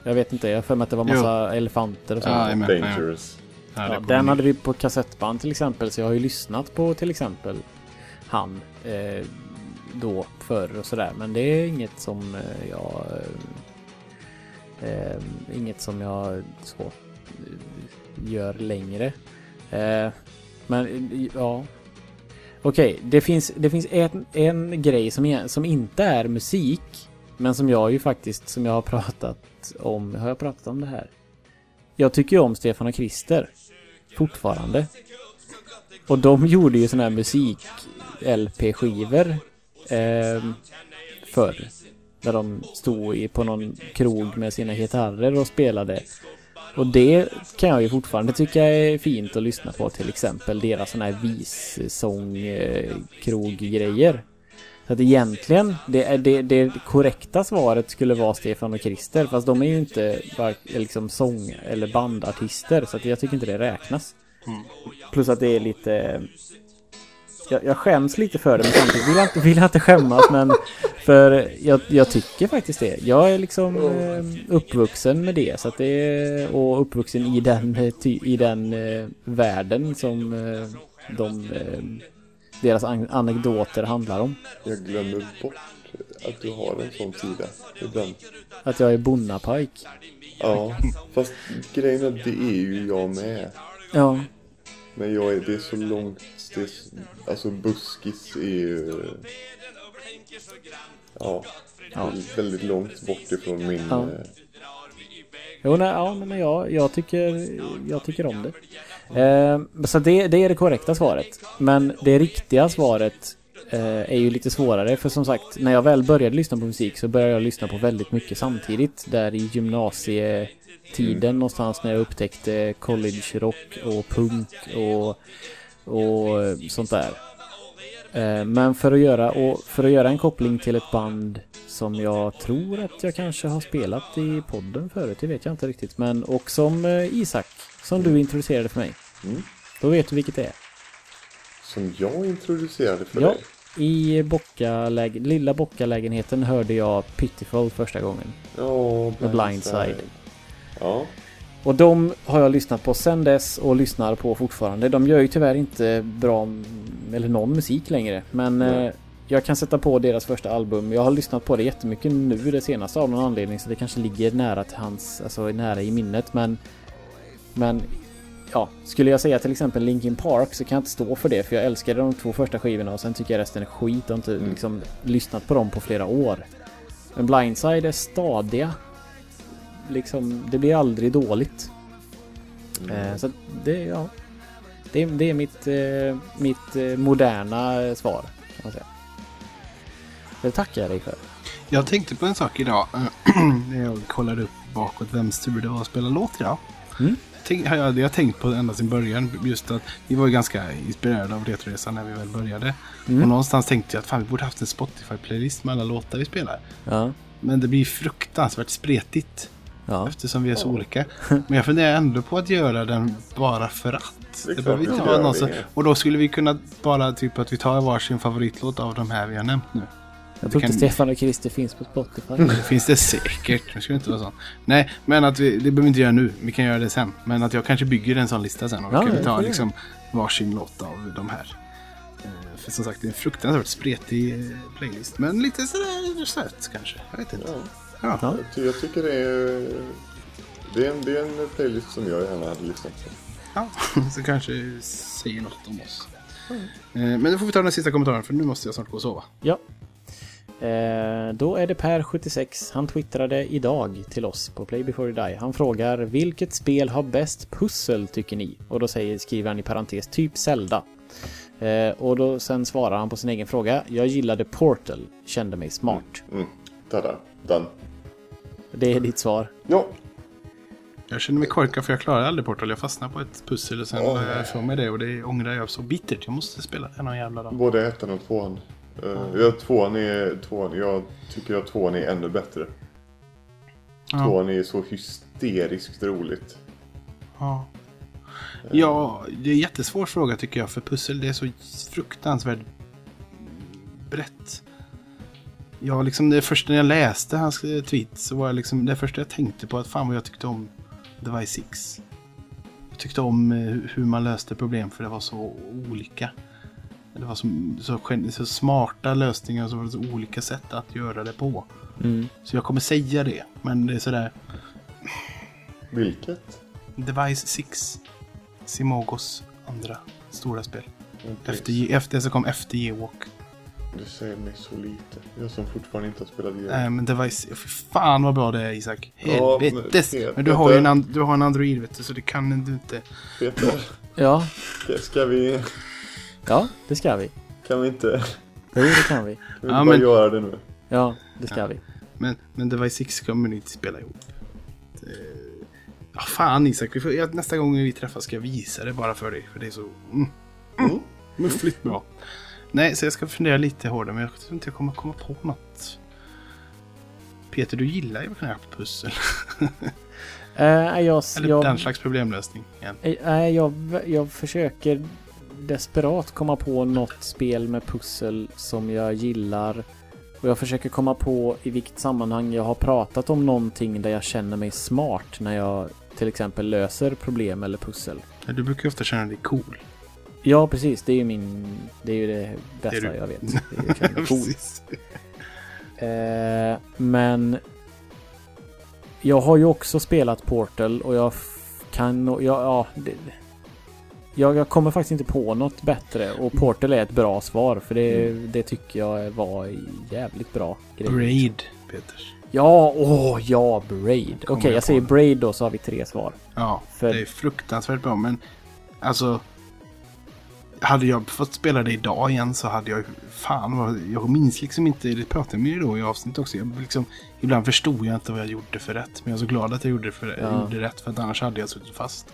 Jag vet inte, jag har för mig att det var massa elefanter och sånt. Med. Dangerous. Ja, den hade vi på kassettband till exempel, så jag har ju lyssnat på till exempel han eh, då förr och sådär. Men det är inget som eh, jag... Eh, inget som jag så eh, gör längre. Eh, men eh, ja. Okej, det finns, det finns en, en grej som, som inte är musik. Men som jag ju faktiskt, som jag har pratat om. Har jag pratat om det här? Jag tycker ju om Stefan och Krister. Fortfarande. Och de gjorde ju såna här musik-LP-skivor. Eh, förr. Där de stod i, på någon krog med sina gitarrer och spelade. Och det kan jag ju fortfarande tycka är fint att lyssna på. Till exempel deras såna här vissång eh, kroggrejer. Så att egentligen, det, det, det korrekta svaret skulle vara Stefan och Krister. Fast de är ju inte liksom sång eller bandartister. Så att jag tycker inte det räknas. Plus att det är lite... Jag, jag skäms lite för det, men samtidigt vill jag inte, vill jag inte skämmas. Men för jag, jag tycker faktiskt det. Jag är liksom eh, uppvuxen med det. Så att det och uppvuxen i den, i den eh, världen som eh, de, deras an- anekdoter handlar om. Jag glömmer bort att du har en sån sida ibland. Att jag är bonnapajk. Ja, fast grejen är att det är ju jag med. Ja, Men jag är, det är så långt, det är, så- alltså buskis är ju... Ja, Ja. väldigt långt bort ifrån min... Ja. eh, Jo, nej, ja, men jag, jag, tycker, jag tycker om det. Eh, så det, det är det korrekta svaret. Men det riktiga svaret eh, är ju lite svårare. För som sagt, när jag väl började lyssna på musik så började jag lyssna på väldigt mycket samtidigt. Där i gymnasietiden någonstans när jag upptäckte college-rock och punk och, och sånt där. Eh, men för att, göra, och för att göra en koppling till ett band som jag tror att jag kanske har spelat i podden förut, det vet jag inte riktigt. Men och som eh, Isak, som du introducerade för mig. Mm. Då vet du vilket det är. Som jag introducerade för Ja, dig. i Bockaläg- lilla Bockalägenheten hörde jag Pitiful första gången. Ja, The Blind Side. Ja, Och de har jag lyssnat på sen dess och lyssnar på fortfarande. De gör ju tyvärr inte bra, eller någon musik längre. Men eh, jag kan sätta på deras första album. Jag har lyssnat på det jättemycket nu det senaste av någon anledning. Så det kanske ligger nära till hans, alltså nära i minnet. Men, men ja, skulle jag säga till exempel Linkin Park så kan jag inte stå för det. För jag älskade de två första skivorna och sen tycker jag resten är skit. Har inte Mm. liksom lyssnat på dem på flera år. Men Blindside är stadiga. Liksom, det blir aldrig dåligt. Eh, så det, ja. Det, är- det är mitt, eh, mitt eh, moderna svar. Kan man säga. Det tackar jag dig för. Jag tänkte på en sak idag. När jag kollade upp bakåt vems tur det var att spela låt idag. Mm. Tänk, har jag, jag tänkt på ända sedan början. Just att vi var ju ganska inspirerade av Retroresan när vi väl började. Mm. Och någonstans tänkte jag att fan, vi borde haft en Spotify-playlist med alla låtar vi spelar. Ja. Men det blir fruktansvärt spretigt. Ja. Eftersom vi är så olika. Men jag funderar ändå på att göra den bara för att. Det Det behöver inte vara någon som, Och då skulle vi kunna bara typ att vi tar varsin favoritlåt av de här vi har nämnt nu. Jag tror kan- inte Stefan och Christer finns på Spotify. Det finns det säkert. Det ska inte vara sån. Nej, men att vi, det behöver vi inte göra nu. Vi kan göra det sen. Men att jag kanske bygger en sån lista sen. Och Ja, kan vi får ta liksom varsin låt av de här. Eh, För som sagt, det är en fruktansvärt spretig eh, playlist. Men lite sådär söt kanske. Jag vet inte. Ja. Ja. Ja. Jag, ty- jag tycker det är... Det är, en, det är en playlist som jag gärna hade lyssnat på. Ja, så kanske säger något om oss. Eh, Men nu får vi ta den sista kommentaren för nu måste jag snart gå och sova. Ja. Eh, då är det Per76. Han twittrade idag till oss på Play before you die. Han frågar vilket spel har bäst pussel tycker ni? Och då säger, skriver han i parentes typ Zelda. Eh, och då sen svarar han på sin egen fråga. Jag gillade Portal. Kände mig smart. Mm. Tada. Done. Det är ditt svar. Ja. Jag känner mig korkad för jag klarar aldrig Portal. Jag fastnar på ett pussel och sen la jag ifrån mig det och det ångrar jag så bittert. Jag måste spela det någon jävla dag. Både ettan och tvåan. Uh, ja, tvåan är... Tvåan, jag tycker att tvåan är ännu bättre. Ja. Tvåan är så hysteriskt roligt. Ja. ja, det är en jättesvår fråga tycker jag. För pussel det är så fruktansvärt brett. Ja, liksom det första när jag läste hans eh, tweet så var jag liksom det första jag tänkte på att fan vad jag tyckte om Device 6. Jag tyckte om eh, hu- hur man löste problem för det var så olika. Det var så, så, så smarta lösningar så var det så olika sätt att göra det på. Mm. Så jag kommer säga det. Men det är sådär. Vilket? Device 6. Simogos andra stora spel. Okej, Efter, efter så kom efter Ewok. Du säger mig så lite. Jag som fortfarande inte har spelat igenom. Nej men Device, för fan vad bra det är Isak. Ja, men- Helvetes! Men du har ju en, du har en Android vet du, så det kan du inte. Peter, Ja, ska vi... ja, det ska vi. Kan vi inte... Jo, det kan vi. Kan vi Ja, bara men- göra det nu? Ja, det ska vi. Men, men Device 6 kommer ni inte spela ihop. Det, ja fan Isak, vi får, ja, nästa gång vi träffas ska jag visa det bara för dig. För det är så mm, Mm. muffligt bra. Nej, så jag ska fundera lite hårdare men jag tror inte jag kommer komma på något. Peter, du gillar ju knappt pussel. Eh, jag, Eller jag, den slags problemlösning. Eh, Nej, jag, jag försöker desperat komma på något spel med pussel som jag gillar. Och jag försöker komma på i vilket sammanhang jag har pratat om någonting där jag känner mig smart när jag till exempel löser problem eller pussel. Du brukar ju ofta känna dig cool. Ja, precis. Det är ju min... Det är ju det bästa Det jag vet. Det är cool. Eh, men jag har ju också spelat Portal och jag kan ja, ja, det, jag, jag kommer faktiskt inte på något bättre och Portal är ett bra svar för det, det tycker jag var jävligt bra grej. Braid, Peter. Ja, åh ja, Braid. Okej, Kommer jag jag säger på. Braid då så har vi tre svar. Ja, För- det är fruktansvärt bra. Men alltså. Hade jag fått spela det idag igen så hade jag fan vad, Jag minns liksom inte, det pratade med då i avsnittet också. Jag liksom, ibland förstod jag inte vad jag gjorde för rätt. Men jag är så glad att jag gjorde, för, Ja. gjorde rätt för att annars hade jag suttit fast.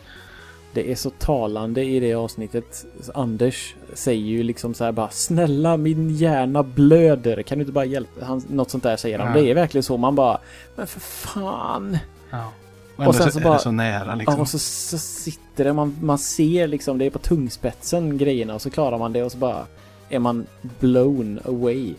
Det är så talande i det avsnittet. Anders säger ju liksom så här bara Snälla min hjärna blöder. Kan du inte bara hjälpa? Han, något sånt där säger han. Ja. Det är verkligen så. Man bara Men för fan. Ja. Och, Och sen så, så bara- så nära liksom. Ja, och så, så sitter det, man, man ser liksom, det är på tungspetsen grejerna och så klarar man det och så bara är man blown away.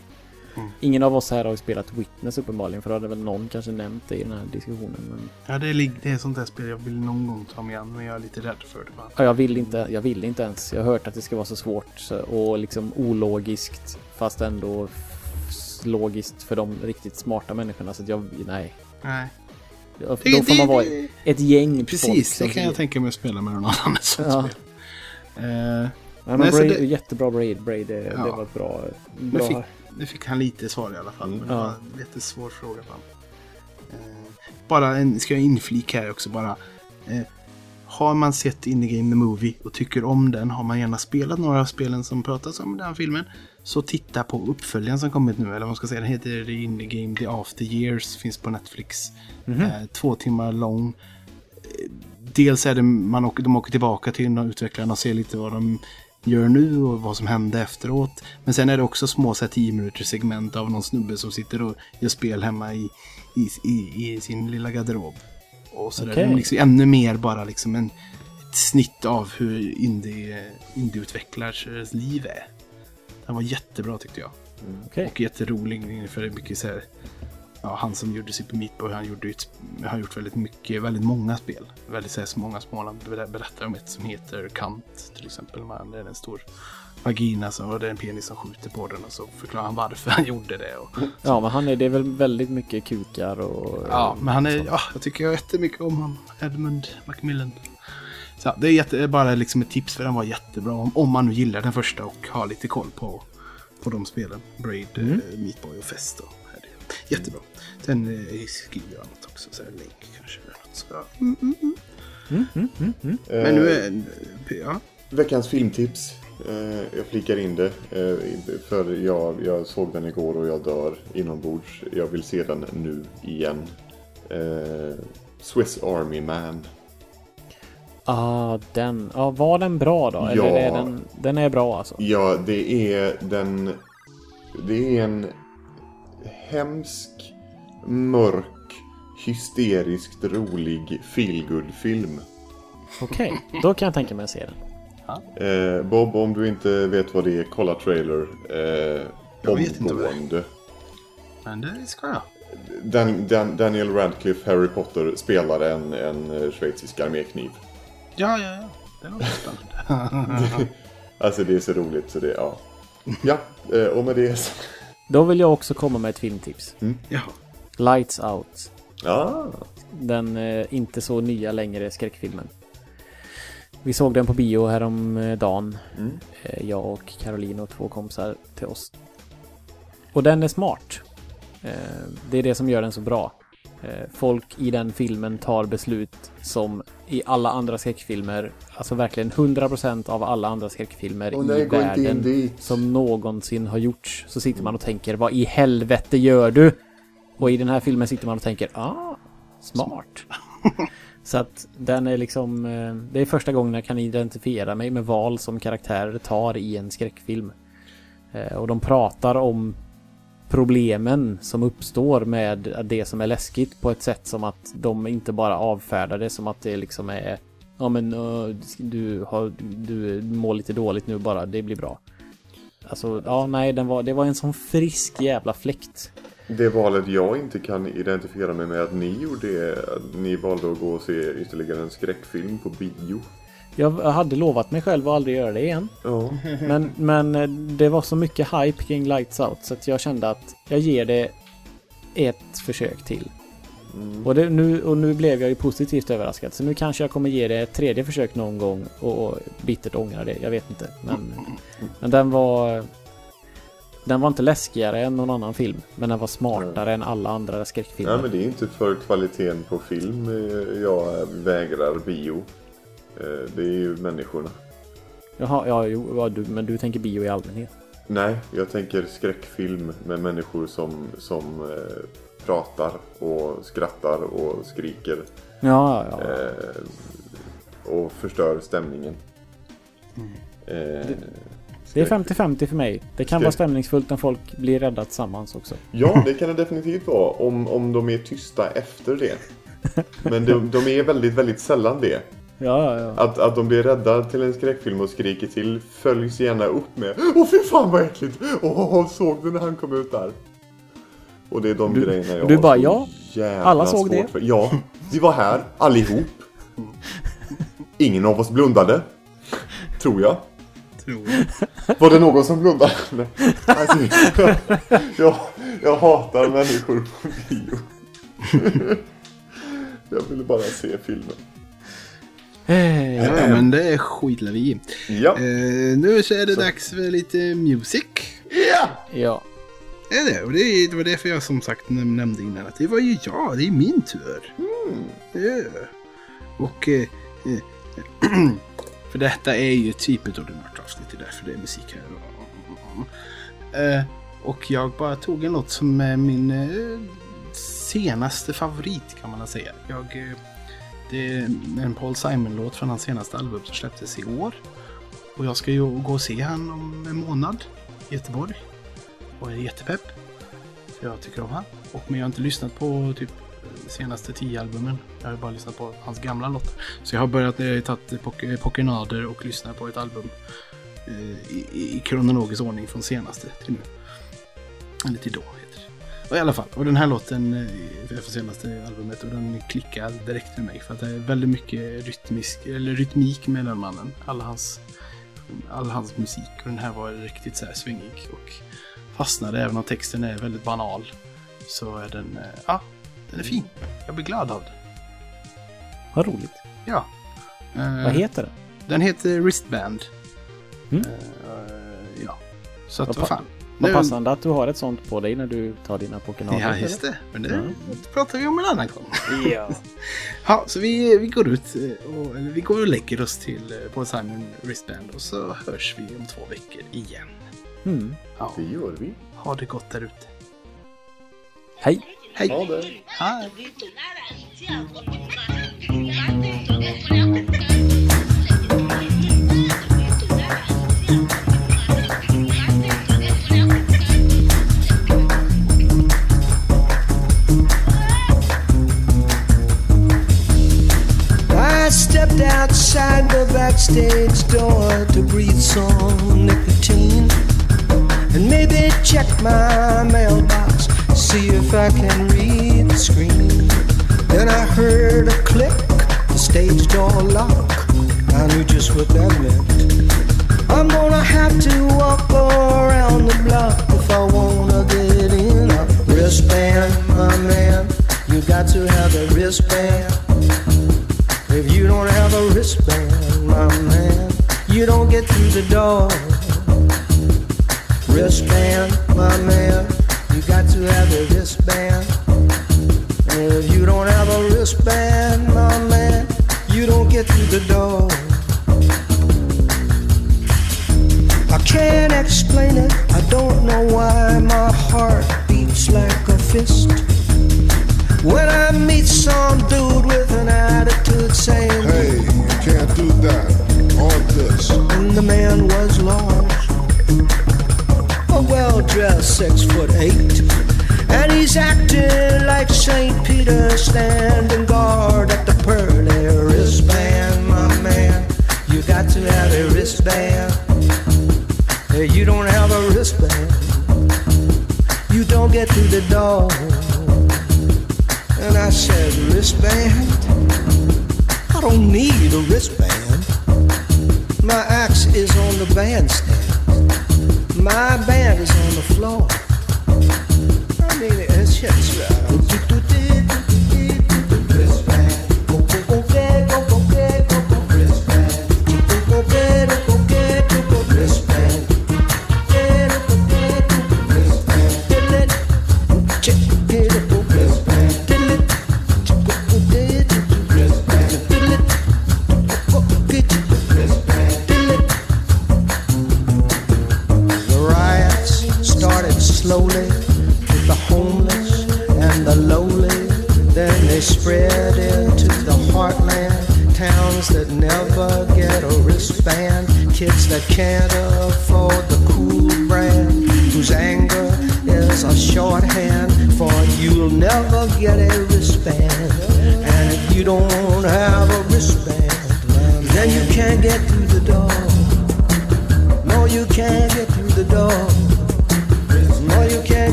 Mm. Ingen av oss här har ju spelat Witness uppenbarligen för då hade väl någon kanske nämnt det i den här diskussionen. Men, Ja, det är, det är sånt där spel jag vill någon gång ta mig an. Men jag är lite rädd för det bara. ja, jag vill inte, jag vill inte ens. Jag har hört att det ska vara så svårt och liksom ologiskt fast ändå logiskt för de riktigt smarta människorna så att jag, nej. Nej. Då får man vara ett gäng folk Precis, som det kan jag tänka mig att spela med någon annan som Ja. spel. Eh, Nej, men Nej, Braid, det- jättebra Braid. Braid det, det Ja. var ett bra... Bra nu fick han lite svar i alla fall. Men det var en jättesvår fråga. Honom. Eh, bara en, ska jag inflika här också bara. Eh, har man sett In the Game the Movie och tycker om den, har man gärna spelat några av spelen som pratas om i den filmen, så titta på uppföljaren som kommit nu, eller vad man ska säga, den heter In the Game The After Years, finns på Netflix. Eh, två timmar lång. Eh, Dels är det, man åker, de åker tillbaka till utvecklarna och ser lite vad de gör nu och vad som hände efteråt. Men sen är det också små så här, 10 minuters segment av någon snubbe som sitter och gör spel hemma i, i, i, i sin lilla garderob. Och så där. Okej. Det är liksom ännu mer bara liksom en, ett snitt av hur indie, indieutvecklars liv är. Den var jättebra tyckte jag. Okej. Och jätterolig för mycket så här. Ja, han som gjorde Super Meat Boy, han gjorde ett, har gjort väldigt mycket, väldigt många spel. Väldigt så här, många små. Han ber- berättar om ett som heter Kant till exempel. Man, det är en stor vagina så, och det är en penis som skjuter på den och så förklarar han varför han gjorde det. Och, Ja, men han är, det är väl väldigt mycket kukar och... Ja, men han är, ja, jag tycker jättemycket om honom. Edmund Macmillan. Så det är jätte, bara liksom ett tips för den var jättebra. Om, om man nu gillar den första och har lite koll på, på de spelen. Braid, mm. Meat Boy och Fest. Och. Jättebra. Sen eh, skriver jag något också, så här, länk kanske. Eller något, så, ja. mm, mm, mm. Men nu är eh, ja. Veckans filmtips. Eh, jag flikar in det. Eh, för jag, jag såg den igår och jag dör inombords. Jag vill se den nu igen. Swiss Army Man. Ah, den. Ja, var den bra då? Eller Ja. är den, den är bra alltså? Ja, det är den... Det är en hemsk, mörk, hysteriskt rolig feelgood-film. Okej, då kan jag tänka mig att se den. Eh, Bob, om du inte vet vad det är, kolla trailer. Eh, Jag vet inte vad det är. Men det ska jag. Dan, Dan, Daniel Radcliffe, Harry Potter, spelar en, en eh, schweizisk armékniv. Ja, ja, ja. Det låter spännande. Alltså det är så roligt så det, ja. Ja, eh, och med det så... Då vill jag också komma med ett filmtips. ja. Lights Out. Ja, Den eh, inte så nya längre skräckfilmen. Vi såg den på bio häromdagen. Mm. Eh, jag och Caroline och två kompisar till oss. Och den är smart. Eh, det är det som gör den så bra. Eh, folk i den filmen tar beslut som i alla andra skräckfilmer, alltså verkligen 100% av alla andra skräckfilmer Åh i in världen dit. som någonsin har gjorts. Så sitter man och tänker, vad i helvete gör du? Och i den här filmen sitter man och tänker, ah, smart. Så att den är liksom, eh, det är första gången jag kan identifiera mig med val som karaktärer tar i en skräckfilm. Eh, Och de pratar om problemen som uppstår med det som är läskigt på ett sätt som att de inte bara avfärdar det som att det liksom är Ja men eh, du, har, du mår lite dåligt nu bara, det blir bra. Alltså, ja nej, den var, det var en sån frisk jävla fläkt. Det valet jag inte kan identifiera mig med att ni gjorde är att ni valde att gå och se ytterligare en skräckfilm på bio. Jag hade lovat mig själv att aldrig göra det igen. Ja. Men, men eh, det var så mycket hype kring Lights Out så att jag kände att jag ger det ett försök till. Och, det, nu, och nu blev jag ju positivt överraskad. Så nu kanske jag kommer ge det ett tredje försök någon gång och, och bittert ångra det. Jag vet inte. Men, men den var... Den var inte läskigare än någon annan film. Men den var smartare än alla andra skräckfilmer. ja, men det är inte för kvaliteten på film eh, jag vägrar bio. Eh, Det är ju människorna. Jaha, ja, jo, men du tänker bio i allmänhet. Nej, jag tänker skräckfilm med människor som, som eh, pratar och skrattar och skriker. Ja, ja, ja. Och förstör stämningen. Eh, Det är 50-50 för mig. Det kan Skräck. vara stämningsfullt när folk blir rädda tillsammans också. Ja, det kan det definitivt vara om, om de är tysta efter det. Men de, de är väldigt, väldigt sällan det. Ja, ja. Att, att de blir rädda till en skräckfilm och skriker till följs gärna upp med Åh fy fan vad äckligt! Åh, såg du när han kom ut där? Och det är de Du- grejerna jag du bara, ja, alla såg det. För. Ja, vi var här allihop. Ingen av oss blundade. Tror jag. Tror jag. Var det någon som blundade? Alltså, jag, jag, hatar människor på bio. Jag ville bara se filmen. Eh, Ja, ja, men det skiter vi i. Ja. Eh, nu så är det dags för lite music. ja. Ja. Är det? Och det, det var därför jag som sagt näm- nämnde innan att det var ju jag, det är min tur. Ja. Och... Eh, eh, för detta är ju typ ett ordinärt avsnitt, det är därför det är musik här. Uh, och jag bara tog en låt som är min uh, senaste favorit kan man säga. Jag, uh, det är en Paul Simon-låt från hans senaste album som släpptes i år. Och jag ska ju gå och se han om en månad i Göteborg. Och är jättepepp. För jag tycker om han. Och, men jag har inte lyssnat på typ senaste tio albumen. Jag har bara lyssnat på hans gamla låtar. Så jag har börjat eh, tagit pok- pokernader och lyssnat på ett album eh, i, i kronologisk ordning från senaste till nu. Eller till då heter det. Och i alla fall, och den här låten eh, från senaste albumet och den klickar direkt med mig för att det är väldigt mycket rytmisk, eller rytmik med den mannen. All hans, all hans musik och den här var riktigt så här svängig och fastnade även om texten är väldigt banal. Så är den, eh, ja, den är fin. Jag blir glad av den. Vad roligt. Ja. Eh, Vad heter den? Den heter Wristband. Mm. Eh, ja. Så att Vad fan. Vad Nu- passande att du har ett sånt på dig när du tar dina Pokénaler. Ja, just det. Men det Mm. pratar vi om en annan gång. Ja. Ja, så vi, vi går ut eh, och, eller vi går och lägger oss till eh, Paul Simon Wristband och så hörs vi om två veckor igen. Mm. Ja, Det gör vi. ha det gott där ute. Hej! Hej! Ha det. Hej! I stepped outside the backstage door to breathe some nicotine and maybe check my mailbox, see if I can read the screen. Then I heard a click, the stage door lock. I knew just what that meant. I'm gonna have to walk around the block if I wanna get in a wristband, my man. You got to have a wristband. If you don't have a wristband, my man, you don't get through the door. Wristband, my man, got to have a wristband. And if you don't have a wristband, my man, you don't get through the door. I can't explain it, I don't know why my heart beats like a fist. When I meet some dude with an attitude saying, Hey, you can't do that. On this. and the man was six foot eight, and he's acting like Saint Peter standing guard at the pearly wristband, my man. You got to have a wristband. Hey, you don't have a wristband, you don't get through the door. And I said, wristband? I don't need a wristband. My axe is on the bandstand. My band is on the floor. I mean, it's just uh,